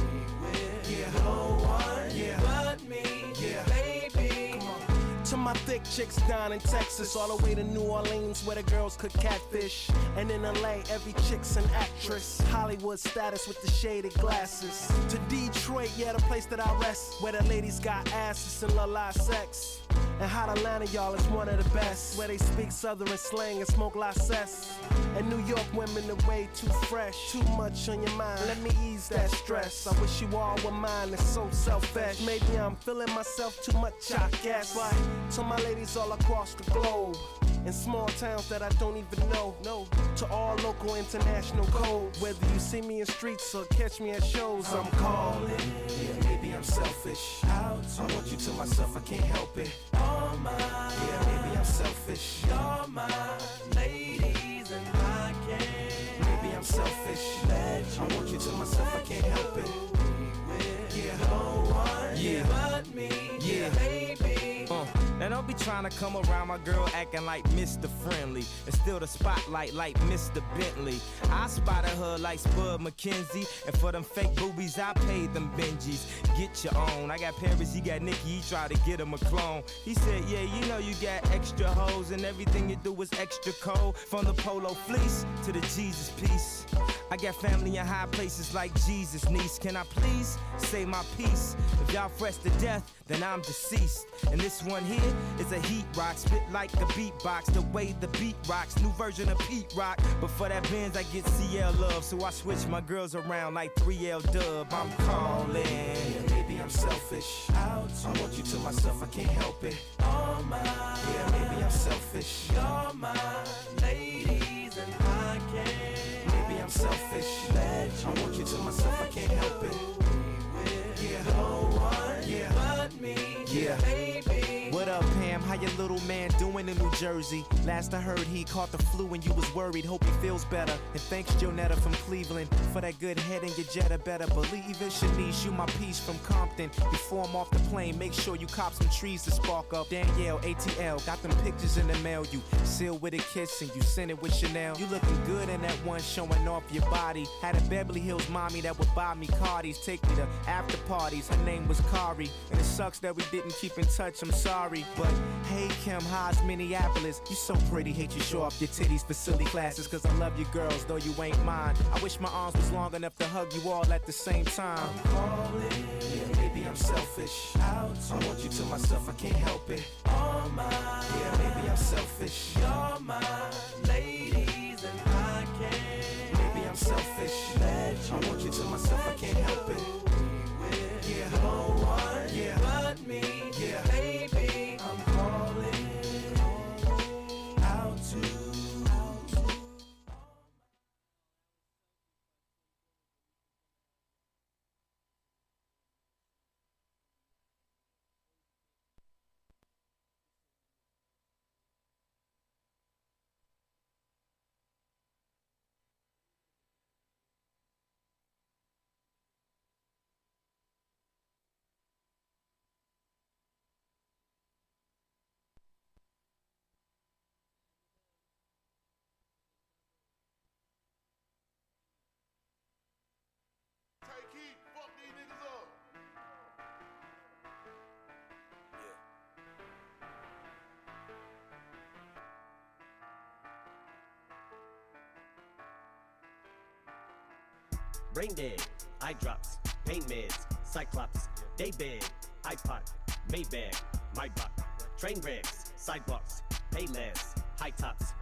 Thick chicks down in Texas, all the way to New Orleans where the girls could catfish. And in LA, every chick's an actress. Hollywood status with the shaded glasses. To Detroit, yeah, the place that I rest, where the ladies got asses and la la sex. And Hot Atlanta, y'all, is one of the best. Where they speak Southern slang and smoke la cess. And New York women are way too fresh. Too much on your mind. Let me ease that stress. I wish you all were mine. It's so selfish. Maybe I'm feeling myself too much, I guess. But to my ladies all across the globe. In small towns that I don't even know. No. To all local international code. Whether you see me in streets or catch me at shows, I'm calling. I'm selfish. I want you to myself, I can't help it. All mine. Yeah, maybe I'm selfish. You're mine, now don't be trying to come around my girl acting like Mr. Friendly. And still the spotlight like Mr. Bentley. I spotted her like Spud MacKenzie. And for them fake boobies, I paid them Benjis. Get your own. I got Paris, he got Nicky, he tried to get him a clone. He said, Yeah, you know you got extra hoes, and everything you do is extra cold. From the polo fleece to the Jesus piece. I got family in high places like Jesus, niece. Can I please say my piece? If y'all fresh to death, then I'm deceased. And this one here is a heat rock, spit like a beatbox. The way the beat rocks, new version of Pete Rock. But for that Benz, I get CL love, so I switch my girls around like 3L Dub. I'm calling. Yeah, maybe I'm selfish. Out. I want you to myself, I can't help it. All mine. Yeah, maybe I'm selfish. You're mine, ladies, and I can't. Maybe I'm selfish. I want you to myself, I can't help it. Yeah, no one yeah. but me. Yeah, baby. How your little man doing in New Jersey? Last I heard, he caught the flu and you was worried. Hope he feels better. And thanks, Jonetta from Cleveland, for that good head and your Jetta. Better believe it. Shanice, you my piece from Compton. Before I'm off the plane, make sure you cop some trees to spark up. Danielle, ATL, got them pictures in the mail. You sealed with a kiss and you sent it with Chanel. You looking good in that one showing off your body. Had a Beverly Hills mommy that would buy me Cartiers, take me to after parties. Her name was Kari, and it sucks that we didn't keep in touch. I'm sorry, but hey Kim, how's Minneapolis? You so pretty, hate you show off your titties for silly classes. Cause I love you girls, though you ain't mine. I wish my arms was long enough to hug you all at the same time. calling. Yeah, maybe I'm selfish. Out. I want you to myself, I can't help it. All mine. Yeah, maybe I'm selfish. You're mine, ladies, and I can't. Maybe I'm selfish. I want you to myself, I can't help it. Yeah, no one yeah. but me. Yeah, Brain dead, eye drops, pain meds, cyclops, day bed, iPod, Maybach, my buck, train wrecks, sidewalks, pay less, high tops,